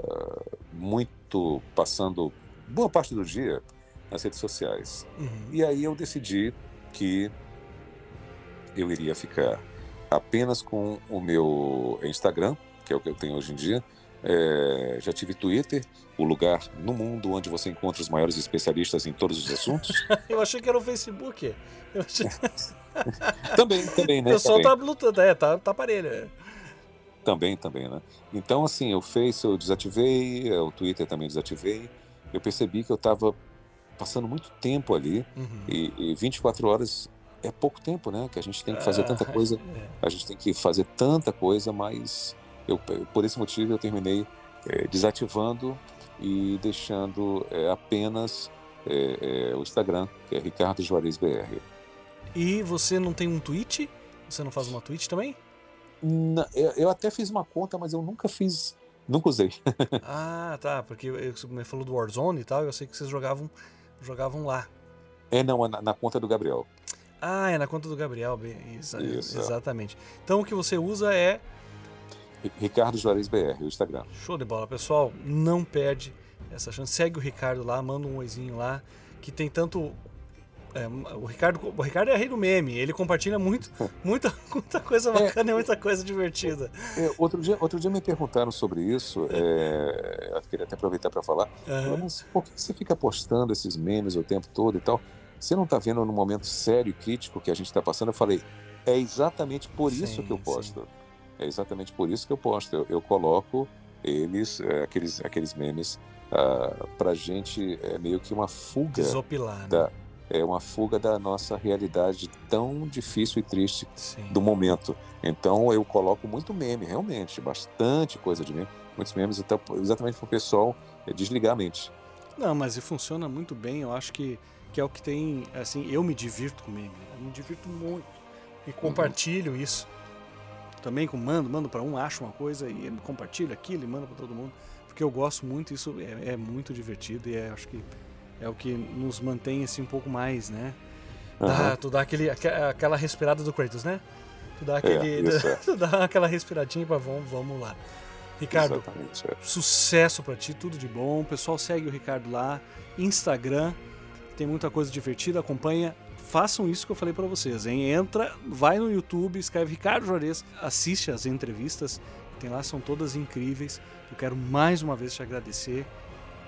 muito passando boa parte do dia nas redes sociais. Uhum. E aí eu decidi que eu iria ficar apenas com o meu Instagram, que é o que eu tenho hoje em dia. É, já tive Twitter, o lugar no mundo onde você encontra os maiores especialistas em todos os assuntos. Eu achei que era o Facebook. Eu achei... também, também, O né? pessoal Também. tá lutando, é, tá, tá parelho. é. Também, também, né? Então, assim, o Face eu desativei, eh, o Twitter também desativei. Eu percebi que eu estava passando muito tempo ali Uhum. e, e 24 horas é pouco tempo, né? Que a gente tem que fazer tanta Ah, coisa, é. a gente tem que fazer tanta coisa, mas eu, por esse motivo eu terminei eh, desativando e deixando eh, apenas eh, o Instagram, que é Ricardo Juarez BR. E você não tem um tweet? Você não faz uma tweet também? Eu, eu até fiz uma conta, mas eu nunca fiz, nunca usei. ah, tá. Porque você me falou do Warzone e tal, eu sei que vocês jogavam, jogavam lá. É, não, é na, na conta do Gabriel. Ah, é na conta do Gabriel. exa- Isso. Exatamente. Então o que você usa é Ri- Ricardo Juarez BR, o Instagram. show de bola. Pessoal, não perde essa chance. Segue o Ricardo lá, manda um oizinho lá, que tem tanto. É, o, Ricardo, o Ricardo é rei do meme, ele compartilha muito, muita, muita coisa bacana e muita coisa divertida. É, outro, dia, outro dia me perguntaram sobre isso, é, eu queria até aproveitar para falar. Falaram, Mas por que você fica postando esses memes o tempo todo e tal? Você não está vendo no momento sério e crítico que a gente está passando? Eu falei, é exatamente por isso Sim, que eu sim. posto. É exatamente por isso que eu posto. Eu, eu coloco eles, é, aqueles, aqueles memes, ah, pra gente é meio que uma fuga. Desopilar, né? É uma fuga da nossa realidade tão difícil e triste Sim. do momento. Então eu coloco muito meme, realmente, bastante coisa de meme, muitos memes, então, exatamente para o pessoal é, desligar a mente. Não, mas e funciona muito bem. Eu acho que, que é o que tem. Assim, eu me divirto com meme. Eu me divirto muito. E compartilho isso. Também com mando, mando para um, acho uma coisa e compartilho aquilo e mando para todo mundo. Porque eu gosto muito, isso é, é muito divertido e é, acho que é o que nos mantém assim um pouco mais, né? Dá, Aham. tu dá aquele, aque- aquela respirada do Kratos, né? Tu dá aquele. isso é. tu dá aquela respiradinha para vamos, vamos lá. Ricardo, é. sucesso pra ti, tudo de bom. O pessoal segue o Ricardo lá, Instagram, tem muita coisa divertida, acompanha. Façam isso que eu falei pra vocês, hein? Entra, vai no YouTube, escreve Ricardo Juarez, assiste as entrevistas, tem lá, são todas incríveis. Eu quero mais uma vez te agradecer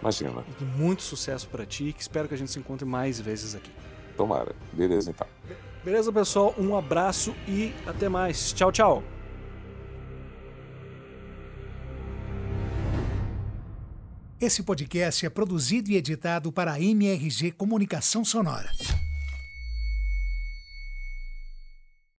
Imagina, e muito sucesso pra ti, que espero que a gente se encontre mais vezes aqui. tomara. Beleza, então. Beleza, pessoal? Um abraço e até mais. Tchau, tchau. Esse podcast é produzido e editado para a MRG Comunicação Sonora.